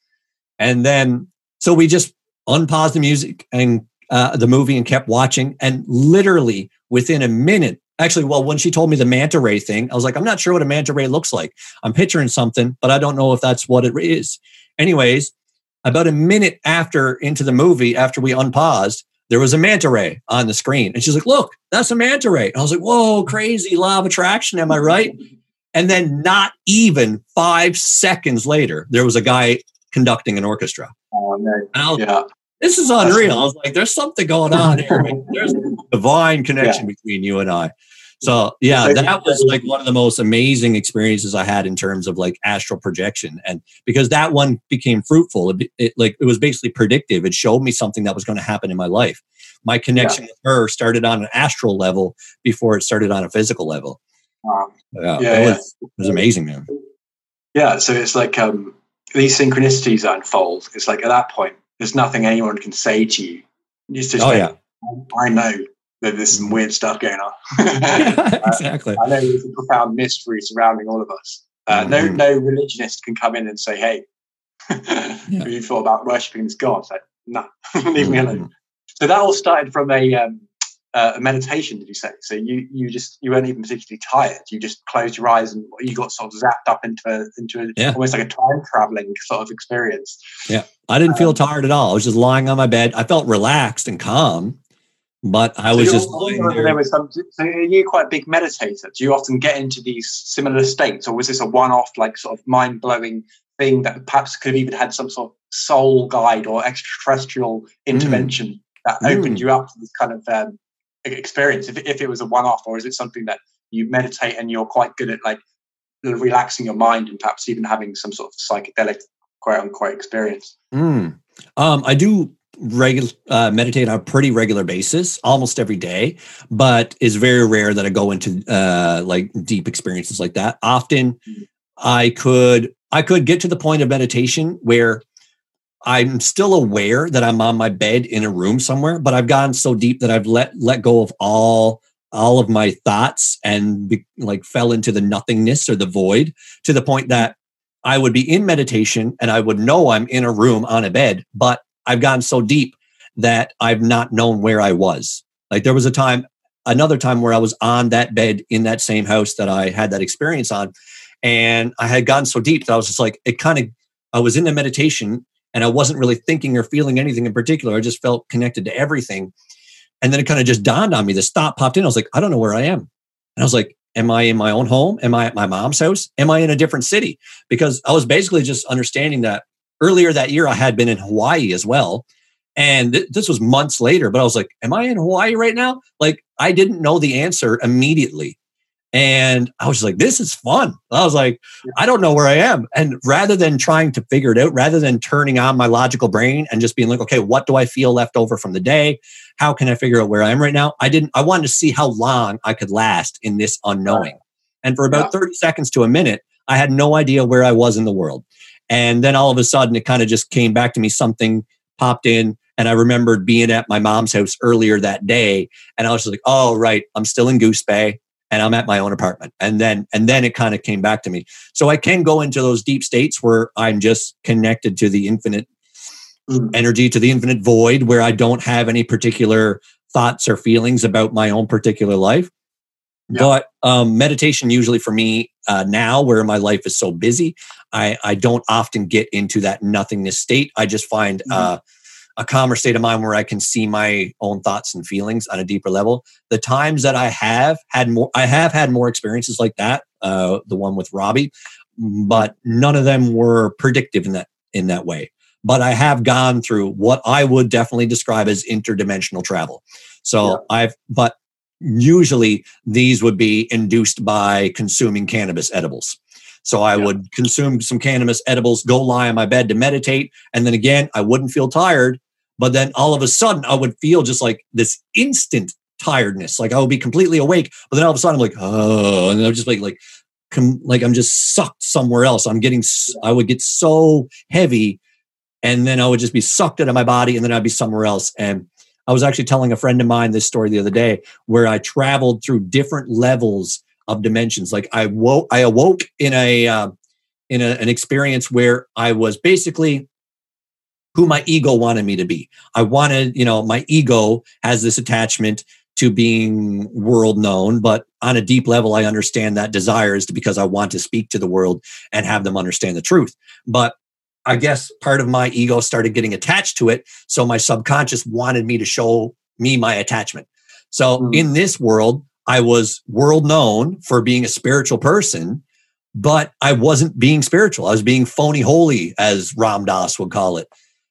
And then, so we just unpaused the music and uh, the movie and kept watching. And literally within a minute, actually, well, when she told me the manta ray thing, I was like, I'm not sure what a manta ray looks like. I'm picturing something, but I don't know if that's what it is. Anyways, about a minute after into the movie, after we unpaused, there was a manta ray on the screen. And she's like, look, that's a manta ray. And I was like, whoa, crazy law of attraction. Am I right? And then not even five seconds later, there was a guy conducting an orchestra. Oh, man. yeah. This is unreal. I was like, there's something going on here. There's a divine connection yeah. between you and I. So yeah, that was like one of the most amazing experiences I had in terms of like astral projection, and because that one became fruitful, it, it like it was basically predictive. It showed me something that was going to happen in my life. My connection yeah. with her started on an astral level before it started on a physical level. Wow. Yeah, yeah, it, was, it was amazing, man. Yeah, so it's like um, these synchronicities unfold. It's like at that point, there's nothing anyone can say to you. It's just, oh, like, yeah. I know that there's some weird stuff going on. exactly. Uh, I know there's a profound mystery surrounding all of us. Uh, mm-hmm. No, no religionist can come in and say, "Hey, yeah. have you thought about worshiping this god?" It's like, no, leave me alone. Mm-hmm. So that all started from a, um, uh, a meditation. Did you say? So you you just you weren't even particularly tired. You just closed your eyes and you got sort of zapped up into a, into a, yeah. almost like a time traveling sort of experience. Yeah, I didn't feel um, tired at all. I was just lying on my bed. I felt relaxed and calm but I so was just there. was some, so you're quite a big meditator. Do you often get into these similar states, or was this a one-off, like sort of mind-blowing thing that perhaps could have even had some sort of soul guide or extraterrestrial mm. intervention mm. that opened mm. you up to this kind of um, experience? If, if it was a one-off, or is it something that you meditate and you're quite good at, like relaxing your mind and perhaps even having some sort of psychedelic quote unquote experience? Mm. Um, I do regular uh, meditate on a pretty regular basis almost every day but it's very rare that i go into uh, like deep experiences like that. Often i could i could get to the point of meditation where i'm still aware that i'm on my bed in a room somewhere but i've gone so deep that i've let let go of all all of my thoughts and be, like fell into the nothingness or the void to the point that I would be in meditation and I would know I'm in a room on a bed, but I've gone so deep that I've not known where I was. Like there was a time, another time where I was on that bed in that same house that I had that experience on. And I had gone so deep that I was just like, it kind of, I was in the meditation and I wasn't really thinking or feeling anything in particular. I just felt connected to everything. And then it kind of just dawned on me. The thought popped in. I was like, I don't know where I am. And I was like, Am I in my own home? Am I at my mom's house? Am I in a different city? Because I was basically just understanding that earlier that year, I had been in Hawaii as well. And th- this was months later, but I was like, Am I in Hawaii right now? Like, I didn't know the answer immediately. And I was like, This is fun. I was like, I don't know where I am. And rather than trying to figure it out, rather than turning on my logical brain and just being like, Okay, what do I feel left over from the day? How can I figure out where I am right now? I didn't, I wanted to see how long I could last in this unknowing. And for about 30 seconds to a minute, I had no idea where I was in the world. And then all of a sudden, it kind of just came back to me. Something popped in. And I remembered being at my mom's house earlier that day. And I was just like, oh, right, I'm still in Goose Bay and I'm at my own apartment. And then, and then it kind of came back to me. So I can go into those deep states where I'm just connected to the infinite mm. energy, to the infinite void, where I don't have any particular thoughts or feelings about my own particular life. Yeah. But um, meditation usually for me uh, now, where my life is so busy, I, I don't often get into that nothingness state. I just find mm-hmm. uh, a calmer state of mind where I can see my own thoughts and feelings on a deeper level. The times that I have had more, I have had more experiences like that. Uh, the one with Robbie, but none of them were predictive in that in that way. But I have gone through what I would definitely describe as interdimensional travel. So yeah. I've, but usually these would be induced by consuming cannabis edibles. So I yeah. would consume some cannabis edibles, go lie on my bed to meditate. And then again, I wouldn't feel tired. But then all of a sudden, I would feel just like this instant tiredness. Like I would be completely awake. But then all of a sudden, I'm like, oh, and I'm just like, like, com- like I'm just sucked somewhere else. I'm getting, I would get so heavy. And then I would just be sucked out of my body and then I'd be somewhere else. And I was actually telling a friend of mine this story the other day where I traveled through different levels of dimensions. Like I woke, I awoke in a uh, in a, an experience where I was basically who my ego wanted me to be. I wanted, you know, my ego has this attachment to being world known, but on a deep level, I understand that desire is because I want to speak to the world and have them understand the truth. But I guess part of my ego started getting attached to it. So my subconscious wanted me to show me my attachment. So mm. in this world, I was world known for being a spiritual person, but I wasn't being spiritual. I was being phony holy, as Ram Dass would call it.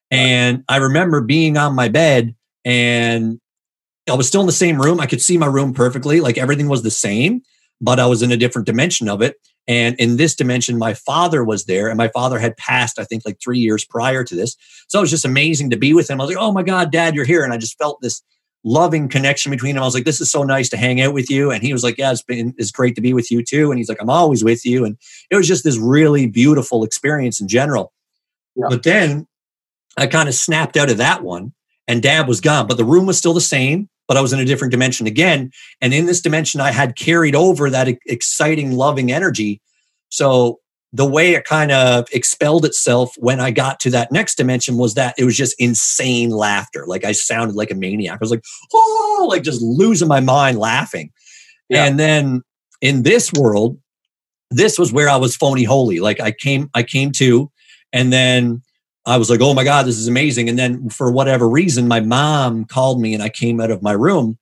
And I remember being on my bed and I was still in the same room. I could see my room perfectly. Like everything was the same, but I was in a different dimension of it. And in this dimension, my father was there, and my father had passed, I think, like three years prior to this. So it was just amazing to be with him. I was like, oh my God, dad, you're here. And I just felt this loving connection between them. I was like, this is so nice to hang out with you. And he was like, yeah, it's been, it's great to be with you too. And he's like, I'm always with you. And it was just this really beautiful experience in general. Yeah. But then I kind of snapped out of that one and dad was gone, but the room was still the same, but I was in a different dimension again. And in this dimension, I had carried over that exciting, loving energy. So the way it kind of expelled itself when I got to that next dimension was that it was just insane laughter. Like I sounded like a maniac. I was like, oh, like just losing my mind laughing. Yeah. And then in this world, this was where I was phony holy. Like I came, I came to, and then I was like, oh my God, this is amazing. And then for whatever reason, my mom called me and I came out of my room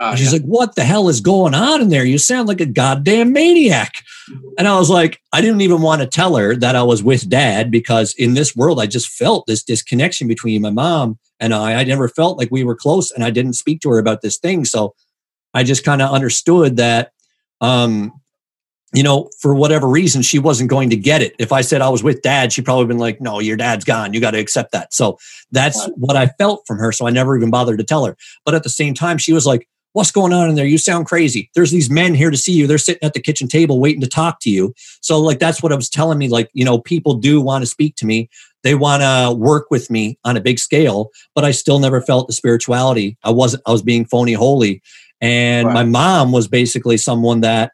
uh, she's yeah. like, What the hell is going on in there? You sound like a goddamn maniac. And I was like, I didn't even want to tell her that I was with dad because in this world, I just felt this disconnection between my mom and I. I never felt like we were close and I didn't speak to her about this thing. So I just kind of understood that, um, you know, for whatever reason, she wasn't going to get it. If I said I was with dad, she'd probably been like, no, your dad's gone. You got to accept that. So that's what I felt from her. So I never even bothered to tell her. But at the same time, she was like, What's going on in there? You sound crazy. There's these men here to see you. They're sitting at the kitchen table waiting to talk to you. So, like, that's what I was telling me. Like, you know, people do want to speak to me. They want to work with me on a big scale, but I still never felt the spirituality. I wasn't, I was being phony holy. And right. my mom was basically someone that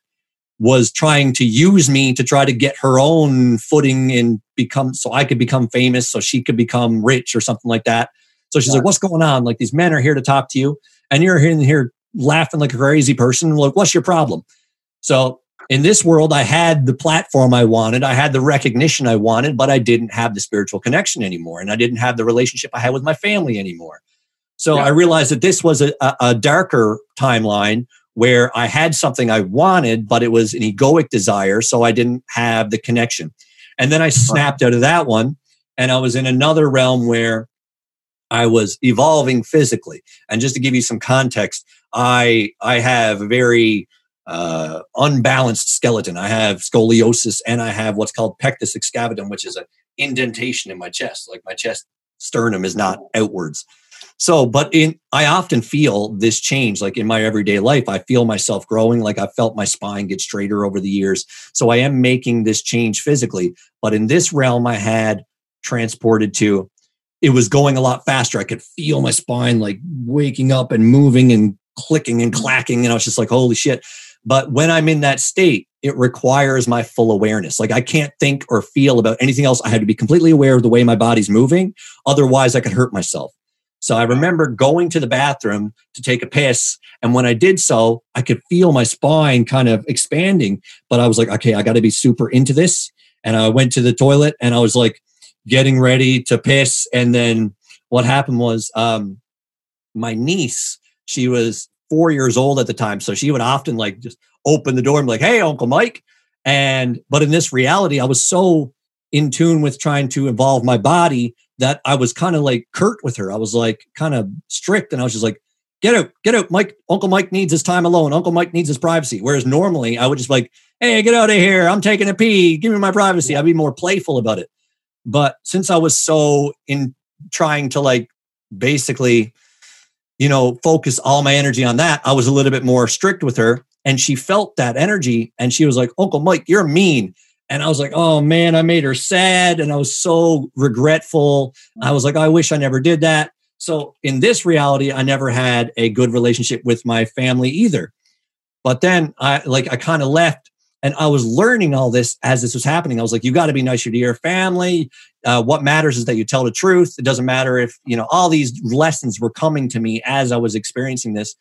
was trying to use me to try to get her own footing and become so I could become famous, so she could become rich or something like that. So she's right. like, What's going on? Like, these men are here to talk to you, and you're here, here laughing like a crazy person. Like, what's your problem? So in this world, I had the platform I wanted, I had the recognition I wanted, but I didn't have the spiritual connection anymore. And I didn't have the relationship I had with my family anymore. So yeah. I realized that this was a, a darker timeline where I had something I wanted, but it was an egoic desire. So I didn't have the connection. And then I snapped out of that one and I was in another realm where I was evolving physically. And just to give you some context, I I have a very uh, unbalanced skeleton. I have scoliosis and I have what's called pectus excavatum, which is an indentation in my chest. Like my chest sternum is not outwards. So, but in I often feel this change, like in my everyday life, I feel myself growing. Like I felt my spine get straighter over the years. So I am making this change physically. But in this realm, I had transported to it was going a lot faster. I could feel my spine like waking up and moving and clicking and clacking. And I was just like, holy shit. But when I'm in that state, it requires my full awareness. Like I can't think or feel about anything else. I had to be completely aware of the way my body's moving. Otherwise, I could hurt myself. So I remember going to the bathroom to take a piss. And when I did so, I could feel my spine kind of expanding. But I was like, okay, I got to be super into this. And I went to the toilet and I was like, getting ready to piss. And then what happened was um, my niece, she was four years old at the time. So she would often like just open the door and be like, hey, Uncle Mike. And, but in this reality, I was so in tune with trying to involve my body that I was kind of like curt with her. I was like kind of strict and I was just like, get out, get out. Mike, Uncle Mike needs his time alone. Uncle Mike needs his privacy. Whereas normally I would just like, hey, get out of here. I'm taking a pee. Give me my privacy. I'd be more playful about it. But since I was so in trying to like basically, you know, focus all my energy on that, I was a little bit more strict with her. And she felt that energy and she was like, Uncle Mike, you're mean. And I was like, oh man, I made her sad. And I was so regretful. I was like, I wish I never did that. So in this reality, I never had a good relationship with my family either. But then I like I kind of left And I was learning all this as this was happening. I was like, you got to be nicer to your family. Uh, what matters is that you tell the truth. It doesn't matter if, you know, all these lessons were coming to me as I was experiencing this.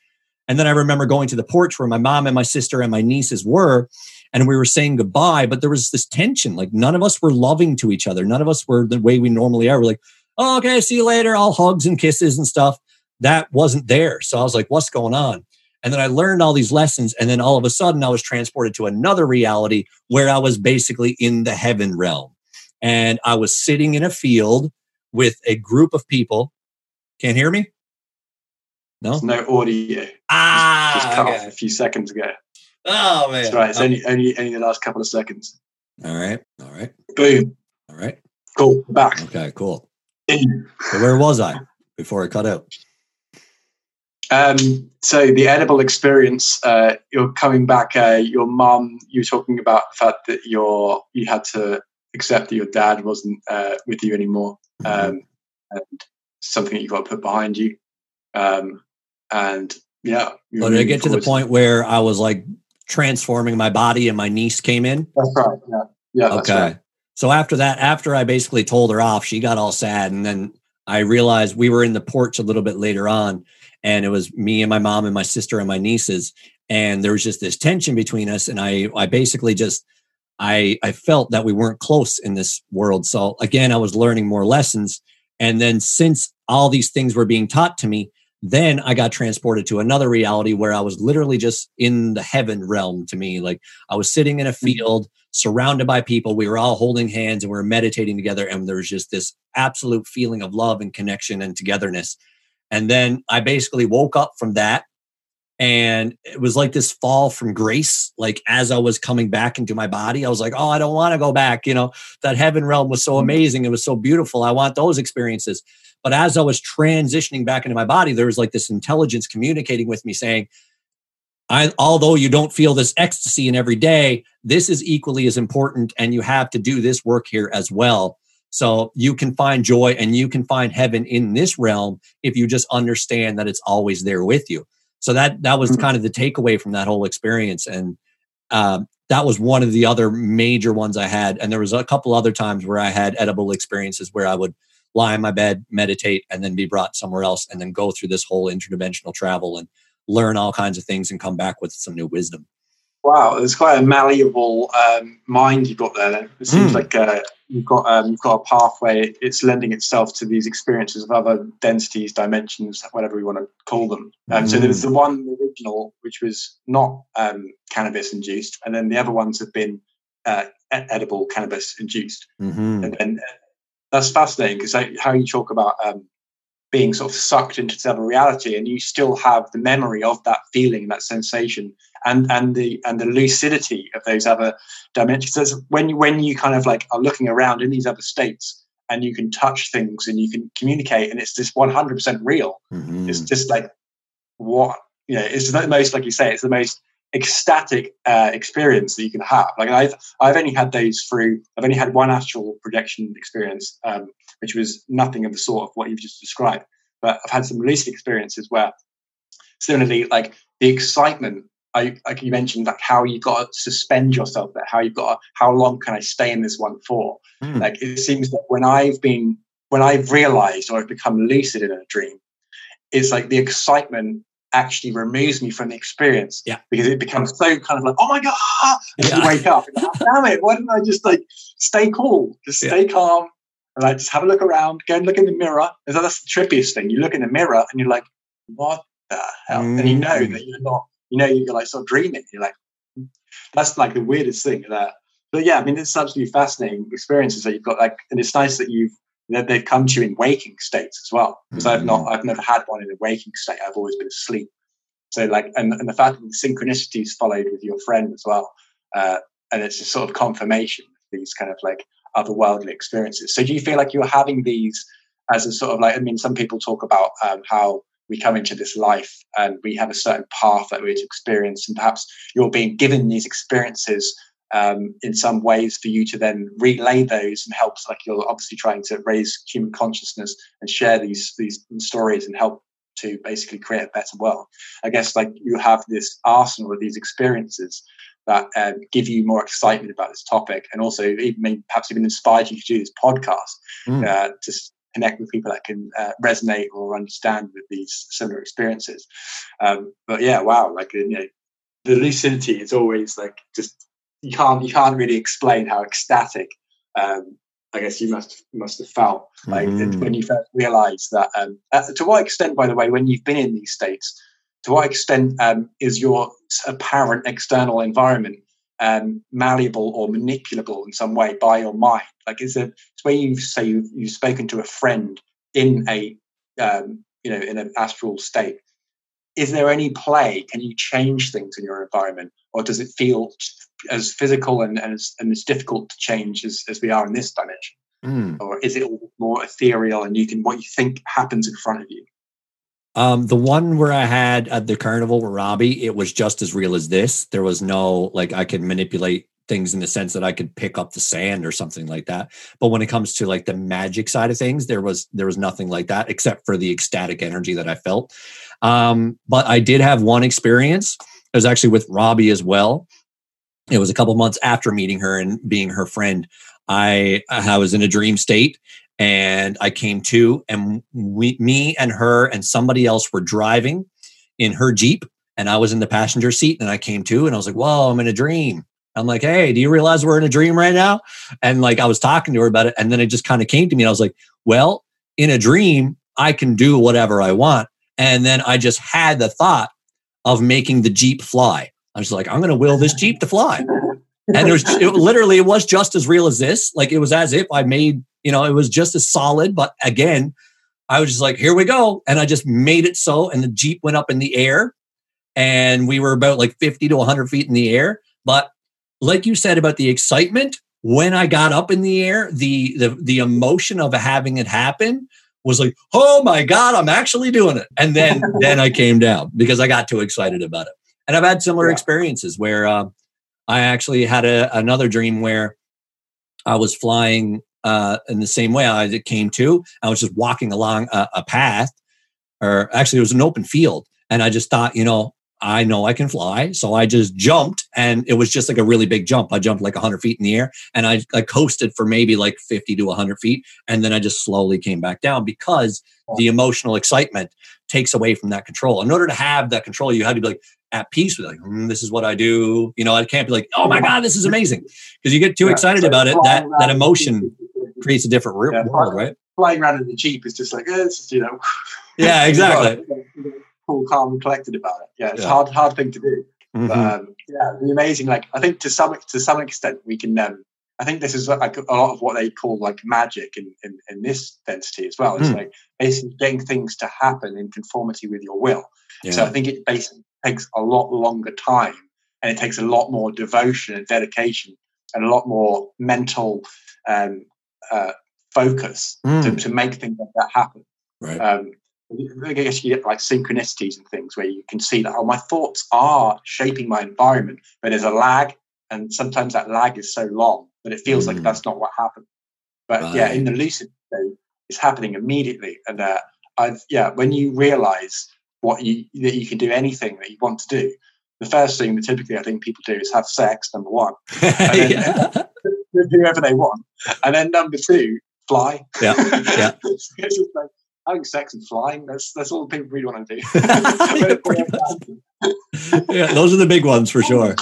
And then I remember going to the porch where my mom and my sister and my nieces were, and we were saying goodbye, but there was this tension. Like none of us were loving to each other. None of us were the way we normally are. We're like, oh, okay, see you later. All hugs and kisses and stuff. That wasn't there. So I was like, what's going on? And then I learned all these lessons. And then all of a sudden, I was transported to another reality where I was basically in the heaven realm. And I was sitting in a field with a group of people. Can't hear me? No? There's no audio. Ah, just, just cut okay. off a few seconds ago. Oh, man. That's right. It's Um, only, only, only the last couple of seconds. all right. All right. Boom. All right. Cool. Back. Okay, cool. In. So where was I before I cut out? Um, so the edible experience, uh, you're coming back. Uh, your mum, you were talking about the fact that your you had to accept that your dad wasn't uh, with you anymore, Mm-hmm. um, and something that you got to put behind you. Um, and yeah, you're did I get to the point where I was like transforming my body and my niece came in? That's right. Yeah. Yeah. That's okay. right. So after that, after I basically told her off, she got all sad. And then I realized we were in the porch a little bit later on, and it was me and my mom and my sister and my nieces. And there was just this tension between us. And I I basically just I I felt that we weren't close in this world. So again, I was learning more lessons. And then since all these things were being taught to me, then I got transported to another reality where I was literally just in the heaven realm to me. Like I was sitting in a mm. field surrounded by people. We were all holding hands and we were meditating together. And there was just this absolute feeling of love and connection and togetherness. And then I basically woke up from that. And it was like this fall from grace. Like as I was coming back into my body, I was like, oh, I don't want to go back. You know, that heaven realm was so mm. amazing. It was so beautiful. I want those experiences. But as I was transitioning back into my body, there was like this intelligence communicating with me saying, I, although you don't feel this ecstasy in every day, this is equally as important, and you have to do this work here as well. So you can find joy and you can find heaven in this realm if you just understand that it's always there with you. So that that was kind of the takeaway from that whole experience, and um, that was one of the other major ones I had. And there was a couple other times where I had edible experiences where I would lie in my bed, meditate, and then be brought somewhere else, and then go through this whole interdimensional travel and learn all kinds of things and come back with some new wisdom. Wow, it's quite a malleable um, mind you've got there. Then it seems Mm. like uh, you've got um, you've got a pathway. It's lending itself to these experiences of other densities, dimensions, whatever we want to call them. Um, So Mm. there's the one original which was not um, cannabis induced, and then the other ones have been uh, edible cannabis induced. Mm-hmm. And, and that's fascinating because how you talk about um, being sort of sucked into this other reality, and you still have the memory of that feeling, that sensation, and and the and the lucidity of those other dimensions. That's when you, when you kind of like are looking around in these other states, and you can touch things and you can communicate, and it's just one hundred percent real. Mm-hmm. It's just like what you know. It's the most, like you say, it's the most ecstatic uh, experience that you can have. Like I've I've only had those through. I've only had one astral projection experience, um, which was nothing of the sort of what you've just described. But I've had some lucid experiences where, similarly, like the excitement. I, like you mentioned, like how you've got to suspend yourself there, how you've got, to, how long can I stay in this one for? Mm. Like it seems that when I've been, when I've realized or I've become lucid in a dream, it's like the excitement actually removes me from the experience. Yeah. Because it becomes so kind of like, oh my God, and Yeah. you wake up. "Oh, Damn it. Why didn't I just like stay cool? Just Yeah. stay calm. And like just have a look around, go and look in the mirror. Because That's the trippiest thing. You look in the mirror and you're like, what the hell? And you know Mm. that you're not, you know, you're like sort of dreaming. You're like, "Hmm." that's like the weirdest thing. There. But yeah, I mean, it's absolutely fascinating experiences that you've got. Like, and it's nice that you've that they've come to you in waking states as well. Because I've not, I've never had one in a waking state. I've always been asleep. So like, and, and the fact that the synchronicities followed with your friend as well, uh, and it's a sort of confirmation of these kind of like otherworldly experiences. So do you feel like you're having these as a sort of like? I mean, some people talk about um, how we come into this life and we have a certain path that we're to experience, and perhaps you're being given these experiences um, in some ways for you to then relay those and help. Like you're obviously trying to raise human consciousness and share these these stories and help to basically create a better world. I guess like you have this arsenal of these experiences that um, give you more excitement about this topic, and also even perhaps even inspired you to do this podcast mm. uh, to connect with people that can uh, resonate or understand with these similar experiences. Um, but yeah, wow, like you know, the lucidity is always like just you can't you can't really explain how ecstatic um, I guess you must must have felt like mm. when you first realised that. Um, uh, to what extent, by the way, when you've been in these states, to what extent um, is your apparent external environment um, malleable or manipulable in some way by your mind? Like, is it it's where you say you've, you've spoken to a friend in a um, you know in an astral state? Is there any play? Can you change things in your environment, or does it feel as physical and, and, as, and as difficult to change as, as we are in this dimension? Mm. Or is it more ethereal and you can what you think happens in front of you? Um, the one where I had at the carnival with Robbie, it was just as real as this. There was no like I could manipulate things in the sense that I could pick up the sand or something like that. But when it comes to like the magic side of things, there was there was nothing like that except for the ecstatic energy that I felt. Um, but I did have one experience. It was actually with Robbie as well it was a couple months after meeting her and being her friend. I I was in a dream state and I came to and we me and her and somebody else were driving in her Jeep and I was in the passenger seat and I came to and I was like, "Whoa, I'm in a dream." I'm like, "Hey, do you realize we're in a dream right now?" And like I was talking to her about it and then it just kind of came to me and I was like, "Well, in a dream, I can do whatever I want." And then I just had the thought of making the Jeep fly. I was like, I'm going to will this Jeep to fly. And it was it, literally, it was just as real as this. Like it was as if I made, you know, it was just as solid. But again, I was just like, here we go. And I just made it so. And the Jeep went up in the air and we were about like 50 to 100 feet in the air. But like you said about the excitement, when I got up in the air, the the the emotion of having it happen was like, oh my God, I'm actually doing it. And then then I came down because I got too excited about it. And I've had similar yeah. experiences where uh, I actually had a, another dream where I was flying uh, in the same way I came to. I was just walking along a, a path, or actually, it was an open field. And I just thought, you know, I know I can fly. So I just jumped and it was just like a really big jump. I jumped like 100 feet in the air and I, I coasted for maybe like 50 to 100 feet. And then I just slowly came back down because the emotional excitement takes away from that control. In order to have that control, you had to be like, at peace with like mm, this is what I do. You know, I can't be like, oh my god, this is amazing, because you get too yeah, excited about it. That that emotion creates a different yeah, world, right? Flying around in the jeep is just like eh, it's just, you know. Yeah, exactly. cool, calm, and collected about it. Yeah, it's yeah. hard hard thing to do. Mm-hmm. But um, yeah, the amazing. Like I think to some to some extent we can. Um, I think this is like a lot of what they call like magic in, in, in this density as well. It's mm. like basically getting things to happen in conformity with your will. Yeah. So I think it basically takes a lot longer time and it takes a lot more devotion and dedication and a lot more mental um, uh, focus mm. to, to, make things like that happen. Right. Um, I guess you get like synchronicities and things where you can see that, oh, my thoughts are shaping my environment, but there's a lag. And sometimes that lag is so long that it feels mm. like that's not what happened. But right. yeah, in the lucid state, it's happening immediately. And uh, I've, yeah, when you realize what you that you can do anything that you want to do. The first thing that typically I think people do is have sex. Number one, then, whoever they want, and then number two, fly. Yeah, yeah. Like, having sex and flying. That's that's all the people really want to do. yeah, those are the big ones for sure.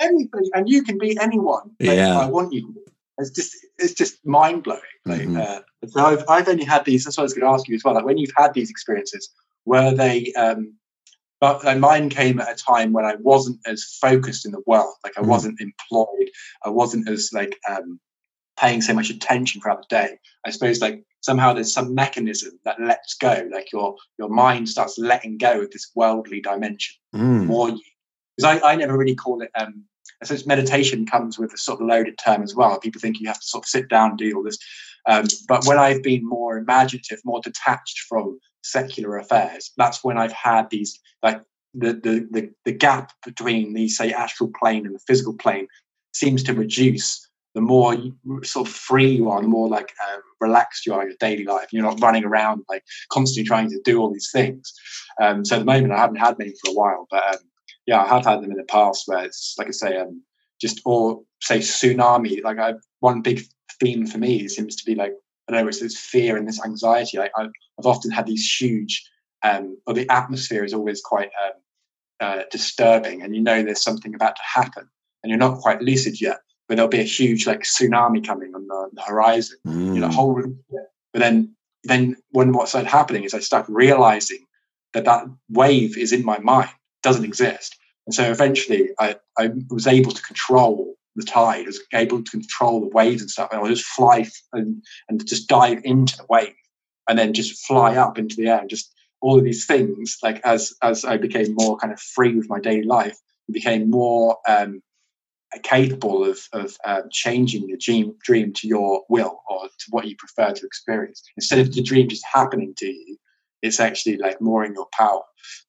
anything, and you can be anyone. yeah, I want you. It's just it's just mind blowing. Like, mm-hmm. uh, so I've I've only had these. That's what I was going to ask you as well. Like when you've had these experiences, were they um, but mine came at a time when I wasn't as focused in the world. Like I mm. wasn't employed. I wasn't as like um, paying so much attention throughout the day. I suppose like somehow there's some mechanism that lets go. Like your your mind starts letting go of this worldly dimension mm. more. Because I, I never really call it. Um, I suppose meditation comes with a sort of loaded term as well. People think you have to sort of sit down and do all this. Um, but when I've been more imaginative, more detached from secular affairs. That's when I've had these like the the the, the gap between the say astral plane and the physical plane seems to reduce the more sort of free you are, the more like um, relaxed you are in your daily life. You're not running around like constantly trying to do all these things. Um, so at the moment, I haven't had many for a while, but um, yeah, I have had them in the past where it's like I say, um, just or say tsunami. Like I, one big theme for me seems to be like I know it's this fear and this anxiety. I, have often had these huge, um, or the atmosphere is always quite um, uh, disturbing, and you know there's something about to happen, and you're not quite lucid yet there'll be a huge like tsunami coming on the, the horizon. Mm. You know, whole. room. But then, then when what started happening is I started realizing that that wave is in my mind, doesn't exist, and so eventually I, I was able to control the tide, I was able to control the waves and stuff, and I would just fly and and just dive into the wave, and then just fly up into the air, and just all of these things. Like as as I became more kind of free with my daily life, became more um, capable of, of uh, changing the dream, dream to your will or to what you prefer to experience. Instead of the dream just happening to you, it's actually like more in your power.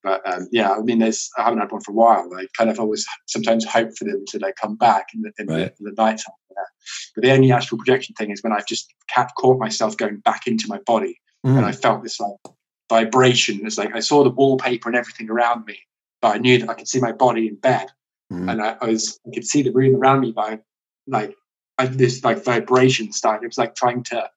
But um, yeah, I mean, there's I haven't had one for a while. I kind of always sometimes hope for them to like come back in the, in right. the, in the night time. Yeah. But the only astral projection thing is when I've just caught myself going back into my body mm. and I felt this like vibration. It's like I saw the wallpaper and everything around me, but I knew that I could see my body in bed Mm. And I, I, was, I could see the room around me by like I, this like vibration started. It was like trying to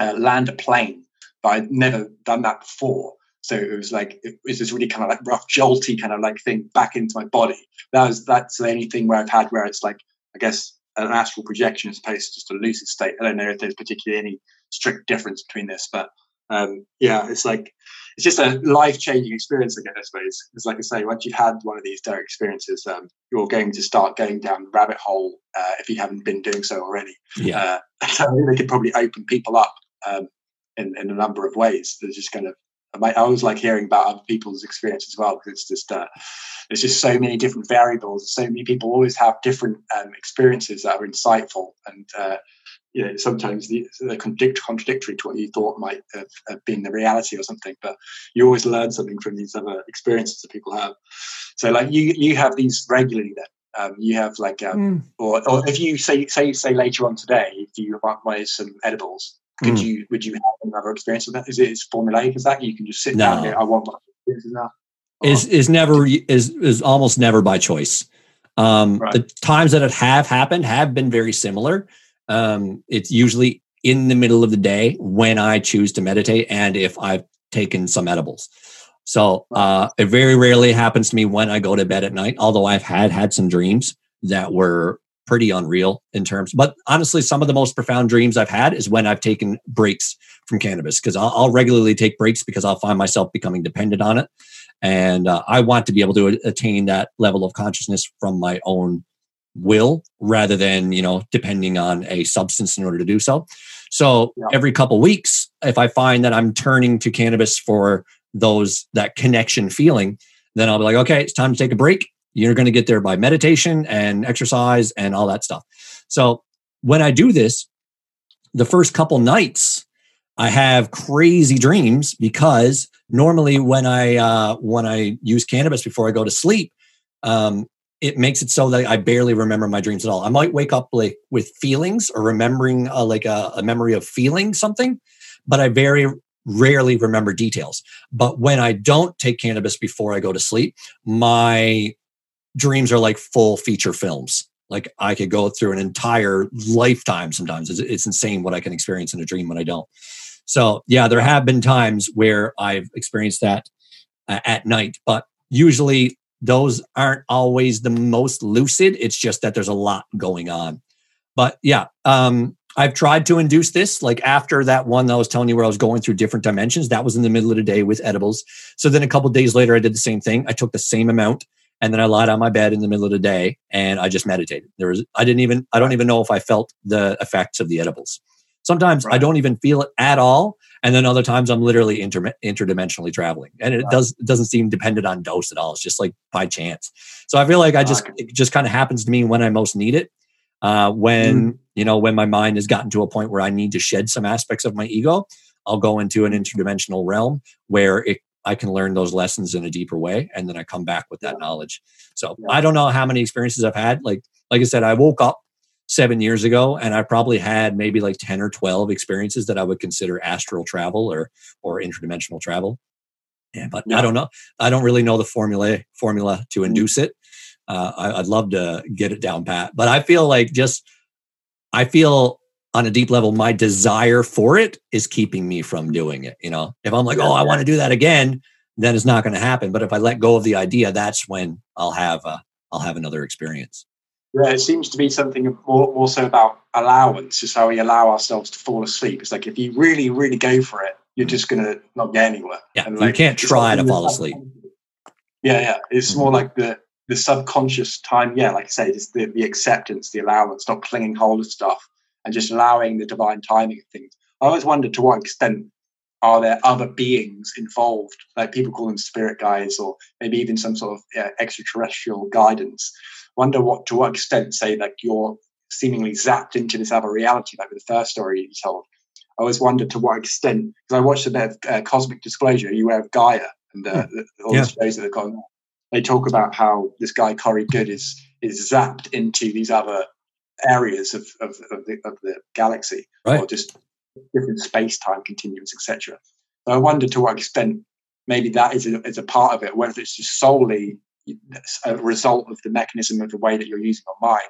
uh, land a plane, but I'd never done that before. So it was like it was this really kind of like rough, jolty kind of like thing back into my body. That was that's the only thing where I've had where it's like I guess an astral projection as opposed to just a lucid state. I don't know if there's particularly any strict difference between this, but um, yeah, it's like it's just a life changing experience, I suppose. Because, like I say, once you've had one of these dark experiences, um, you're going to start going down the rabbit hole uh, if you haven't been doing so already. Yeah. Uh, so they could probably open people up um, in, in a number of ways. There's just kind of I always like hearing about other people's experience as well because it's just uh, there's just so many different variables. So many people always have different um, experiences that are insightful, and uh, you know, sometimes they're contradict- contradictory to what you thought might have, have, been the reality or something. But you always learn something from these other experiences that people have. So, like you, you have these regularly. Then um, you have like, um, mm. or, or if you say say say later on today, if you want some edibles, could mm. you would you have another experience with that? Is it as formulaic as that? You can just sit no. down here. I want my experience that. Is is never is is almost never by choice. Um, right. The times that it have happened have been very similar. Um, it's usually in the middle of the day when I choose to meditate and if I've taken some edibles. So uh, it very rarely happens to me when I go to bed at night, although I've had had some dreams that were pretty unreal in terms. But honestly, some of the most profound dreams I've had is when I've taken breaks from cannabis because I'll, I'll, regularly take breaks because I'll find myself becoming dependent on it, and uh, I want to be able to attain that level of consciousness from my own will rather than you know depending on a substance in order to do so. So yeah. every couple weeks if i find that i'm turning to cannabis for those that connection feeling then i'll be like okay it's time to take a break. You're going to get there by meditation and exercise and all that stuff. So when i do this the first couple nights i have crazy dreams because normally when i uh, when i use cannabis before i go to sleep um, it makes it so that I barely remember my dreams at all. I might wake up like with feelings or remembering uh, like a, a memory of feeling something, but I very rarely remember details. But when I don't take cannabis before I go to sleep, my dreams are like full feature films. Like I could go through an entire lifetime sometimes. It's, it's insane what I can experience in a dream when I don't. So, yeah, there have been times where I've experienced that uh, at night, but usually those aren't always the most lucid. It's just that there's a lot going on. But yeah, um, I've tried to induce this. Like after that one that I was telling you where I was going through different dimensions, that was in the middle of the day with edibles. So then a couple days later, I did the same thing. I took the same amount and then I lied on my bed in the middle of the day and I just meditated. There was I didn't even I don't even know if I felt the effects of the edibles. Sometimes right. I don't even feel it at all and then other times I'm literally inter- interdimensionally traveling, and it does it doesn't seem dependent on dose at all. It's just like by chance. So I feel like I just it just kind of happens to me when I most need it. Uh, when mm. you know when my mind has gotten to a point where I need to shed some aspects of my ego, I'll go into an interdimensional realm where it I can learn those lessons in a deeper way, and then I come back with that knowledge. So yeah. I don't know how many experiences I've had. Like like I said, I woke up seven years ago, and I probably had maybe like 10 or 12 experiences that I would consider astral travel or, or interdimensional travel. Yeah, but I don't know. I don't really know the formula formula to mm. induce it. Uh, I, would love to get it down pat, but I feel like just I feel on a deep level my desire for it is keeping me from doing it. You know, if I'm like, oh, I want to do that again, then it's not going to happen. But if I let go of the idea, that's when I'll have a, I'll have another experience. Yeah, it seems to be something more, more so about allowance, is how we allow ourselves to fall asleep. It's like if you really, really go for it, you're just going to not get anywhere. Yeah, and like, you can't try to fall asleep. Yeah, yeah. It's mm-hmm. more like the the subconscious time. Yeah, like I say, just the, the acceptance, the allowance, not clinging hold of stuff, and just allowing the divine timing of things. I always wondered to what extent are there other beings involved, like people call them spirit guides, or maybe even some sort of uh, extraterrestrial guidance. Wonder what to what extent, say, like you're seemingly zapped into this other reality, like with the first story you told I always wondered to what extent, because I watched a bit of uh, Cosmic Disclosure, you aware of Gaia and uh, hmm. all yeah. the shows that have gone They talk about how this guy, Corey Goode, is, is zapped into these other areas of, of, of, the, of the galaxy right. or just different space time continuums, etc. So I wonder to what extent maybe that is a, is a part of it, whether it's just solely a result of the mechanism of the way that you're using your mind.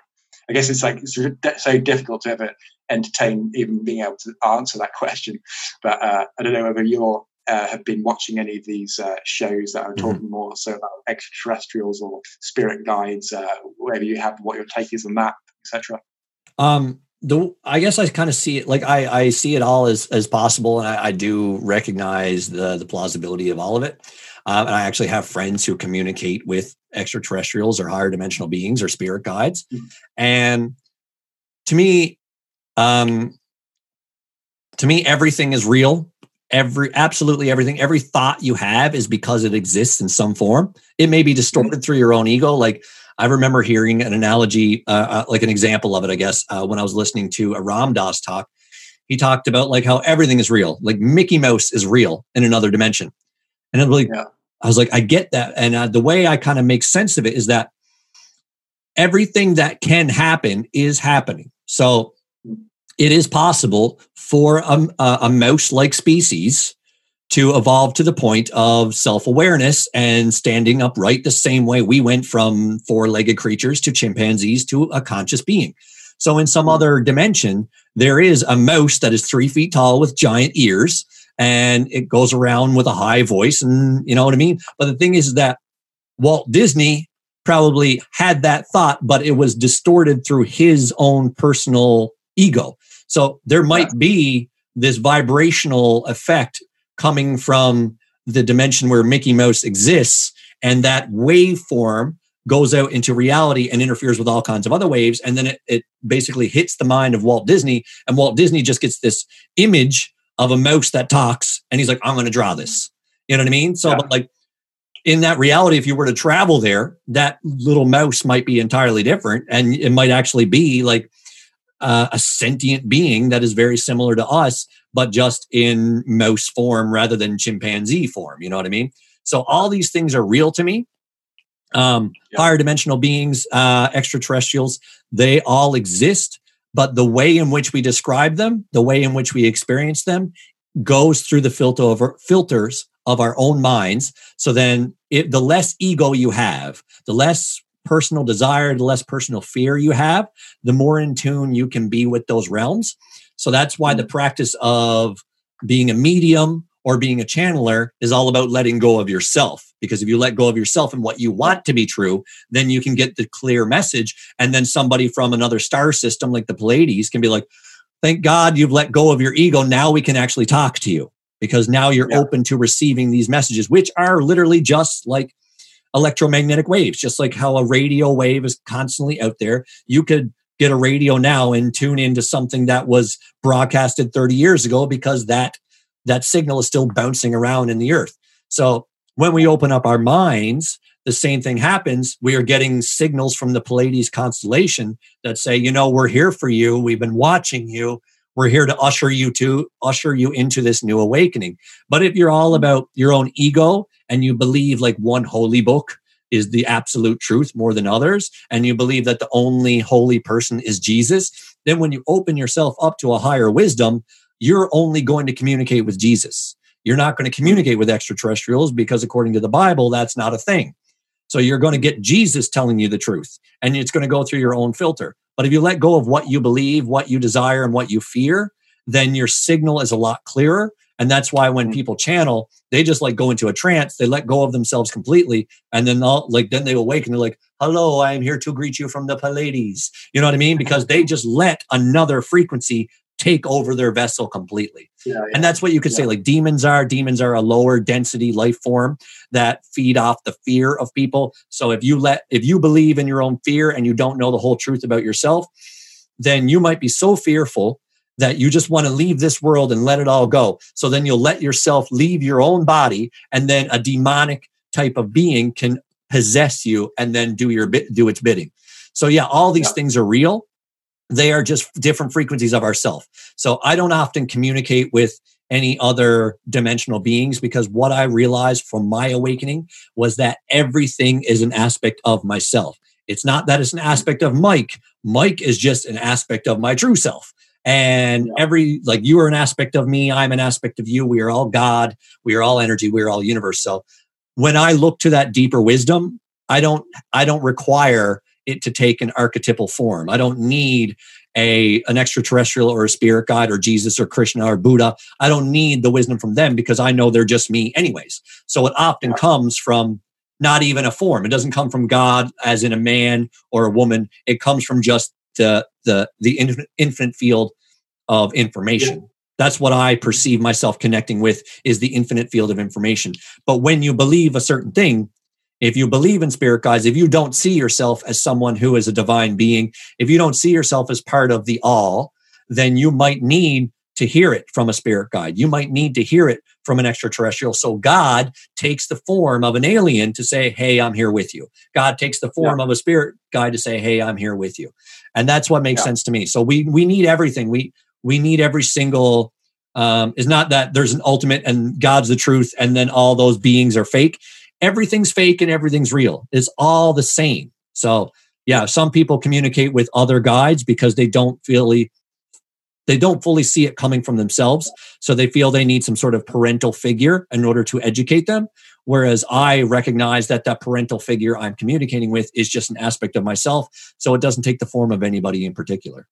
I guess it's like it's so difficult to ever entertain even being able to answer that question. But uh, I don't know whether you uh, have been watching any of these uh, shows that are mm-hmm. talking mm-hmm. more so about extraterrestrials or spirit guides. Uh, whether you have what your take is on that, etc. Um, the I guess I kind of see it like I I see it all as as possible, and I, I do recognize the the plausibility of all of it. Um, and I actually have friends who communicate with extraterrestrials or higher dimensional beings or spirit guides, mm-hmm. and to me, um, to me, everything is real. Every absolutely everything, every thought you have is because it exists in some form. It may be distorted through your own ego. Like I remember hearing an analogy, uh, uh, like an example of it, I guess, uh, when I was listening to a Ram Dass talk. He talked about like how everything is real, like Mickey Mouse is real in another dimension. And I'm like, yeah. I was like, I get that. And uh, the way I kind of make sense of it is that everything that can happen is happening. So it is possible for a, a mouse like species to evolve to the point of self awareness and standing upright the same way we went from four legged creatures to chimpanzees to a conscious being. So, in some other dimension, there is a mouse that is three feet tall with giant ears and it goes around with a high voice. And you know what I mean? But the thing is that Walt Disney probably had that thought, but it was distorted through his own personal ego. So there might be this vibrational effect coming from the dimension where Mickey Mouse exists, and that waveform goes out into reality and interferes with all kinds of other waves. And then it, it basically hits the mind of Walt Disney, and Walt Disney just gets this image of a mouse that talks, and he's like, I'm going to draw this. You know what I mean? So, yeah. like, in that reality, if you were to travel there, that little mouse might be entirely different. And it might actually be like uh, a sentient being that is very similar to us, but just in mouse form rather than chimpanzee form. You know what I mean? So all these things are real to me. Um, yep. Higher dimensional beings, uh, extraterrestrials, they all exist, but the way in which we describe them, the way in which we experience them, goes through the filter of our, filters of our own minds. So then, it, the less ego you have, the less personal desire, the less personal fear you have, the more in tune you can be with those realms. So that's why the mm. practice of being a medium or being a channeler is all about letting go of yourself. Because if you let go of yourself and what you want to be true, then you can get the clear message. And then somebody from another star system like the Pleiades can be like, thank God you've let go of your ego. Now we can actually talk to you because now you're yeah. open to receiving these messages, which are literally just like electromagnetic waves, just like how a radio wave is constantly out there. You could get a radio now and tune into something that was broadcasted 30 years ago because that that signal is still bouncing around in the earth. So when we open up our minds, the same thing happens. We are getting signals from the Pleiades constellation that say, you know, we're here for you. We've been watching you. We're here to usher you to usher you into this new awakening. But if you're all about your own ego and you believe like one holy book is the absolute truth more than others, and you believe that the only holy person is Jesus, then when you open yourself up to a higher wisdom, you're only going to communicate with Jesus. You're not going to communicate with extraterrestrials because, according to the Bible, that's not a thing. So you're going to get Jesus telling you the truth, and it's going to go through your own filter. But if you let go of what you believe, what you desire, and what you fear, then your signal is a lot clearer. And that's why when mm. people channel, they just like go into a trance, they let go of themselves completely. And then they'll like, then they awaken. And they're like, hello, I am here to greet you from the Pleiades. You know what I mean? Because they just let another frequency take over their vessel completely. Yeah, yeah. And that's what you could yeah. say like demons are. Demons are a lower density life form that feed off the fear of people. So if you let if you believe in your own fear and you don't know the whole truth about yourself, then you might be so fearful that you just want to leave this world and let it all go. So then you'll let yourself leave your own body and then a demonic type of being can possess you and then do your bit do its bidding. So yeah, all these things are real they are just different frequencies of ourself. So I don't often communicate with any other dimensional beings because what I realized from my awakening was that everything is an aspect of myself. It's not that it's an aspect of Mike. Mike is just an aspect of my true self. And every, like you are an aspect of me, I'm an aspect of you. We are all God. We are all energy. We are all universe. So when I look to that deeper wisdom, I don't, I don't require it to take an archetypal form. I don't need a an extraterrestrial or a spirit guide or Jesus or Krishna or Buddha. I don't need the wisdom from them because I know they're just me anyways. So it often comes from not even a form. It doesn't come from God as in a man or a woman. It comes from just the the the infinite, infinite field of information. That's what I perceive myself connecting with is the infinite field of information. But when you believe a certain thing, if you believe in spirit guides, if you don't see yourself as someone who is a divine being, if you don't see yourself as part of the all, then you might need to hear it from a spirit guide. You might need to hear it from an extraterrestrial. So God takes the form of an alien to say, Hey, I'm here with you. God takes the form yeah. of a spirit guide to say, Hey, I'm here with you. And that's what makes yeah. sense to me. So we we need everything. We we need every single um, is not that there's an ultimate and God's the truth and then all those beings are fake everything's fake and everything's real. It's all the same. So yeah, some people communicate with other guides because they don't fully they don't fully see it coming from themselves. So they feel they need some sort of parental figure in order to educate them. Whereas I recognize that that parental figure I'm communicating with is just an aspect of myself. So it doesn't take the form of anybody in particular.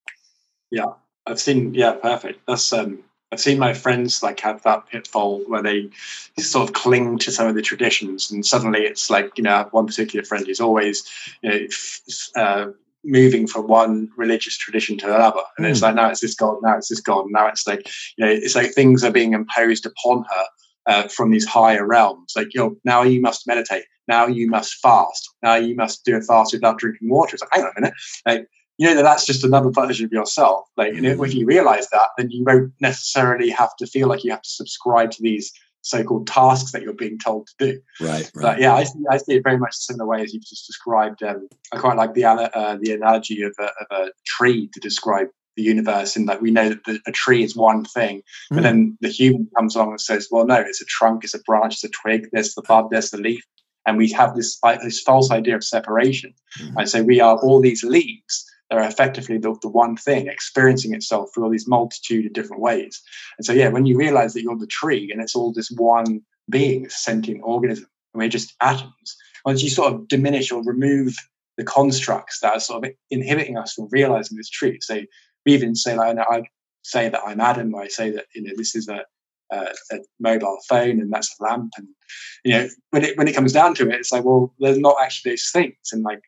Yeah, I've seen, yeah, perfect. That's, um, I've seen my friends like have that pitfall where they sort of cling to some of the traditions, and suddenly it's like you know one particular friend is always you know, uh, moving from one religious tradition to another, and mm. it's hmm. like now it's this god, now it's this god, now it's like you know it's like things are being imposed upon her uh, from these higher realms. Like you know now you must meditate, now you must fast, now you must do a fast without drinking water. It's like hang on a minute, like you know that that's just another version of yourself. Like, and if you realize that, then you won't necessarily have to feel like you have to subscribe to these so-called tasks that you're being told to do. Right. right. But yeah, I see, I see it very much the similar way as you've just described. Um, I quite like the uh, the analogy of a, of a tree to describe the universe in that we know that the, a tree is one thing, but mm. then the human comes along and says, well, no, it's a trunk, it's a branch, it's a twig, there's the bud, there's the leaf. And we have this, this false idea of separation. Mm. I say we are all these leaves are effectively the, the one thing experiencing itself through all these multitude of different ways. And so, yeah, when you realize that you're the tree and it's all this one being, sentient organism, and we're just atoms, once you sort of diminish or remove the constructs that are sort of inhibiting us from realizing this truth. So we even say like I say that I'm Adam, I say that you know this is a, a, mobile phone and that's a lamp, and you know when it when it comes down to it, it's like well, there's not actually those things, and like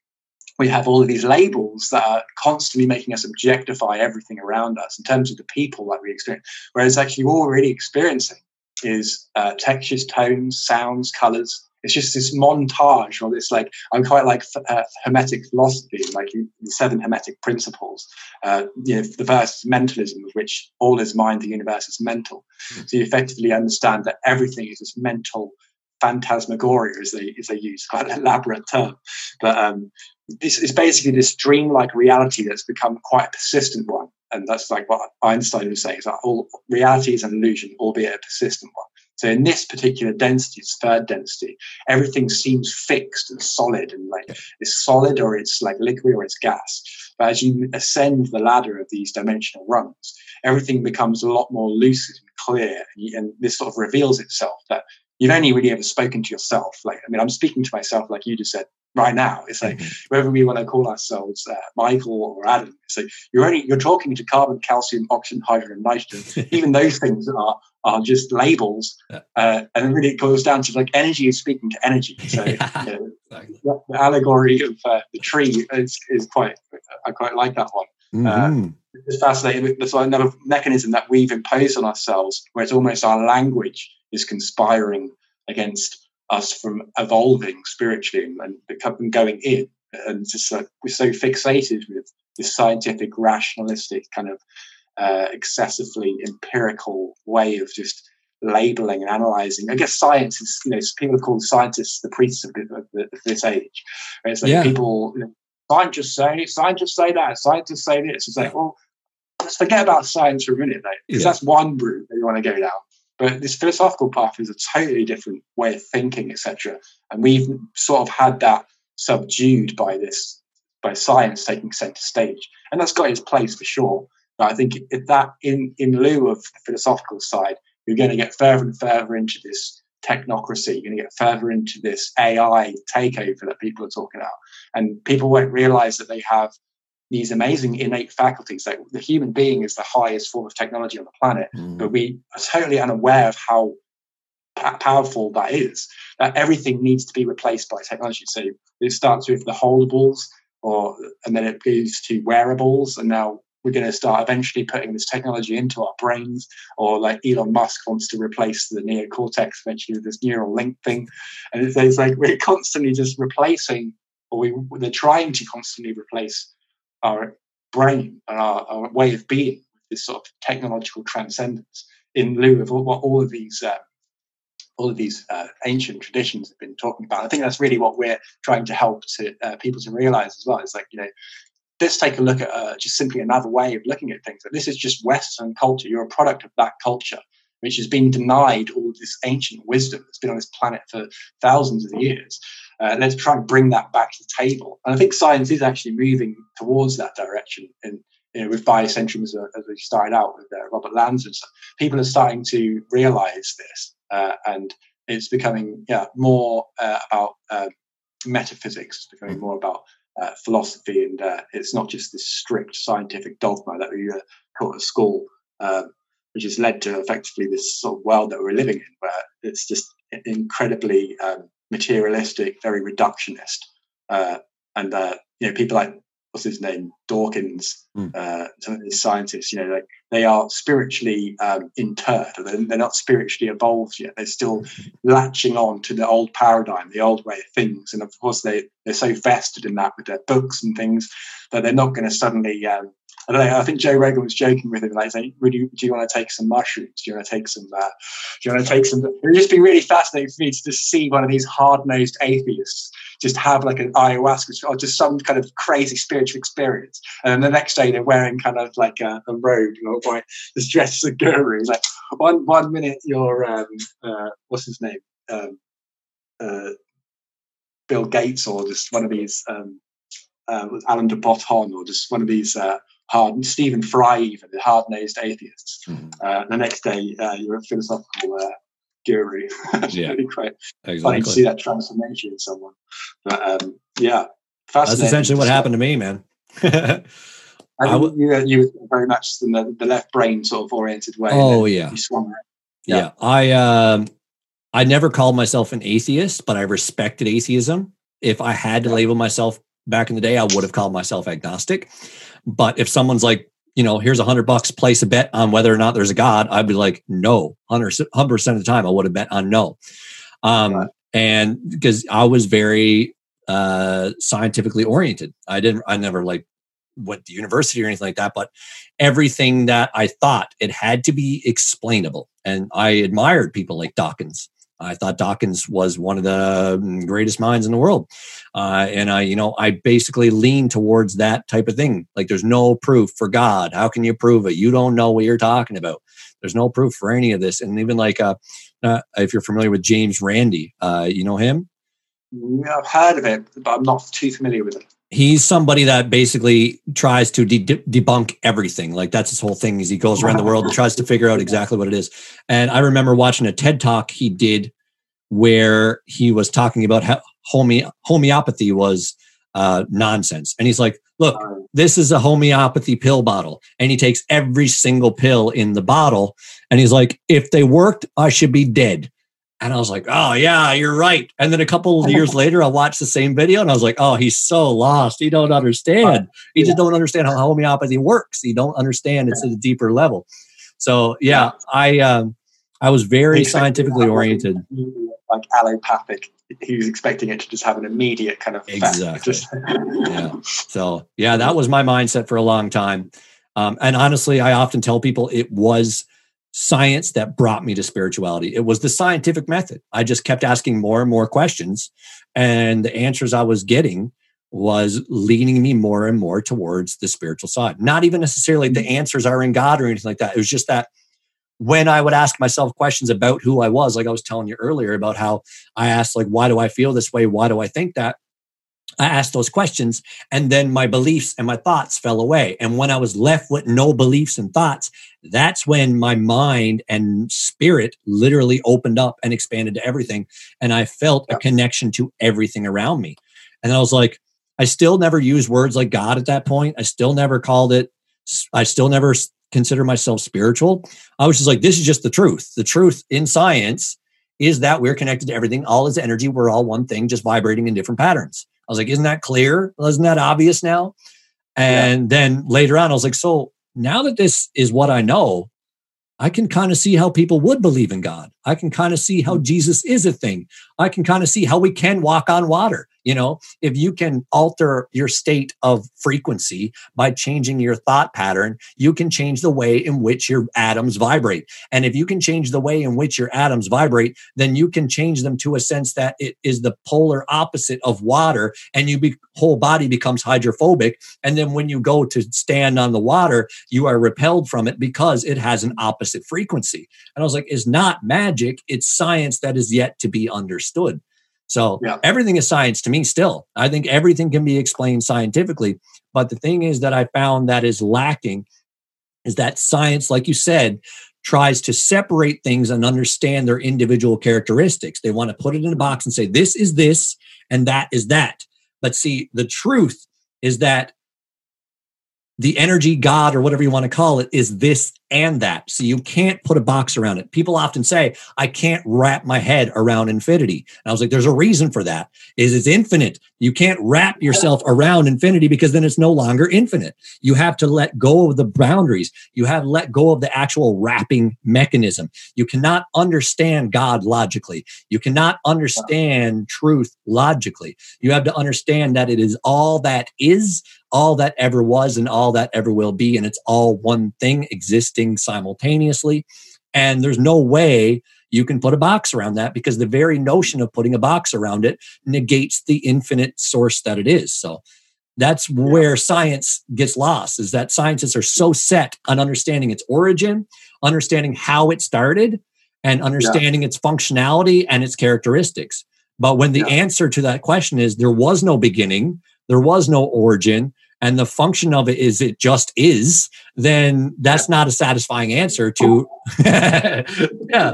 we have all of these labels that are constantly making us objectify everything around us in terms of the people that we experience. Whereas actually, all we're really experiencing is uh, textures, tones, sounds, colors. It's just this montage or this like I'm quite like uh, hermetic philosophy, like the seven hermetic principles. Uh, you know, the first is mentalism, of which all is mind, the universe is mental. Mm. So you effectively understand that everything is this mental phantasmagoria, as they as they use, quite an elaborate term. But um, it's, is basically this dreamlike reality that's become quite a persistent one. And that's like what Einstein was saying: is that all reality is an illusion, albeit a persistent one. So in this particular density, it's third density, everything seems fixed and solid and like it's solid or it's like liquid or it's gas. But as you ascend the ladder of these dimensional rungs, everything becomes a lot more lucid and clear. And, you, and this sort of reveals itself that you've only really ever spoken to yourself. Like, I mean, I'm speaking to myself, like you just said, right now. It's like mm-hmm. whether we want to call ourselves uh, Michael or Adam. It's like you're only you're talking to carbon, calcium, oxygen, hydrogen, nitrogen. Even those things are are just labels, uh, and really it goes down to like energy is speaking to energy. So yeah, you know, the allegory of uh, the tree is is quite. I quite like that one. Mm-hmm. Uh, it's fascinating. There's another mechanism that we've imposed on ourselves, where it's almost our language is conspiring against us from evolving spiritually and becoming going in. And just like we're so fixated with this scientific, rationalistic kind of uh, excessively empirical way of just labeling and analyzing. I guess science is, you know, people called scientists the priests of, of, of this age. Right? It's like yeah. people, you know, scientists say, scientists say that, scientists say this. It's like, well, let's forget about science for a minute, because yeah. that's one route that you want to go down. But this philosophical path is a totally different way of thinking, etc. And we've sort of had that subdued by this, by science taking center stage, and that's got its place for sure. But I think that in in lieu of the philosophical side, you're going to get further and further into this technocracy. You're going to get further into this AI takeover that people are talking about, and people won't realize that they have these amazing innate faculties. Like the human being is the highest form of technology on the planet, mm. but we are totally unaware of how powerful that is. That everything needs to be replaced by technology. So it starts with the holdables, or and then it goes to wearables, and now we're going to start eventually putting this technology into our brains, or like Elon Musk wants to replace the neocortex eventually with this Neuralink thing. And it's, it's like we're constantly just replacing, or we, they're trying to constantly replace our brain and our, our way of being, this sort of technological transcendence, in lieu of what all of these uh, all of these uh, ancient traditions have been talking about. I think that's really what we're trying to help to uh, people to realize as well. It's like you know, let's take a look at uh, just simply another way of looking at things. That this is just Western culture. You're a product of that culture, which has been denied all this ancient wisdom that's been on this planet for thousands of years. Uh, let's try and bring that back to the table. And I think science is actually moving towards that direction. And you know, with biocentrism as, as we started out with uh, Robert Lanza and stuff, people are starting to realize this, uh, and it's becoming yeah more uh, about um, metaphysics. It's becoming more about uh, philosophy, and uh, it's not just this strict scientific dogma that we taught at school. Um, which has led to effectively this sort of world that we're living in, where it's just incredibly um, materialistic, very reductionist. Uh, and uh, you know, people like what's his name, Dawkins, mm. uh, some of these scientists, you know, like they are spiritually um, interred, they're, they're, not spiritually evolved yet. They're still latching on to the old paradigm, the old way of things, and of course they they're so vested in that with their books and things that they're not going to suddenly um, I don't know. I think Joe Rogan was joking with him, like saying, "Would you do you want to take some mushrooms? Do you want to take some? Uh, do you want to take some?" It would just be really fascinating for me to just see one of these hard nosed atheists just have like an ayahuasca or just some kind of crazy spiritual experience, and then the next day they're wearing kind of like a, a robe, you know, boy, just dressed as a guru. Like one one minute you're um, uh, what's his name, um, uh, Bill Gates, or just one of these. Um, uh, Alain de Botton, or just one of these uh, hard Stephen Fry, even the hard-nosed atheists. Mm-hmm. Uh, the next day, uh, you're a philosophical uh, guru. yeah, really quite exactly. funny to see that transformation in someone. But um, yeah, that's essentially what happened to me, man. I think w- you, you were very much in the, the left brain sort of oriented way. Oh yeah. Yeah. yeah. I um I never called myself an atheist, but I respected atheism. If I had to label myself back in the day, I would have called myself agnostic. But if someone's like, you know, here's a hundred bucks, place a bet on whether or not there's a God, I'd be like, no, hundred percent of the time, I would have bet on no. Um, right. And because I was very uh, scientifically oriented, I didn't, I never like went to university or anything like that, but everything that I thought it had to be explainable. And I admired people like Dawkins I thought Dawkins was one of the mm, greatest minds in the world. Uh, and I, you know, I basically lean towards that type of thing. Like there's no proof for God. How can you prove it? You don't know what you're talking about. There's no proof for any of this. And even like, uh, uh, if you're familiar with James Randi, uh, you know him? I've heard of it, but I'm not too familiar with it. He's somebody that basically tries to de- debunk everything. Like that's his whole thing. Is he goes around the world and tries to figure out exactly what it is. And I remember watching a TED talk he did where he was talking about how home- homeopathy was uh, nonsense. And he's like, look, this is a homeopathy pill bottle. And he takes every single pill in the bottle. And he's like, if they worked, I should be dead. And I was like, oh, yeah, you're right. And then a couple of years later, I watched the same video and I was like, oh, he's so lost. He don't understand. He just don't understand how homeopathy works. He don't understand it's at a deeper level. So, yeah, I, um, I was very scientifically oriented. Like allopathic he was expecting it to just have an immediate kind of effect. Exactly. Just, yeah. So yeah, that was my mindset for a long time. Um, and honestly, I often tell people it was science that brought me to spirituality. It was the scientific method. I just kept asking more and more questions, and the answers I was getting was leading me more and more towards the spiritual side. Not even necessarily the answers are in God or anything like that. It was just that when I would ask myself questions about who I was, like I was telling you earlier about how I asked, like, why do I feel this way? Why do I think that? I asked those questions and then my beliefs and my thoughts fell away. And when I was left with no beliefs and thoughts, that's when my mind and spirit literally opened up and expanded to everything. And I felt a connection to everything around me. And I was like, I still never used words like God at that point. I still never called it, I still never consider myself spiritual. I was just like, this is just the truth. The truth in science is that we're connected to everything. All is energy. We're all one thing, just vibrating in different patterns. I was like, isn't that clear? Isn't that obvious now? And yeah. then later on, I was like, so now that this is what I know, I can kind of see how people would believe in God. I can kind of see how mm. Jesus is a thing. I can kind of see how we can walk on water. You know, if you can alter your state of frequency by changing your thought pattern, you can change the way in which your atoms vibrate. And if you can change the way in which your atoms vibrate, then you can change them to a sense that it is the polar opposite of water and you be, whole body becomes hydrophobic. And then when you go to stand on the water, you are repelled from it because it has an opposite frequency. And I was like, it's not magic, it's science that is yet to be understood. So yeah. everything is science to me still. I think everything can be explained scientifically. But the thing is that I found that is lacking is that science, like you said, tries to separate things and understand their individual characteristics. They want to put it in a box and say, this is this and that is that. But see, the truth is that the energy god or whatever you want to call it is this and that. So you can't put a box around it. People often say, I can't wrap my head around infinity. And I was like, there's a reason for that. Is it's infinite. You can't wrap yourself around infinity because then it's no longer infinite. You have to let go of the boundaries. You have to let go of the actual wrapping mechanism. You cannot understand God logically. You cannot understand truth logically. You have to understand that it is all that is, all that ever was, and all that ever will be. And it's all one thing existing simultaneously. And there's no way you can put a box around that because the very notion of putting a box around it negates the infinite source that it is. So that's where science gets lost is that scientists are so set on understanding its origin, understanding how it started, and understanding yeah. its functionality and its characteristics. But when the yeah. answer to that question is there was no beginning, there was no origin, and the function of it is it just is, then that's not a satisfying answer to. yeah,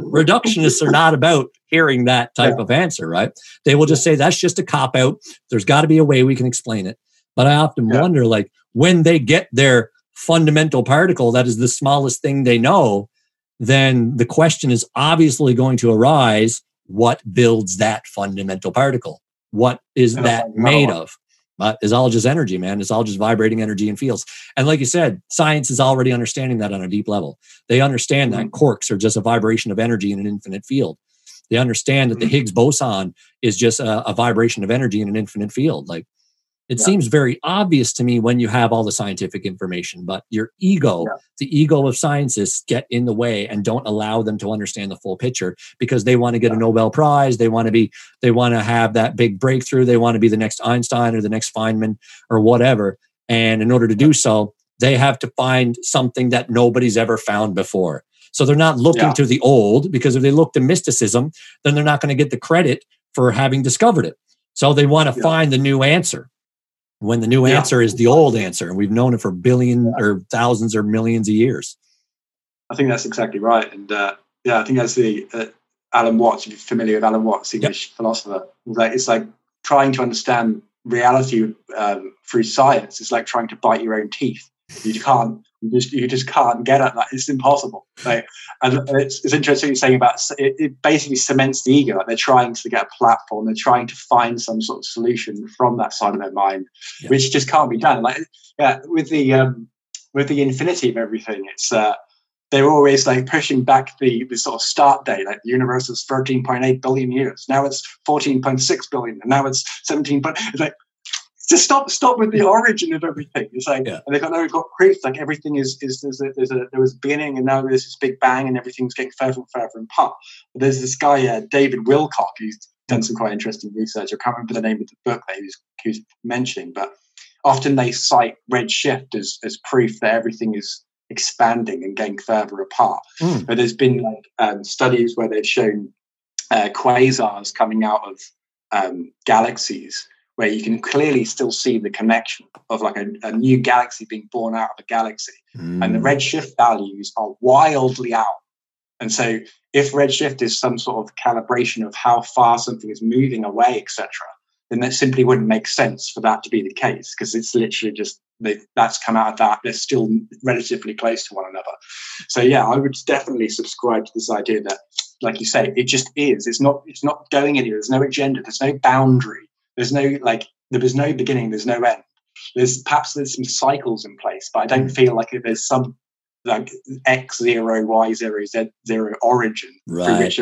reductionists are not about hearing that type of answer, right? They will just say that's just a cop out. There's got to be a way we can explain it. But I often yeah. wonder, like, when they get their fundamental particle, that is the smallest thing they know, then the question is obviously going to arise what builds that fundamental particle? What is that made of? But it's all just energy, man. It's all just vibrating energy and fields. And like you said, science is already understanding that on a deep level. They understand that mm-hmm. quarks are just a vibration of energy in an infinite field. They understand that the mm-hmm. Higgs boson is just a, a vibration of energy in an infinite field. Like it yeah. seems very obvious to me when you have all the scientific information, but your ego, yeah. the ego of scientists get in the way and don't allow them to understand the full picture because they want to get yeah. a Nobel Prize. They want to be, they want to have that big breakthrough. They want to be the next Einstein or the next Feynman or whatever. And in order to do so, they have to find something that nobody's ever found before. So they're not looking to the old because if they look to mysticism, then they're not going to get the credit for having discovered it. So they want to find the new answer when the new answer is the old answer. And we've known it for billion or thousands or millions of years. I think that's exactly right. And uh, yeah, I think that's the uh, Alan Watts, if you're familiar with Alan Watts, English yep. philosopher, like it's like trying to understand reality um, through science. It's like trying to bite your own teeth. You can't. You just, you just can't get at that. It's impossible. Like, and it's, it's interesting you're saying about it, it. Basically, cements the ego. Like they're trying to get a platform. They're trying to find some sort of solution from that side of their mind, yeah. which just can't be done. Like, yeah, with the um, with the infinity of everything, it's uh, they're always like pushing back the, the sort of start date. Like the universe is 13.8 billion years. Now it's 14.6 billion, and now it's 17. But it's like just stop stop with the origin of everything. It's like yeah. and they've got no got proof. Like everything is is there's a, there's a there was a beginning, and now there's this big bang, and everything's getting further and further apart. But there's this guy uh, David Wilcock who's done some quite interesting research. I can't remember the name of the book that he was, he was mentioning, but often they cite redshift as as proof that everything is expanding and getting further apart. Mm. But there's been like um, studies where they've shown uh, quasars coming out of um, galaxies where you can clearly still see the connection of like a, a new galaxy being born out of a galaxy. Mm. And the hmm. redshift values are wildly out. And so if redshift is some sort of calibration of how far something is moving away, etc., then that simply wouldn't make sense for that to be the case because it's literally just that's come out of that. They're still relatively close to one another. So yeah, I would definitely subscribe to this idea that, like you say, it just is. It's not. It's not going anywhere. There's no agenda. There's no boundary. There's no like. There's no beginning. There's no end. There's perhaps there's some cycles in place, but I don't mm. feel like there's some like X zero, Y zero, Z zero origin right. through which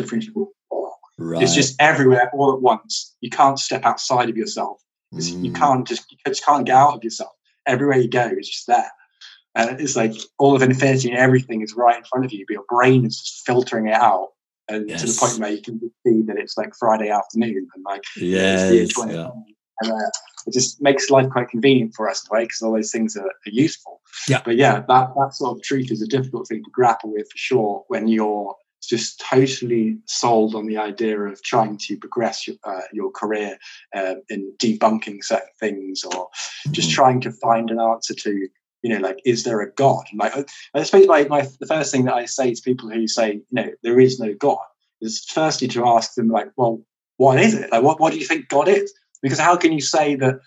Right. It's just everywhere all at once. You can't step outside of yourself. Mm. You can't just you just can't get out of yourself everywhere you go is just there. And it's like all of infinity and everything is right in front of you, but your brain is just filtering it out. And yes. to the point where you can see that it's like Friday afternoon and like yes, yeah. And, uh, it just makes life quite convenient for us in a way because all those things are, are, useful. Yeah. But yeah, that, that sort of truth is a difficult thing to grapple with for sure when you're just totally sold on the idea of trying to progress your, uh, your career uh, in debunking certain things or just mm-hmm. trying to find an answer to you know like is there a god like i suppose my, my the first thing that i say to people who say you know there is no god is firstly to ask them like well what is it like what, what do you think god is because how can you say that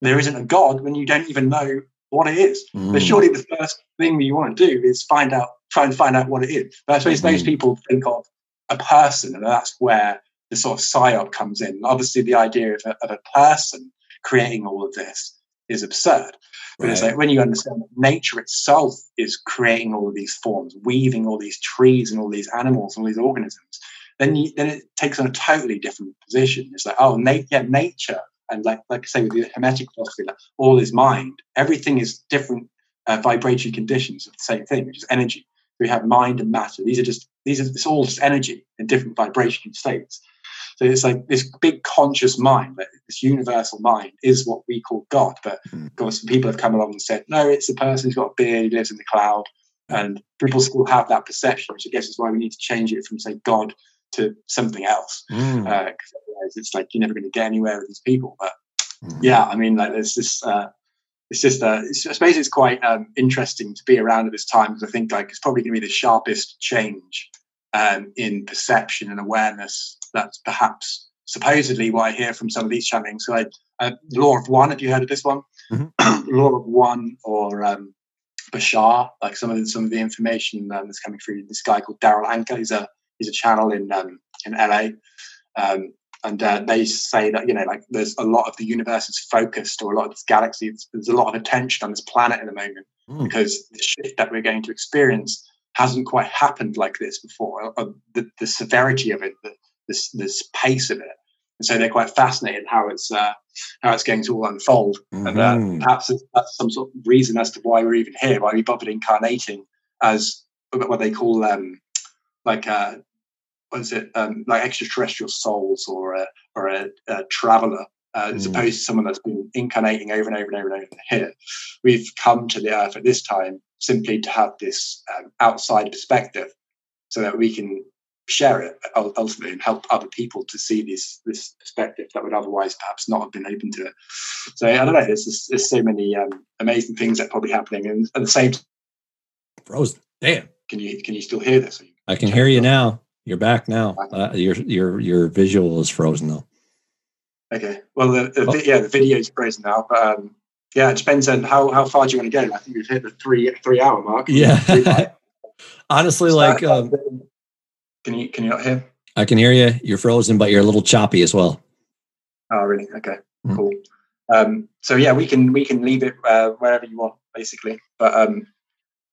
there isn't a god when you don't even know what it is mm. but surely the first thing that you want to do is find out try and find out what it is. But I suppose mm-hmm. most people think of a person, and that's where the sort of psyop comes in. Obviously, the idea of a, of a person creating all of this is absurd. But right. it's like when you understand that nature itself is creating all of these forms, weaving all these trees and all these animals and all these organisms, then you, then it takes on a totally different position. It's like, oh, na- yeah, nature, and like like I say with the Hermetic philosophy, like all is mind. Everything is different uh, vibratory conditions of the same thing, which is energy we have mind and matter. These are just these are it's all just energy in different vibration states. So it's like this big conscious mind, this universal mind is what we call God. But mm. of course, people have come along and said, no, it's the person who's got a beard, who lives in the cloud. And people still have that perception, which I guess is why we need to change it from, say, God to something else. Mm. Uh, otherwise, it's like you're never going to get anywhere with these people. But mm. yeah, I mean, like there's this uh, it's just uh, it's, I suppose it's quite um, interesting to be around at this time because I think like it's probably going to be the sharpest change um, in perception and awareness. That's perhaps supposedly what I hear from some of these channelings. So, like, uh, Law of One. Have you heard of this one? Mm-hmm. Law of One or um, Bashar. Like some of the, some of the information um, that's coming through. This guy called Darryl Anka. He's a he's a channel in um, in LA. Um, and uh, they say that you know like there's a lot of the universe is focused or a lot of this galaxy there's a lot of attention on this planet at the moment mm. because the shift that we're going to experience hasn't quite happened like this before uh, the, the severity of it the, this this pace of it and so they're quite fascinated how it's uh, how it's going to all unfold mm-hmm. and uh, mm-hmm. perhaps that's some sort of reason as to why we're even here why we bothered incarnating as what they call um, like uh, what is it um, like extraterrestrial souls or a or a, a traveler uh, mm. as opposed to someone that's been incarnating over and over and over and over here. We've come to the earth at this time simply to have this um, outside perspective so that we can share it ultimately and help other people to see this this perspective that would otherwise perhaps not have been open to it. So I don't know. There's there's so many um, amazing things that are probably happening, and at the same frozen. Damn. Can you can you still hear this? I can hear you now. You're back now. Uh, your your your visual is frozen though. Okay. Well, the, the oh. yeah the video is frozen now, but um, yeah, it depends on how how far do you want to go. I think we've hit the three three hour mark. Yeah. Honestly, like. Um, can you can you not hear? I can hear you. You're frozen, but you're a little choppy as well. Oh, really? Okay, mm. cool. Um, so yeah, we can we can leave it uh, wherever you want, basically. But um,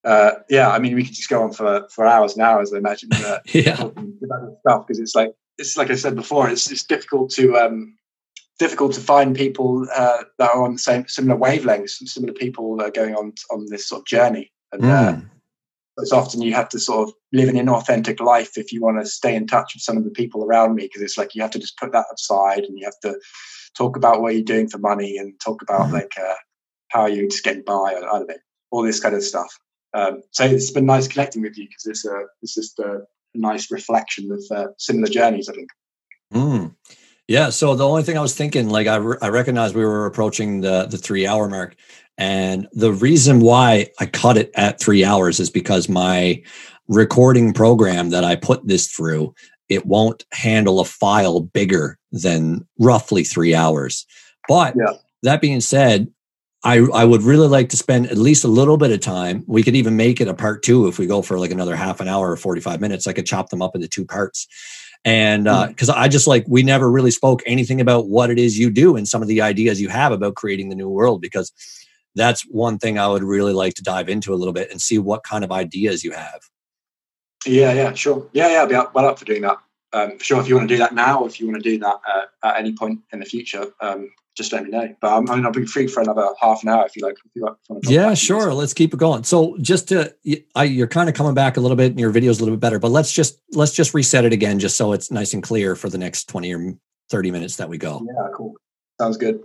uh, yeah, I mean, we could just go on for for hours and hours. I imagine. Uh, yeah. Stuff because it's like it's like I said before. It's it's difficult to um, difficult to find people uh, that are on the same similar wavelengths, similar people that are going on on this sort of journey. And mm it's often you have to sort of live an inauthentic life if you want to stay in touch with some of the people around me because it's like you have to just put that aside and you have to talk about what you're doing for money and talk about mm-hmm. like uh, how you're just getting by or I don't know all this kind of stuff. Um, so it's been nice connecting with you because it's a it's just a nice reflection of uh, similar journeys. I think. Mm. Yeah. So the only thing I was thinking, like I, re- I recognize we were approaching the the three hour mark, and the reason why I cut it at three hours is because my recording program that I put this through, it won't handle a file bigger than roughly three hours. But yeah. that being said, I, I would really like to spend at least a little bit of time. We could even make it a part two if we go for like another half an hour or 45 minutes. I could chop them up into two parts. And because uh, mm. I just like, we never really spoke anything about what it is you do and some of the ideas you have about creating the new world because that's one thing I would really like to dive into a little bit and see what kind of ideas you have. Yeah, yeah, sure. Yeah, yeah, I'll be up, well up for doing that. Um, for sure, if you want to do that now, or if you want to do that uh, at any point in the future, um, just let me know. But I'm, I mean, I'll be free for another half an hour if you like. If you like yeah, sure. Let's keep it going. So, just to, I, you're kind of coming back a little bit, and your video's a little bit better. But let's just let's just reset it again, just so it's nice and clear for the next twenty or thirty minutes that we go. Yeah, cool. Sounds good.